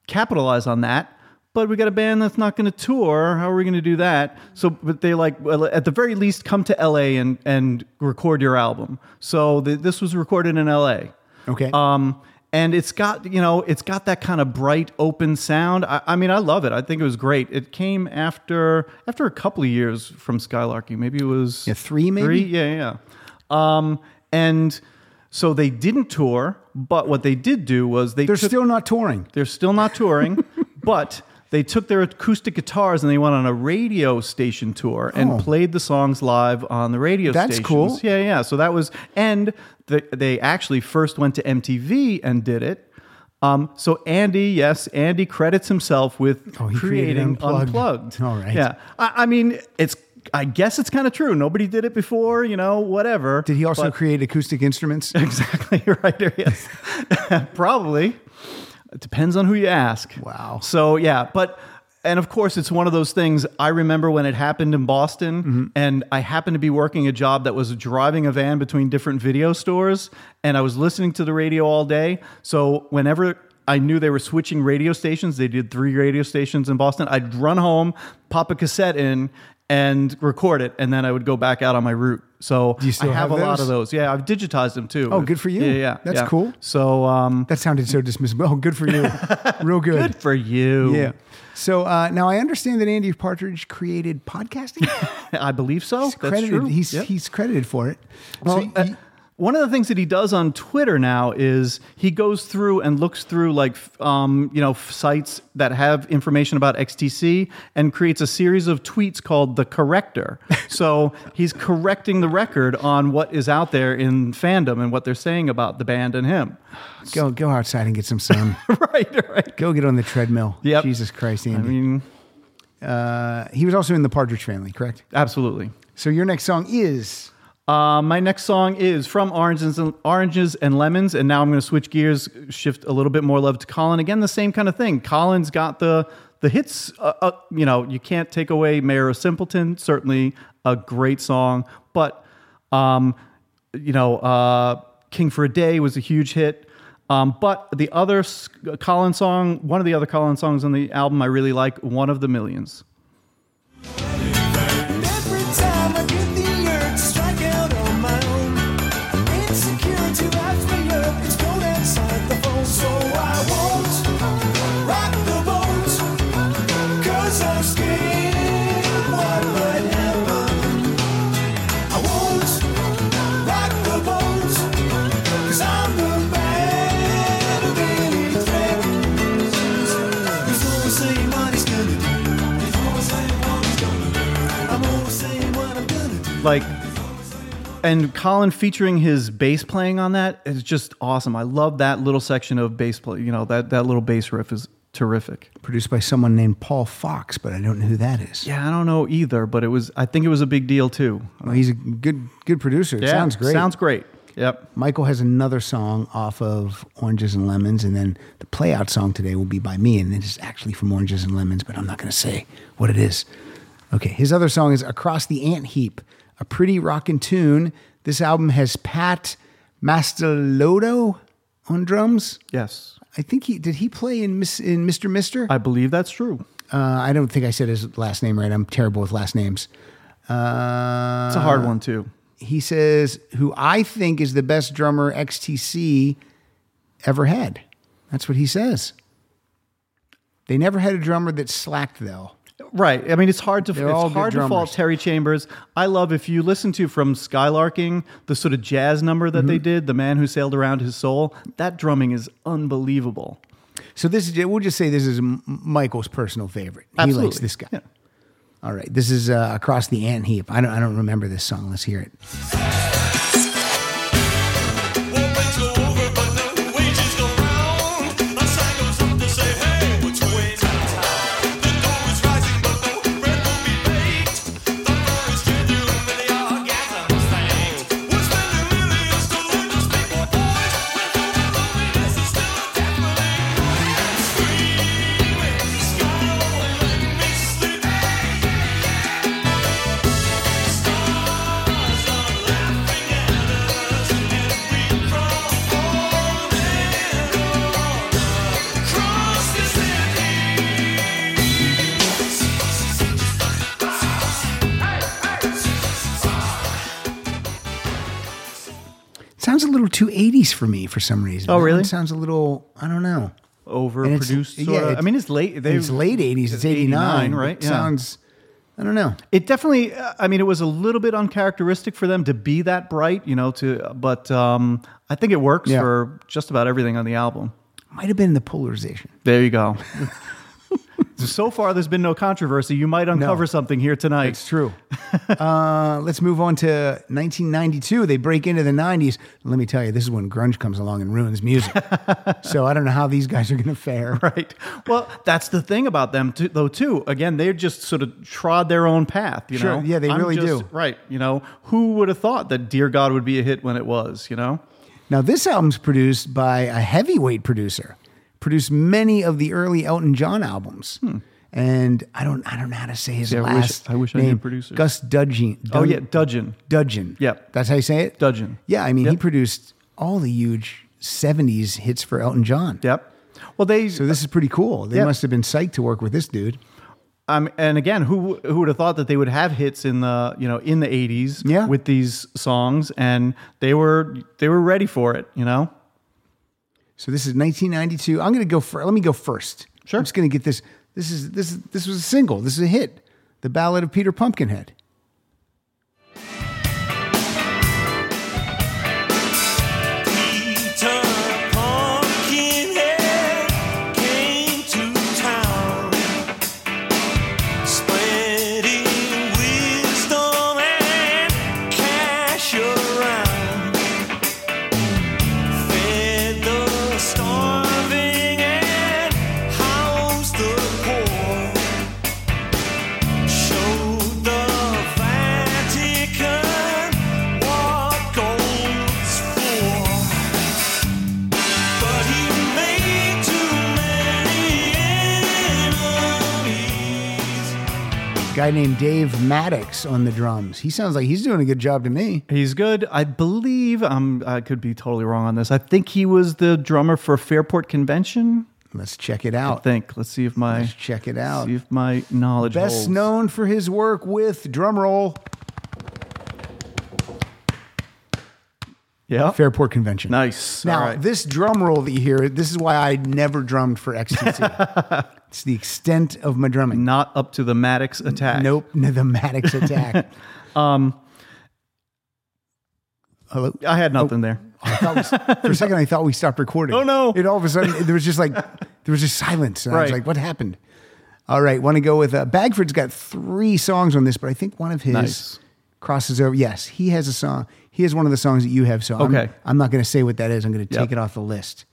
capitalize on that. But we got a band that's not going to tour. How are we going to do that? So, but they like, well, at the very least, come to LA and and record your album. So th- this was recorded in LA. Okay. Um, and it's got you know it's got that kind of bright open sound. I, I mean, I love it. I think it was great. It came after after a couple of years from Skylarking. Maybe it was Yeah, three, maybe? three. Yeah, yeah. Um, and so they didn't tour, but what they did do was they They're took- still not touring. they're still not touring, but they took their acoustic guitars and they went on a radio station tour and Oh. played the songs live on the radio That's stations. cool. Yeah, yeah. So that was, and the, they actually first went to MTV and did it. Um, so Andy, yes, Andy credits himself with Oh, he created creating Unplugged. Unplugged. All right. Yeah. I, I mean, it's. I guess it's kind of true. Nobody did it before, you know. Whatever. Did he also create acoustic instruments? Exactly You're right. Yes, probably. It depends on who you ask. Wow. So yeah, but and of course it's one of those things. I remember when it happened in Boston, Mm-hmm. and I happened to be working a job that was driving a van between different video stores, and I was listening to the radio all day. So whenever I knew they were switching radio stations, they did three radio stations in Boston. I'd run home, pop a cassette in. And record it, and then I would go back out on my route. So Do you still I have, have a lot of those. Yeah, I've digitized them too. Oh, good for you. Yeah, yeah, That's yeah. cool. So, um, That sounded so dismissive. Oh, good for you. Real good. good for you. Yeah. So uh, now I understand that Andy Partridge created podcasting. I believe so. He's That's credited. true. He's Yep. he's credited for it. Well, So uh, one of the things that he does on Twitter now is he goes through and looks through like um, you know sites that have information about XTC and creates a series of tweets called the Corrector. so he's correcting the record on what is out there in fandom and what they're saying about the band and him. go go outside and get some sun. right, right. go get on the treadmill. Yep. Jesus Christ, Andy. I mean, uh, he was also in the Partridge Family, correct? absolutely. So your next song is Uh, my next song is from Oranges and, Oranges and Lemons, and now I'm going to switch gears, shift a little bit more love to Colin. Again, the same kind of thing. Colin's got the the hits. Uh, uh, you know, you can't take away Mayor of Simpleton. Certainly a great song, but um, you know, uh, King for a Day was a huge hit. Um, but the other Colin song, one of the other Colin songs on the album, I really like, "One of the Millions. Like, and Colin featuring his bass playing on that is just awesome. I love that little section of bass play. You know that that little bass riff is terrific. Produced by someone named Paul Fox, but I don't know who that is. Yeah, I don't know either, but it was. I think it was a big deal too. Well, he's a good good producer. It Yeah, sounds great. Sounds great. Yep. Michael has another song off of Oranges and Lemons, and then the play out song today will be by me, and it is actually from Oranges and Lemons, but I'm not going to say what it is. Okay, his other song is Across the Ant Heap, a pretty rockin' tune. This album has Pat Mastelotto on drums. Yes, I think he did he play in Miss in Mr. Mister. I believe that's true. Uh, I don't think I said his last name right. I'm terrible with last names. Uh, It's a hard one too. he says, who I think is the best drummer XTC ever had. That's what he says. They never had a drummer that slacked though. Right. I mean, it's hard to They're it's hard to fault. Terry Chambers. I love if you listen to from Skylarking the sort of jazz number that Mm-hmm. they did, "The Man Who Sailed Around His Soul." That drumming is unbelievable. So this is we'll just say this is Michael's personal favorite. He likes this guy. Yeah. All right, this is uh, across the ant heap. I don't I don't remember this song. Let's hear it. Too 80s for me for some reason. Oh, That really? one sounds a little I don't know. And it's- Overproduced. yeah, of. I mean, it's late. They, it's late 80s. It's 89, right? It Yeah. Sounds I don't know. It definitely. uh, I mean, it was a little bit uncharacteristic for them to be that bright, you know. To but um, I think it works Yeah. for just about everything on the album. Might have been the polarization. There you go. so far, there's been no controversy. You might uncover something here tonight. It's true. uh, let's move on to 1992. They break into the 90s. Let me tell you, this is when grunge comes along and ruins music. so I don't know how these guys are going to fare. Right. Well, that's the thing about them, too, though. Too. Again, they just sort of trod their own path. You Sure. know. Yeah, they really just- do. Right. You know, who would have thought that "Dear God" would be a hit when it was? You know. Now, this album's produced by a heavyweight producer, produced many of the early Elton John albums. And I don't, I don't know how to say his Hmm. Yeah, I wish- last I wish I name. knew producers. Gus Dudgeon. Oh yeah, Dudgeon. Dudgeon. Yep. That's how you say it? Dudgeon. Yeah, I mean, he produced all the huge 70s hits for Elton John. Yep. Well, they. So this is pretty cool. They Yep. must have been psyched to work with this dude. Um, and again, who who would have thought that they would have hits in the you know in the eighties Yeah. with these songs, and they were they were ready for it. You know. So this is 1992. I'm going to go for. Let me go first. Sure. I'm just going to get this. This is this is this was a single. This is a hit. The Ballad of Peter Pumpkinhead. Guy named Dave Mattacks on the drums. He sounds like he's doing a good job to me. He's good. I believe um, I could be totally wrong on this. I think he was the drummer for Fairport Convention. Let's check it out. I think. Let's see if my Let's check it out. see if my knowledge Best holds. known for his work with drum Yeah. Fairport Convention. Nice. Now, All right. this drum roll that you hear, this is why I never drummed for XTC. it's the extent of my drumming. not up to the Mattacks attack. Nope, no, the Mattacks attack. um, Hello. I had nothing there. I we, for a second, I thought we stopped recording. Oh, no. It all of a sudden there was just like there was just silence, and I was like, "What happened?" All right, want to go with uh, Bagford's got three songs on this, but I think one of his Nice. crosses over. Yes, he has a song. He has one of the songs that you have. So I'm, I'm not going to say what that is. I'm going to Yep. take it off the list.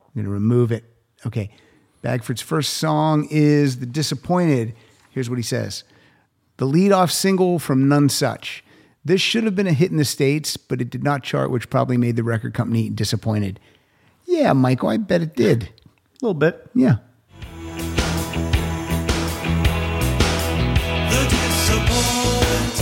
I'm going to remove it. Okay. Bagford's first song is The Disappointed. Here's what he says The lead off single from Nonsuch. This should have been a hit in the States, but it did not chart, which probably made the record company disappointed. Yeah, Michael, I bet it did. A little bit. Yeah. The disappointed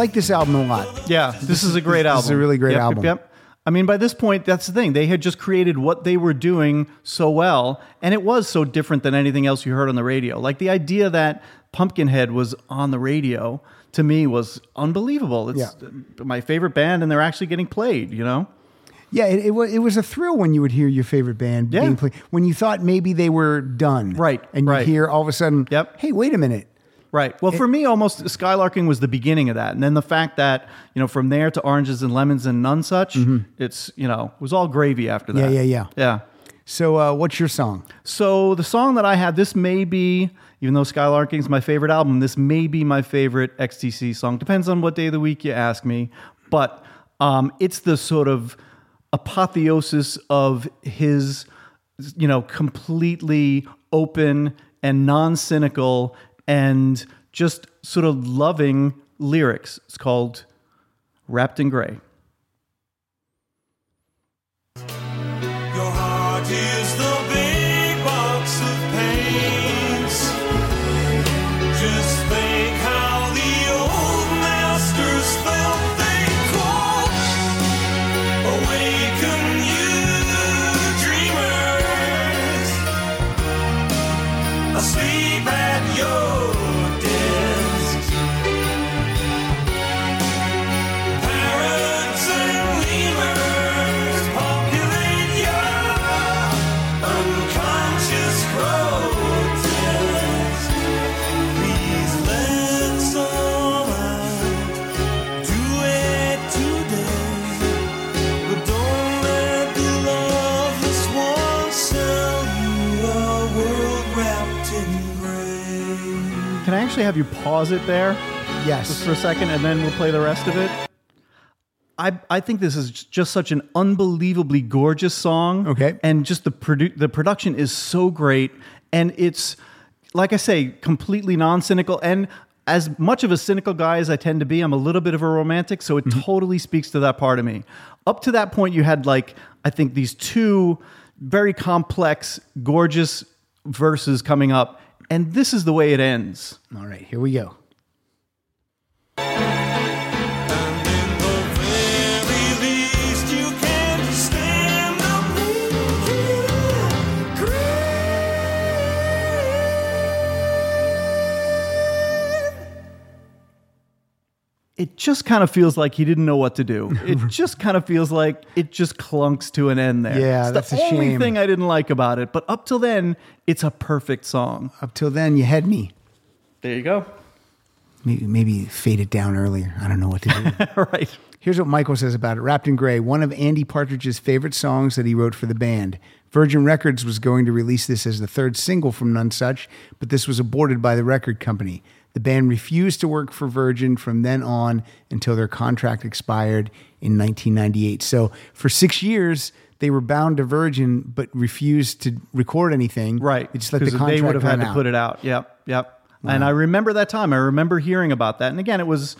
like this album a lot. Yeah, this, is a great album. this is a really great Yep, yep, album. Yep. I mean, by this point, that's the thing. They had just created what they were doing so well, and it was so different than anything else you heard on the radio. Like the idea that Pumpkinhead was on the radio to me was unbelievable. It's Yeah. my favorite band, and they're actually getting played. You know? Yeah, it, it, was, it was a thrill when you would hear your favorite band Yeah. being played. When you thought maybe they were done. Right, And you right. hear all of a sudden, Yep. hey, wait a minute. Right. Well, for me, almost Skylarking was the beginning of that, and then the fact that you know from there to Oranges and Lemons and Nonsuch, it's you know it was all gravy after Mm-hmm. Yeah, yeah, yeah. yeah. So, uh, what's your song? So the song that I have, this may be, even though Skylarking is my favorite album, this may be my favorite XTC song. Depends on what day of the week you ask me, but um, it's the sort of apotheosis of his, you know, completely open and non-cynical and just sort of loving lyrics. It's called "Wrapped in Grey." Have you pause it there? Yes. just for a second, and then we'll play the rest of it. I I think this is just such an unbelievably gorgeous song. Okay. and just the produ- the production is so great, and it's like I say, completely non cynical. And as much of a cynical guy as I tend to be, I'm a little bit of a romantic, so it mm-hmm. totally speaks to that part of me. Up to that point, you had like I think these two very complex, gorgeous verses coming up, and this is the way it ends. All right, here we go. It just kind of feels like he didn't know what to do. It just kind of feels like it just clunks to an end there. Yeah, it's that's the a only shame. thing I didn't like about it. But up till then, it's a perfect song. Up till then, you had me. There you go. Maybe, maybe fade it down earlier. I don't know what to do. All right. Here's what Michael says about it. Wrapped in Grey, one of Andy Partridge's favorite songs that he wrote for the band. Virgin Records was going to release this as the third single from Nonsuch, but this was aborted by the record company. The band refused to work for Virgin from then on until their contract expired in 1998. So for six years, they were bound to Virgin, but refused to record anything. Right. They just let the contract they would have had run to put it out. Yep. Yep. And I remember that time. I remember hearing about that. And again, it was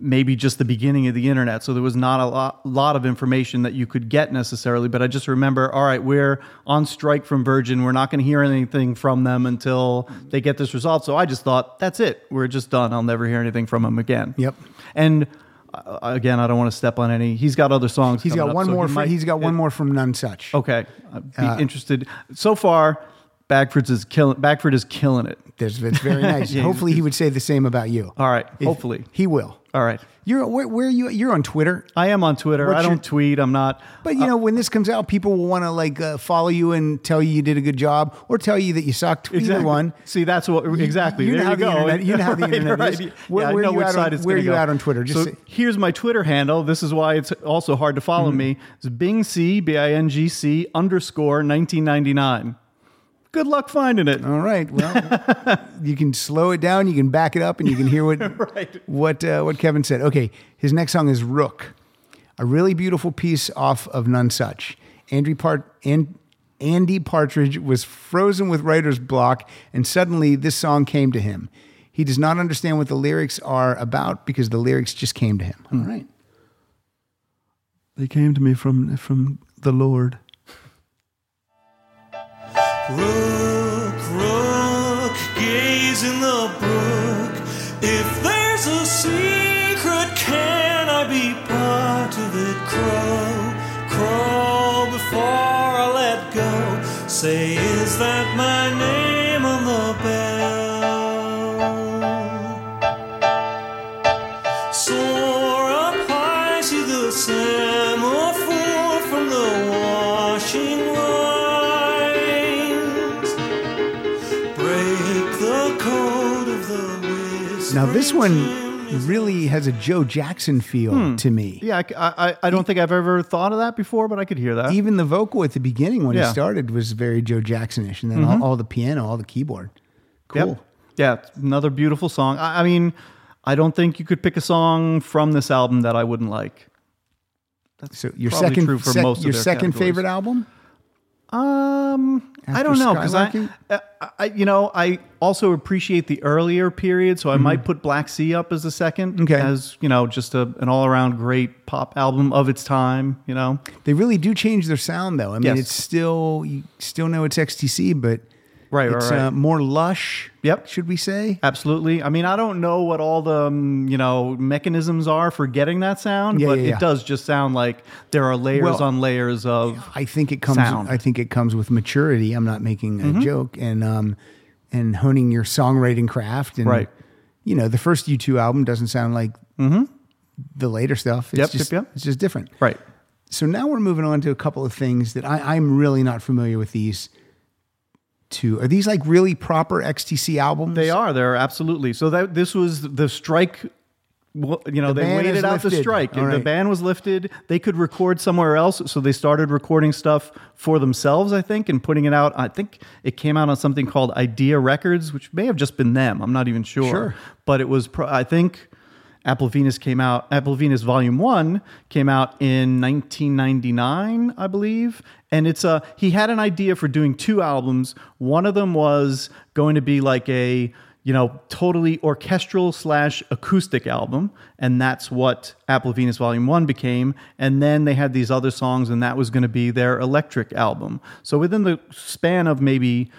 maybe just the beginning of the internet. So there was not a lot, lot of information that you could get necessarily. But I just remember, all right, we're on strike from Virgin. We're not going to hear anything from them until they get this resolved. So I just thought, that's it. We're just done. I'll never hear anything from them again. Yep. And uh, again, I don't want to step on any. He's got other songs. He's got up, one so more. he fr- might- he's got one more from Nonsuch. Okay, I'd be Uh, interested. So far, Bagford's is killing. Bagford is killing it. That's very nice. Yeah, Hopefully, he would say the same about you. All right, If- hopefully. he will. All right. You're where, where are you? You're on Twitter, I am on Twitter. What's I don't your- tweet. I'm not. but you know when this comes out, people will want to like uh, follow you and tell you you did a good job, or tell you that you sucked. Either one. See, that's what exactly. you know there how you the go. internet- you know how the Right, internet right. is. Where- yeah, where I know you which out on- side it's where gonna you go. out on Twitter? Just so say- here's my Twitter handle. This is why it's also hard to Mm-hmm. follow me. It's Bing C B I N G C underscore 1999. Good luck finding it. All right. Well, you can slow it down, you can back it up, and you can hear what Right. what uh, what Kevin said. Okay, his next song is Rook, a really beautiful piece off of Nonsuch. Andy Part and Andy Partridge was frozen with writer's block, and suddenly this song came to him. He does not understand what the lyrics are about because the lyrics just came to him. All right. They came to me from from the Lord. Rook, rook, gaze in the brook. If there's a secret, can I be part of it? Crow, crow before I let go. Say, is that my name this one really has a Joe Jackson feel hmm. to me. Yeah, I, I, I don't think I've ever thought of that before, but I could hear that. Even the vocal at the beginning when Yeah. he started was very Joe Jacksonish, and then mm-hmm. all, all the piano, all the keyboard. Cool. Yep. Yeah, it's another beautiful song. I, I mean, I don't think you could pick a song from this album that I wouldn't like. So your Probably second, true for sec- most of your their second categories. favorite album? Um, I don't know because I, I, I, you know, I also appreciate the earlier period, so I might put Black Sea up as a second, Mm-hmm. Okay. as you know, just a, an all-around great pop album of its time. You know, They really do change their sound, though. I mean, Yes. it's still you still know it's XTC, but Right, right, it's right. Uh, more lush. Yep. should we say? absolutely. I mean, I don't know what all the um, you know mechanisms are for getting that sound, Yeah, but yeah, yeah. it does just sound like there are layers Well, on layers of. I think it comes. Sound. I think it comes with maturity. I'm not making a Mm-hmm. joke, and um, and honing your songwriting craft. And Right. you know, the first U2 album doesn't sound like the later stuff. It's Mm-hmm. Yep, just, yep, yep. It's just different. Right. So now we're moving on to a couple of things that I, I'm really not familiar with these. Two are these like really proper XTC albums? They are. They're absolutely. So that this was the strike. well, You know, The they waited out the lifted. strike. All The ban was lifted. They could record somewhere else, so they started recording stuff for themselves. I think, and putting it out. I think it came out on something called Idea Records, which may have just been them. I'm not even sure. Sure. But it was. Pro- I think. Apple Venus came out. Apple Venus Volume One came out in 1999, I believe, and it's a. He had an idea for doing two albums. One of them was going to be like a you know totally orchestral slash acoustic album, and that's what Apple Venus Volume One became. And then they had these other songs, and that was going to be their electric album. So within the span of maybe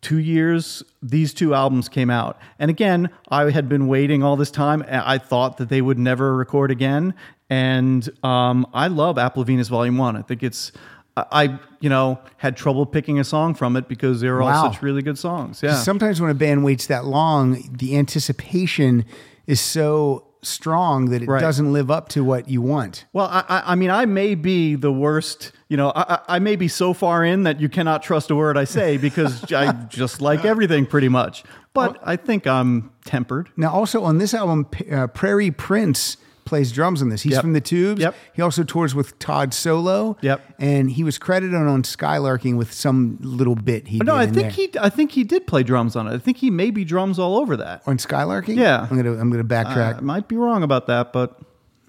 two years these two albums came out. And again i had been waiting all this time. I thought that they would never record again. And um, i love apple venus volume one. I think it's I- you know had trouble picking a song from it because they were Wow. all such really good songs. Yeah. Sometimes when a band waits that long, the anticipation is so strong that it Right. doesn't live up to what you want. Well, I, I- I mean, I may be the worst. You know, I, I may be so far in that you cannot trust a word I say because I just like everything pretty much. But I think I'm tempered. Now, also on this album, uh, Prairie Prince plays drums on this. He's Yep. from the Tubes. Yep. He also tours with Todd Solo. Yep. And he was credited on Skylarking with some little bit he No, did I think there. he. I think he did play drums on it. I think he maybe drums all over that. on Skylarking. Yeah. I'm gonna I'm gonna backtrack. I might be wrong about that, but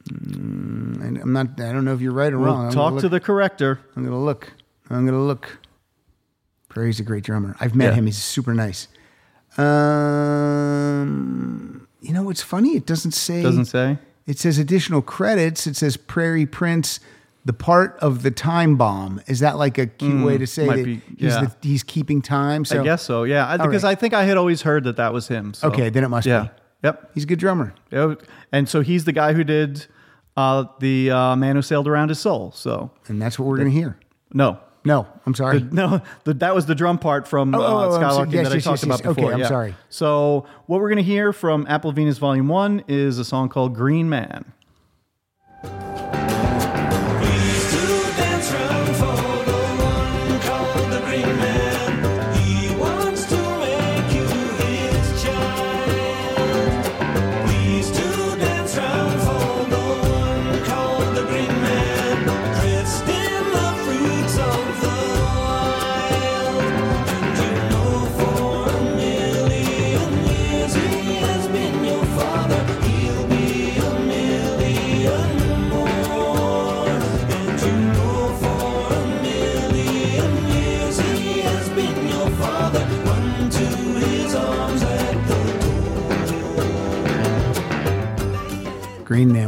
And I'm not. I don't know if you're right or we'll wrong. Talk gonna the corrector. I'm gonna look. I'm gonna look. Prairie's a great drummer. I've met Yeah. him. He's super nice. Um, you know what's funny? It doesn't say. Doesn't say. It says additional credits. It says Prairie Prince, the part of the time bomb. Is that like a cute way to say Mm, that be- he's, yeah. the, he's keeping time? So I guess so. Yeah, I, because right. I think I had always heard that that was him. so- Okay, then it must yeah. be. Yep. he's a good drummer. Yeah, And so he's the guy who did uh, the uh, man who sailed around his soul. So And that's what we're gonna hear. no, No, I'm sorry. No, the, that was the drum part from Oh, uh, oh, oh, I'm sorry. Skylarking Yes, that I yes, talked yes, about yes. Okay, before. I'm yeah. sorry. So what we're going to hear from Apple Venus Volume 1 is a song called Green Man.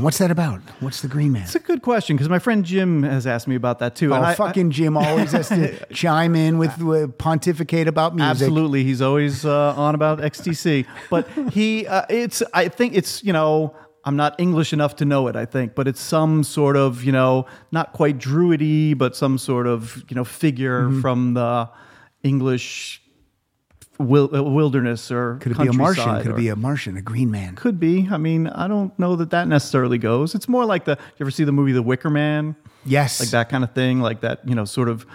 What's that about? What's the Green Man? It's a good question because my friend Jim has asked me about that too. Oh, and I- I- fucking Jim always has to chime in with, with pontificate about music. Absolutely, he's always uh, on about XTC. But he, uh, it's, I think it's, you know, I'm not English enough to know it. I think, but it's some sort of, you know, not quite druidy, but some sort of, you know, figure Mm-hmm. from the English wil- uh, wilderness or Could it be a Martian? Could it be a Martian, a Green Man? Could be. I mean, I don't know that that necessarily goes. It's more like the. You ever see the movie The Wicker Man? Yes. like that kind of thing, like that, you know, sort of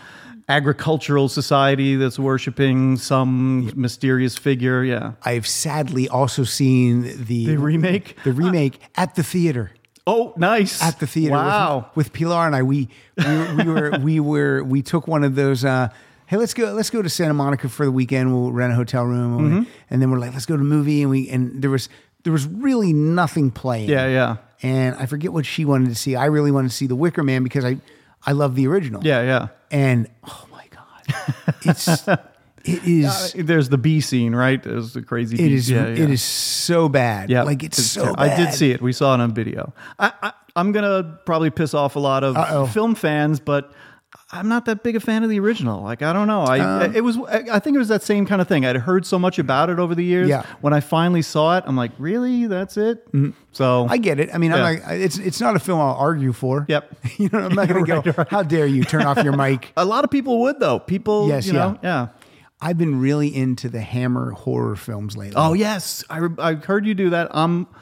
agricultural society that's worshiping some mysterious figure. Yeah. I've sadly also seen the, The remake? The remake at the theater. Oh, nice. At the theater. Wow. With, Pilar and I, we we were, we were we were we took one of those. Uh, hey, let's go let's go to Santa Monica for the weekend. We'll rent a hotel room, Mm-hmm. and then we're like, let's go to a movie. And we and there was there was really nothing playing. Yeah, yeah. And I forget what she wanted to see. I really wanted to see The Wicker Man because I I love the original. yeah, yeah. And oh my god, it's it is. There's the B scene, right? There's the crazy. It is. Yeah, yeah. It is so bad. Yeah, like it's, so. ter- I did see it. We saw it on video. I, I, I'm gonna probably piss off a lot of Uh-oh. film fans, but I'm not that big a fan of the original. Like I don't know. I Um, it was. I think it was that same kind of thing. I'd heard so much about it over the years. Yeah. When I finally saw it, I'm like, really? That's it? So Mm-hmm. I get it. I mean, Yeah. I'm like, it's it's not a film I'll argue for. Yep. you know, I'm not going to go. How dare you turn off your mic? a lot of people would though. People, Yes, you know, yeah. I've been really into the Hammer horror films lately. Oh yes, I, I heard you do that. Um, f-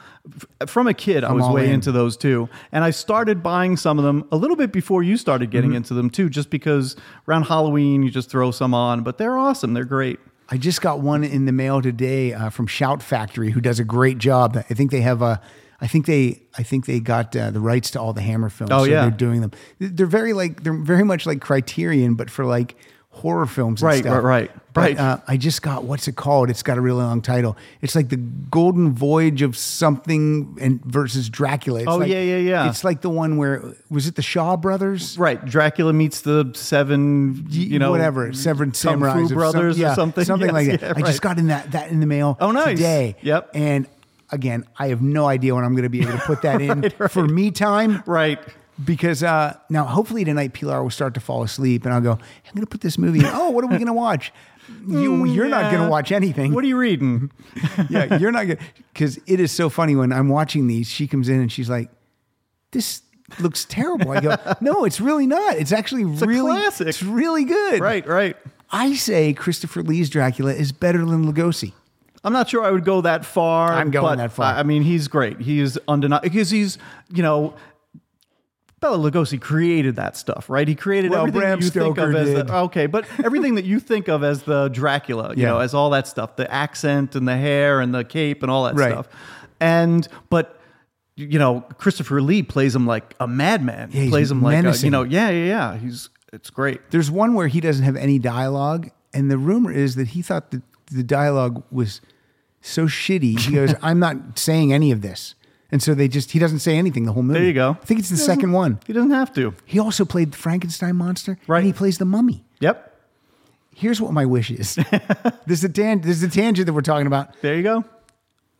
from a kid, I was way in. into those too, and I started buying some of them a little bit before you started getting Mm-hmm. into them too. Just because around Halloween you just throw some on, but they're awesome. They're great. I just got one in the mail today uh, from Shout Factory, who does a great job. I think they have a. I think they. I think they got uh, the rights to all the Hammer films. Oh, so yeah. they're doing them. They're very like they're very much like Criterion, but for like horror films. And Right, stuff. right, right, But, right. Uh, I just got what's it called? It's got a really long title. It's like the Golden Voyage of something and versus Dracula. It's Oh, like- yeah, yeah, yeah. It's like the one where was it the Shaw brothers? Right, Dracula meets the seven, you know, whatever Seven Kung Fu Samurais or brothers some- or yeah, something, something Yes, like that. yeah, I just got in that that in the mail. Oh, nice. today. Yep. And again, I have no idea when I'm going to be able to put that in for me time. right. Because uh, now, hopefully tonight, Pilar will start to fall asleep, and I'll go. I'm going to put this movie. in. Oh, what are we going to watch? You, you're not going to watch anything. What are you reading? yeah, you're not going because it is so funny when I'm watching these. She comes in and she's like, "This looks terrible." I go, "No, it's really not. It's actually a really classic. It's really good." right, right. I say Christopher Lee's Dracula is better than Lugosi. I'm not sure I would go that far. I'm going but that far. I I mean, he's great. He is undeniable because he's, you know, Bela Lugosi created that stuff, right? He created Well, everything Bram you think Stoker of as did. the, okay, but everything that you think of as the Dracula, you Yeah. know, as all that stuff, the accent and the hair and the cape and all that Right. stuff, and but. You know, Christopher Lee plays him like a madman. Yeah, plays him like a, you know, yeah, yeah, yeah. He's it's great. There's one where he doesn't have any dialogue, and the rumor is that he thought that the dialogue was so shitty. He goes, "I'm not saying any of this," and so they just he doesn't say anything the whole movie. There you go. I think it's the second one. He doesn't have to. He also played the Frankenstein monster, Right. And he plays the mummy. Yep. Here's what my wish is. this is a tan- this is a tangent that we're talking about. There you go.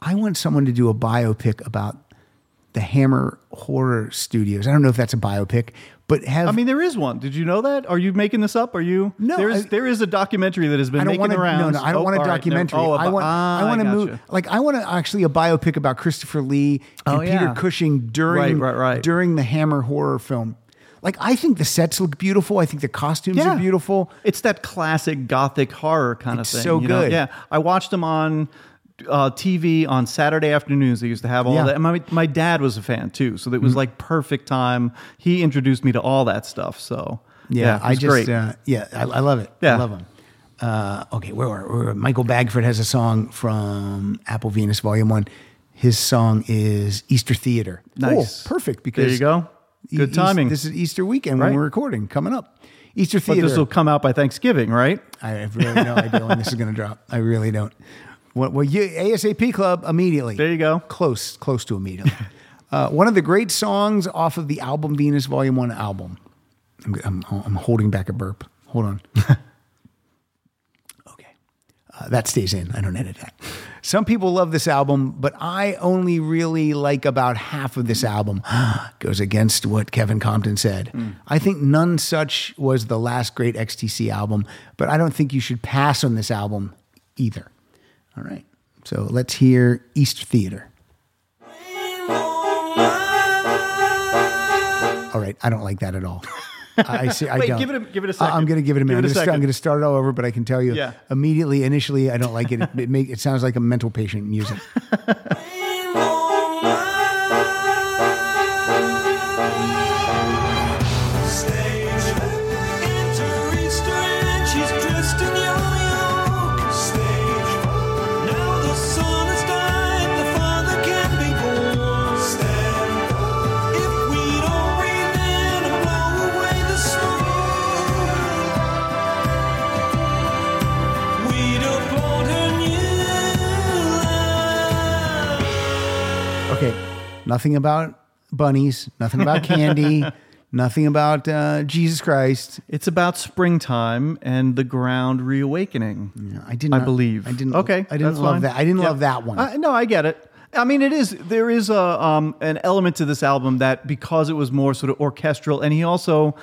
I want someone to do a biopic about the Hammer Horror Studios. I don't know if that's a biopic, but have I mean, there is one. Did you know that? Are you making this up? Are you? No, There is. I- there is a documentary that has been I don't making wanna, rounds. No, no, I don't Oh, want a all right, documentary. never- oh, I want. ah, I want to gotcha. move. Like I want to actually a biopic about Christopher Lee and Oh, Peter yeah. Cushing during Right, right, during the Hammer horror film. like I think the sets look beautiful. I think the costumes Yeah. are beautiful. It's that classic gothic horror kind It's of thing. so you know? good. Yeah, I watched them on uh, TV on Saturday afternoons. They used to have all Yeah. that. And my my dad was a fan too, so it was Mhm. like perfect time. He introduced me to all that stuff. So Yeah, it I just. Uh, yeah, I, I love it. Yeah. I love them. Uh, okay, where were Michael Bagford has a song from Apple Venus Volume One. His song is Easter Theater. Nice. Oh, perfect. Because There you go. Good Eas- timing. This is Easter weekend when we're recording coming up. Easter but Theater. this will come out by Thanksgiving, right? I have really no idea when this is going to drop. I really don't. What? Well, you, ASAP Club immediately. There you go. Close, close to immediately. uh, one of the great songs off of the album Venus Volume One album. I'm, I'm, I'm holding back a burp. Hold on. okay, uh, that stays in. I don't edit that. Some people love this album, but I only really like about half of this album. Goes against what Kevin Compton said. I think Nonsuch was the last great XTC album, but I don't think you should pass on this album either. All right. So let's hear East Theater. All right. I don't like that at all. I see. I Wait, don't. give it a- give it a I- I'm going to give it a minute. it a I'm, gonna st- I'm going to start it all over, but I can tell you Yeah. immediately, initially, I don't like it. It, it, make, it sounds like a mental patient music. Nothing about bunnies, nothing about candy, nothing about uh, Jesus Christ. It's about springtime and the ground reawakening. I didn't. I believe. I didn't. Okay, I didn't love fine. that. I didn't Yeah. love that one. Uh, no, I get it. I mean, it is there is a um, an element to this album that because it was more sort of orchestral, and he also,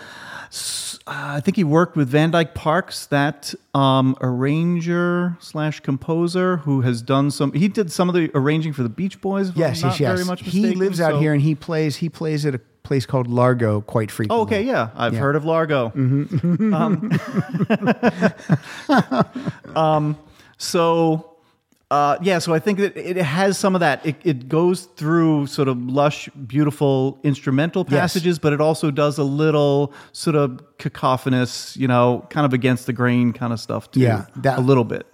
s- uh, I think he worked with Van Dyke Parks, that um, arranger slash composer who has done some. He did some of the arranging for the Beach Boys. yes, not yes, yes. He lives out here and he plays. He plays at a place called Largo quite frequently. Oh, okay, yeah, I've Yeah. heard of Largo. Um, um, so, uh, yeah, so I think that it has some of that. It, it goes through sort of lush, beautiful instrumental Yes. passages, but it also does a little sort of cacophonous, you know, kind of against the grain kind of stuff too. Yeah, that- a little bit.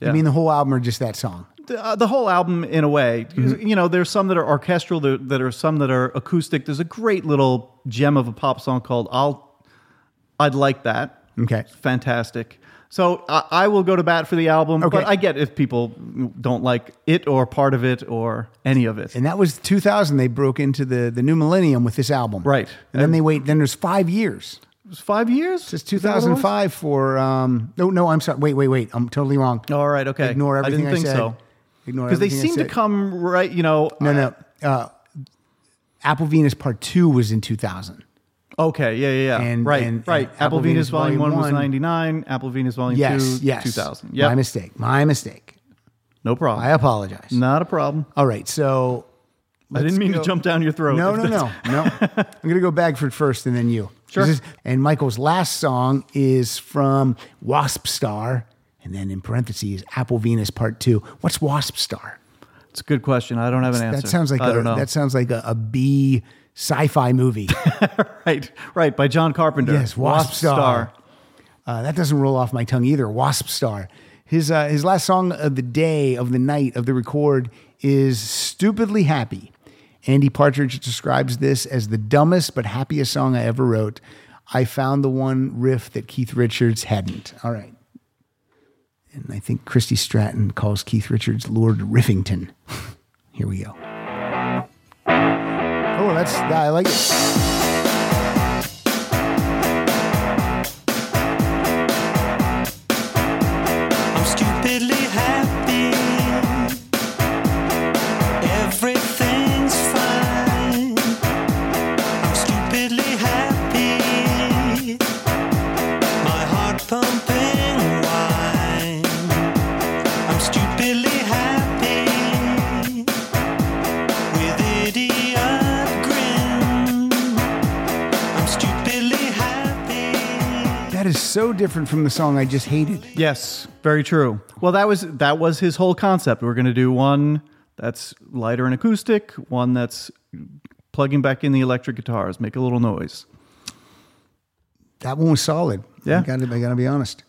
You mean the whole album or just that song? the, uh, the whole album in a way. Mm-hmm. You know, there's some that are orchestral, there, that are some that are acoustic. There's a great little gem of a pop song called "I'll." I'd like that. Okay. fantastic. So I, I will go to bat for the album, Okay. but I get if people don't like it or part of it or any of it. And that was 2000. They broke into the the new millennium with this album, Right. And then they wait. Then there's five years. It was five years. It's 2005 for. Um, no, no, I'm sorry. Wait, wait, wait. I'm totally wrong. All right. Okay. Ignore I everything didn't I think said. so. Ignore Because they seem to come right. You know. No, no. Uh, Apple Venus Part Two was in 2000. Okay. Yeah. Yeah. Yeah. And- right. and- right. and Apple, Venus, Venus Volume Volume One was 99, Apple Venus Volume Yes, Two. yes. Two thousand. My mistake. My mistake. No problem. I apologize. Not a problem. All right, so I didn't mean go- to jump down your throat. No, no, no, no. I'm gonna go Bagford first, and then you. Sure. Is- and Michael's last song is from Wasp Star, and then in parentheses Apple Venus Part Two. What's Wasp Star? It's a good question. I don't have an answer. That sounds like I a, don't know. that sounds like a, a B sci-fi movie. right, right. By John Carpenter. Yes, Wasp, Star. Uh, that doesn't roll off my tongue either. Wasp Star. His uh, his last song of the day, of the night, of the record is "Stupidly Happy." Andy Partridge describes this as the dumbest but happiest song I ever wrote. I found the one riff that Keith Richards hadn't. All right. And I think Christy Stratton calls Keith Richards Lord Riffington. Here we go. Oh, that's I like it. I'm stupidly happy. So different from the song I just hated. Yes, very true. Well, that was that was his whole concept. We're going to do one that's lighter and acoustic, one that's plugging back in the electric guitars, make a little noise. That one was solid. Yeah. I gotta be honest.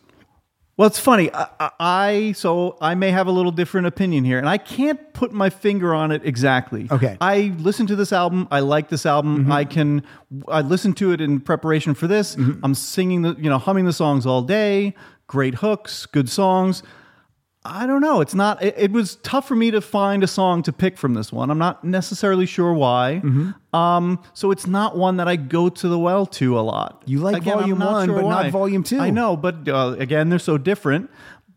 Well, it's funny. I, I- so I may have a little different opinion here, and I can't put my finger on it exactly. Okay. I listened to this album. I like this album. Mm-hmm. I can. I listened to it in preparation for this. Mm-hmm. I'm singing the, you know, humming the songs all day. Great hooks, good songs. I don't know. It's not. It, it was tough for me to find a song to pick from this one. I'm not necessarily sure why. Um, so it's not one that I go to the well to a lot. You like Again, volume one, but not volume two. I know, but uh, again, they're so different.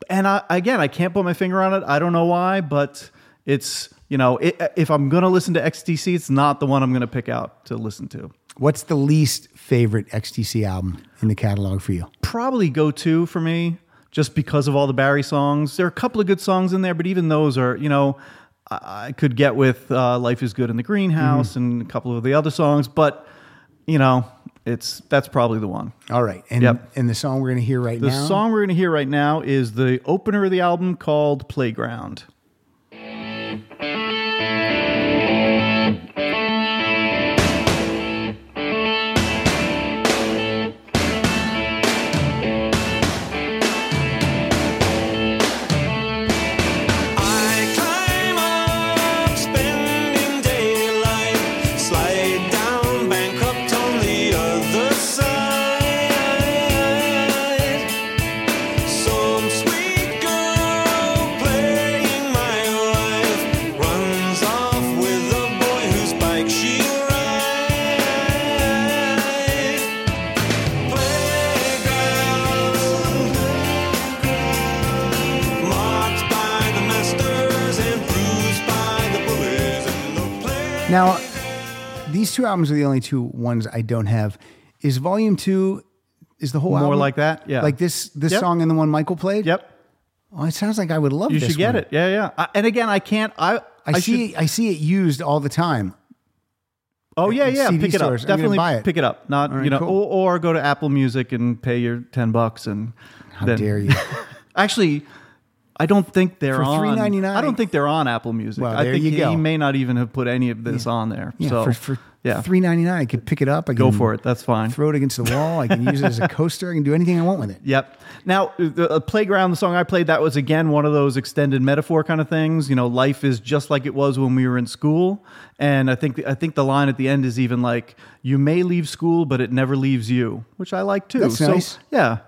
And I, again, I can't put my finger on it. I don't know why, but it's you know, it, if I'm gonna listen to XTC, it's not the one I'm gonna pick out to listen to. What's the least favorite XTC album in the catalog for you? Probably go to for me, just because of all the Barry songs. There are a couple of good songs in there, but even those are, you know, I, could get with uh, "Life Is Good in the Greenhouse" Mm-hmm. and a couple of the other songs, but you know, it's that's probably the one. All right. And Yep. and the song we're gonna hear right The now. The song we're going to hear right now is the opener of the album called Playground. Now, these two albums are the only two ones I don't have. Is Volume Two? Is the whole More album like that? Yeah. Like this this Yep. song and the one Michael played. Yep. Oh, it sounds like I would love You should get one. it. Yeah, yeah. I, and again, I can't. I I, see. should- I see it used all the time. oh yeah, yeah. CD Pick it up. stores. I'm Definitely buy it. pick it up. Not right, you know, cool. or, or go to Apple Music and pay your ten bucks and. How then- dare you? Actually, I don't think they're For on. $3.99. I don't think they're on Apple Music. Well, I there think you he, go. he may not even have put any of this on there. Yeah, so for, for yeah, three ninety nine, I could pick it up. I can go for it. That's fine. Throw it against the wall. I can use it as a coaster. I can do anything I want with it. Yep. Now, the uh, playground, the song I played, that was again one of those extended metaphor kind of things. You know, life is just like it was when we were in school, and I think I think the line at the end is even like, "You may leave school, but it never leaves you," which I like too. That's so, nice. Yeah,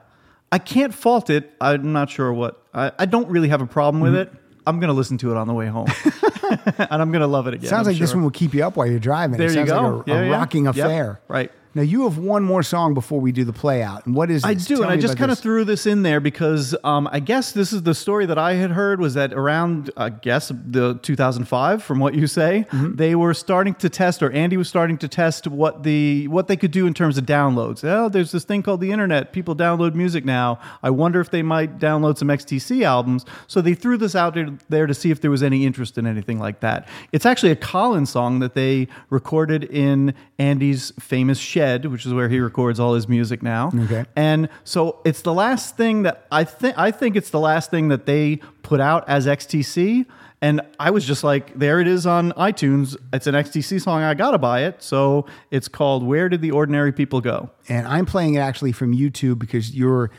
I can't fault it. I'm not sure what I, I don't really have a problem with Mm-hmm. it. I'm gonna listen to it on the way home, and I'm gonna love it again. Sounds I'm like this one will keep you up while you're driving. There it you sounds go. like a, Yeah, a yeah. rocking Yep. affair. Right. Now you have one more song before we do the play out. And what is I do, Tell and I just kind of threw this in there because um, I guess this is the story that I had heard was that around, I guess, the 2005, from what you say, Mm-hmm. they were starting to test, or Andy was starting to test what the what they could do in terms of downloads. Oh, there's this thing called the internet. People download music now. I wonder if they might download some XTC albums. So they threw this out there, there to see if there was any interest in anything like that. It's actually a Collins song that they recorded in Andy's famous shed, which is where he records all his music now. Okay. And so it's the last thing that I think I think it's the last thing that they put out as XTC. And I was just like, there it is on iTunes. It's an XTC song. I gotta buy it. So it's called "Where Did the Ordinary People Go." and I'm playing it actually from YouTube because your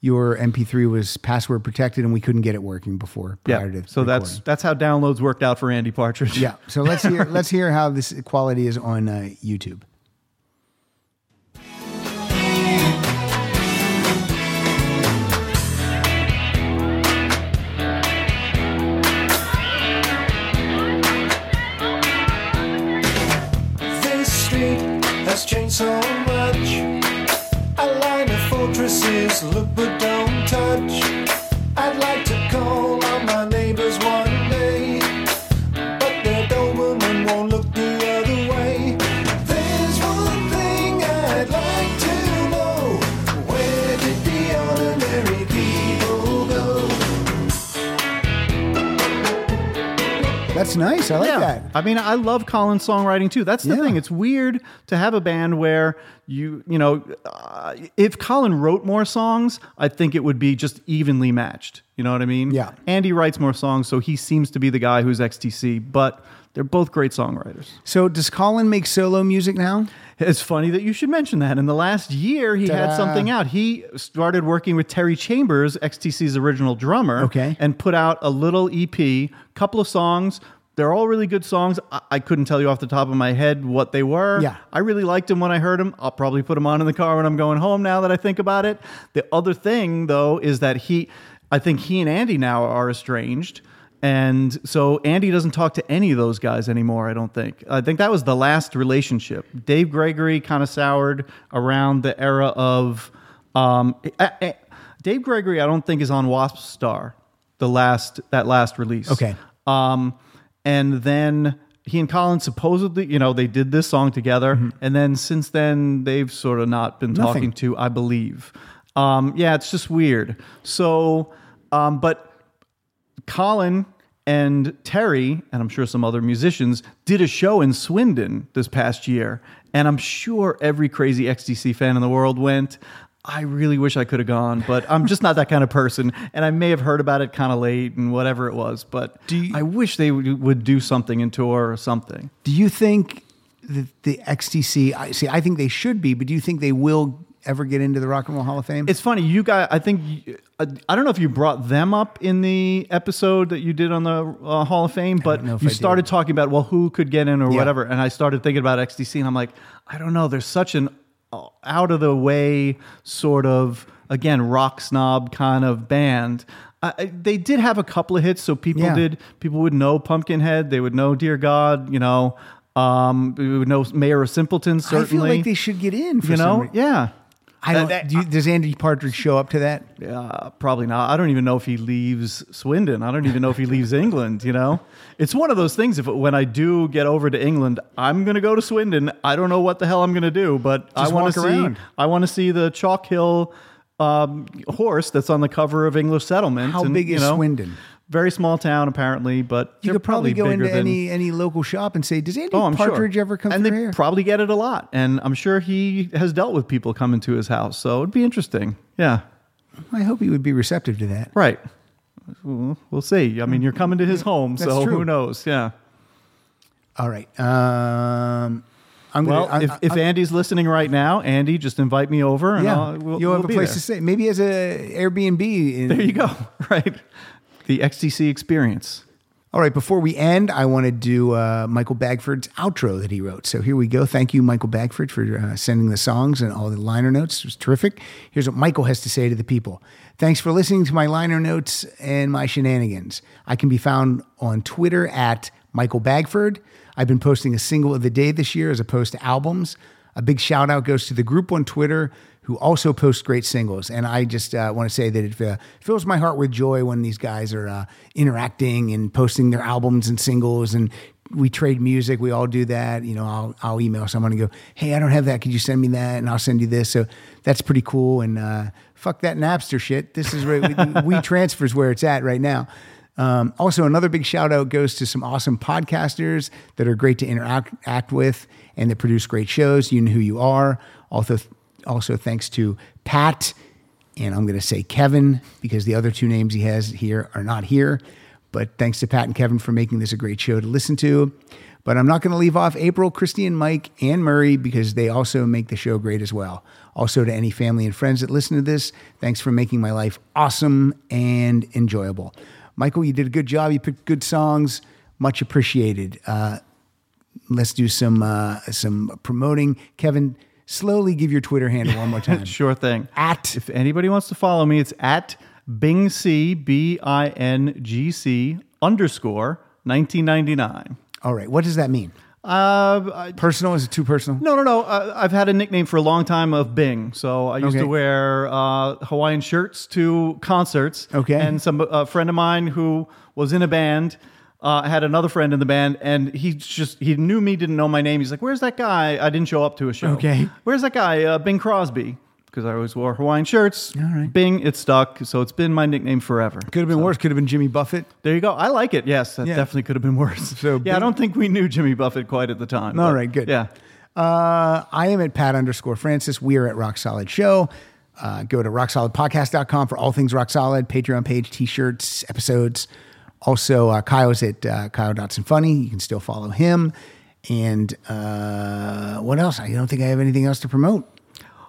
your MP3 was password protected and we couldn't get it working before Yeah. So that's that's how downloads worked out for Andy Partridge. yeah. So let's hear let's hear how this quality is on uh, YouTube. So much. A line of fortresses look but don't touch. I'd like to call That's That's nice. I like yeah. that. I mean, I love Colin's songwriting too. That's the Yeah. thing. It's weird to have a band where you, you know, uh, if Colin wrote more songs, I think it would be just evenly matched. You know what I mean? Yeah. Andy writes more songs, so he seems to be the guy who's XTC, but they're both great songwriters. So does Colin make solo music now? It's funny that you should mention that. In the last year, he had Ta-da. something out. He started working with Terry Chambers, XTC's original drummer, Okay. and put out a little EP, couple of songs. They're all really good songs. I, I couldn't tell you off the top of my head what they were. Yeah. I really liked them when I heard them. I'll probably put them on in the car when I'm going home now that I think about it. The other thing, though, is that he, I think he and Andy now are estranged. And so Andy doesn't talk to any of those guys anymore, I don't think. I think that was the last relationship. Dave Gregory kind of soured around the era of. Um, eh, eh, Dave Gregory, I don't think, is on Wasp Star, the last that last release. Okay. Um, and then he and Colin supposedly, you know, they did this song together, and then since then they've sort of not been Nothing. talking to, I believe. Um, yeah, it's just weird. So, um, but Colin and Terry, and I'm sure some other musicians, did a show in Swindon this past year. And I'm sure every crazy XTC fan in the world went. I really wish I could have gone, but I'm just not that kind of person. And I may have heard about it kind of late and whatever it was. But I wish they would, would do something in tour or something. Do you think that the XTC? I see. I think they should be, but do you think they will ever get into the Rock and Roll Hall of Fame? It's funny, you guys. I think you- uh, I don't know if you brought them up in the episode that you did on the uh, Hall of Fame, but you I started talking about well, who could get in or Yeah. whatever, and I started thinking about XTC, and I'm like, I don't know. There's such an uh, out of the way sort of again rock snob kind of band. I I- they did have a couple of hits, so people Yeah. did. People would know Pumpkinhead. They would know Dear God. You know, um, we would know Mayor of Simpleton. Certainly, I feel like they should get in. For you know, yeah. I don't. Do you, does Andy Partridge show up to that? Uh, probably not. I don't even know if he leaves Swindon. I don't even know if he leaves England. You know, it's one of those things. If when I do get over to England, I'm going to go to Swindon. I don't know what the hell I'm going to do, but I want to see. around. I want to see the Chalk Hill um, horse that's on the cover of English Settlement. How and, big you is know, Swindon? Very small town, apparently, but You could probably go into than- any any local shop and say, "Does Andy Oh, Partridge sure. ever come and through they here?" probably get it a lot, and I'm sure he has dealt with people coming to his house, so it'd be interesting. Yeah. I hope he would be receptive to that. Right. We'll see. I mean, you're coming to his home, That's so true. who knows? Yeah. All right. Um, I'm Well, gonna, if, I- if I- Andy's listening right now, Andy, just invite me over, and yeah, I'll, we'll, you'll have we'll a place there. to stay. Maybe as a Airbnb. In, There you go. Right. The XTC experience. All right, before we end, I want to do uh, Michael Bagford's outro that he wrote. So here we go. Thank you, Michael Bagford, for uh, sending the songs and all the liner notes. It was terrific. Here's what Michael has to say to the people. Thanks for listening to my liner notes and my shenanigans. I can be found on Twitter at Michael Bagford. I've been posting a single of the day this year as opposed to albums. A big shout out goes to the group on Twitter who also posts great singles. And I just uh, want to say that it uh, fills my heart with joy when these guys are uh, interacting and posting their albums and singles. And we trade music. We all do that. You know, I'll, I'll email someone and go, hey, I don't have that. Could you send me that? And I'll send you this. So that's pretty cool. And uh, fuck that Napster shit. This is where we, transfers where it's at right now. Um, also, another big shout out goes to some awesome podcasters that are great to interact act with and that produce great shows. You know who you are. Also, also thanks to Pat, and I'm going to say Kevin because the other two names he has here are not here. But thanks to Pat and Kevin for making this a great show to listen to. But I'm not going to leave off April, Christy, and Mike and Murray because they also make the show great as well. Also, to any family and friends that listen to this, thanks for making my life awesome and enjoyable. Michael, you did a good job. You picked good songs. Much appreciated. Uh, let's do some uh, some promoting. Kevin, slowly give your Twitter handle one more time. Sure thing. At If anybody wants to follow me, it's at Bingc, B I N G C underscore 1999. all right. What does that mean? Uh, I, Personal? Is it too personal? no, no, no. Uh, I've had a nickname for a long time of Bing. So I used Okay. to wear uh, Hawaiian shirts to concerts. Okay. And some a friend of mine who was in a band uh, had another friend in the band, and he just he knew me, didn't know my name. He's like, "Where's that guy?" I didn't show up to a show. Okay. Where's that guy? Uh, Bing Crosby. because I always wore Hawaiian shirts. All right. Bing, it stuck. So it's been my nickname forever. Could have been worse. Could have been Jimmy Buffett. There you go. I like it. Yes, that Yeah. definitely could have been worse. So yeah, Bing- I don't think we knew Jimmy Buffett quite at the time. All but right, good. Yeah. Uh, I am at Pat underscore Francis. We are at Rock Solid Show. Uh, go to rocksolidpodcast.com for all things rock solid, Patreon page, t shirts, episodes. Also, uh, Kyle's at uh, Kyle Dotson Funny. You can still follow him. And uh, what else? I don't think I have anything else to promote.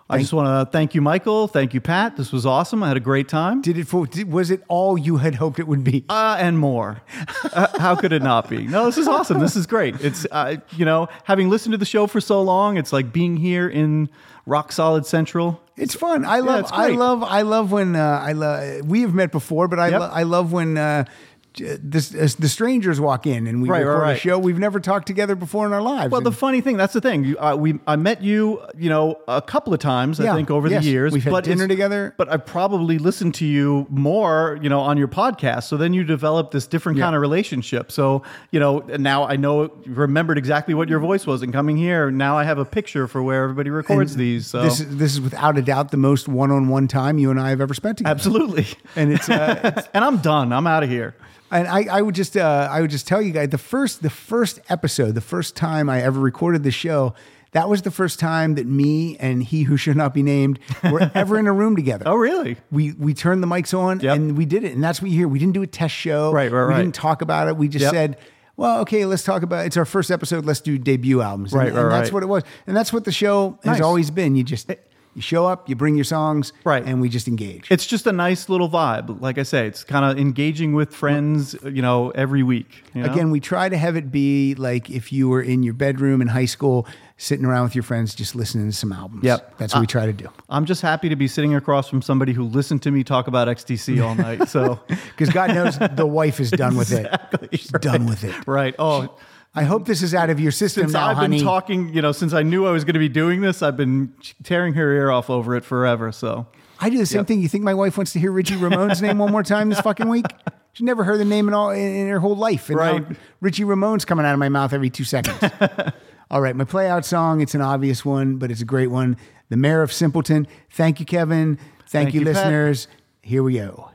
I just want to thank you, Michael. Thank you, Pat. This was awesome. I had a great time. Did it? For, did, was it all you had hoped it would be? Uh, and more. Uh, how could it not be? No, this is awesome. This is great. It's, uh, you know, having listened to the show for so long, it's like being here in Rock Solid Central. It's fun. I love. it's I love. I love when uh, I love. We have met before, but I. Yep. Lo- I love when. Uh, this, as the strangers walk in and we Right, right, record a show. We've never talked together before in our lives. Well, the funny thing, that's the thing. You, uh, we, I met you, you know, a couple of times, Yeah, I think, over yes. the years. We've had dinner together. But I probably listened to you more, you know, on your podcast. So then you develop this different Yeah. kind of relationship. So, you know, now I know, remembered exactly what your voice was. And coming here, now I have a picture for where everybody records and these. So this is this is without a doubt the most one-on-one time you and I have ever spent together. absolutely. And it's, uh, it's and I'm done. I'm out of here. And I, I would just uh, I would just tell you guys the first the first episode, the first time I ever recorded the show, that was the first time that me and he who should not be named were ever in a room together. Oh, really? We we turned the mics on Yep. and we did it, and that's what you hear. We didn't do a test show. Right, right, We right. didn't talk about it. We just Yep. said, "Well, okay, let's talk about. It's our first episode. Let's do debut albums." And, Right, and right, that's right. what it was, and that's what the show has always been. You just you show up, you bring your songs, Right. and we just engage. It's just a nice little vibe. Like I say, it's kind of engaging with friends, you know, every week. you know? Again, we try to have it be like if you were in your bedroom in high school, sitting around with your friends, just listening to some albums. Yep. that's what we try to do. I'm just happy to be sitting across from somebody who listened to me talk about XTC all night. So Because God knows the wife is done with it. She's done with it. right. Oh, I hope this is out of your system since now, I've honey. been talking, you know, since I knew I was going to be doing this, I've been tearing her ear off over it forever. So I do the same thing. You think my wife wants to hear Richie Ramone's name one more time this fucking week? She never heard the name in all in, her whole life. And Right. Richie Ramone's coming out of my mouth every two seconds. all right, my play out song. It's an obvious one, but it's a great one. The Mayor of Simpleton. Thank you, Kevin. Thank, Thank you, you, Pat. listeners. Here we go.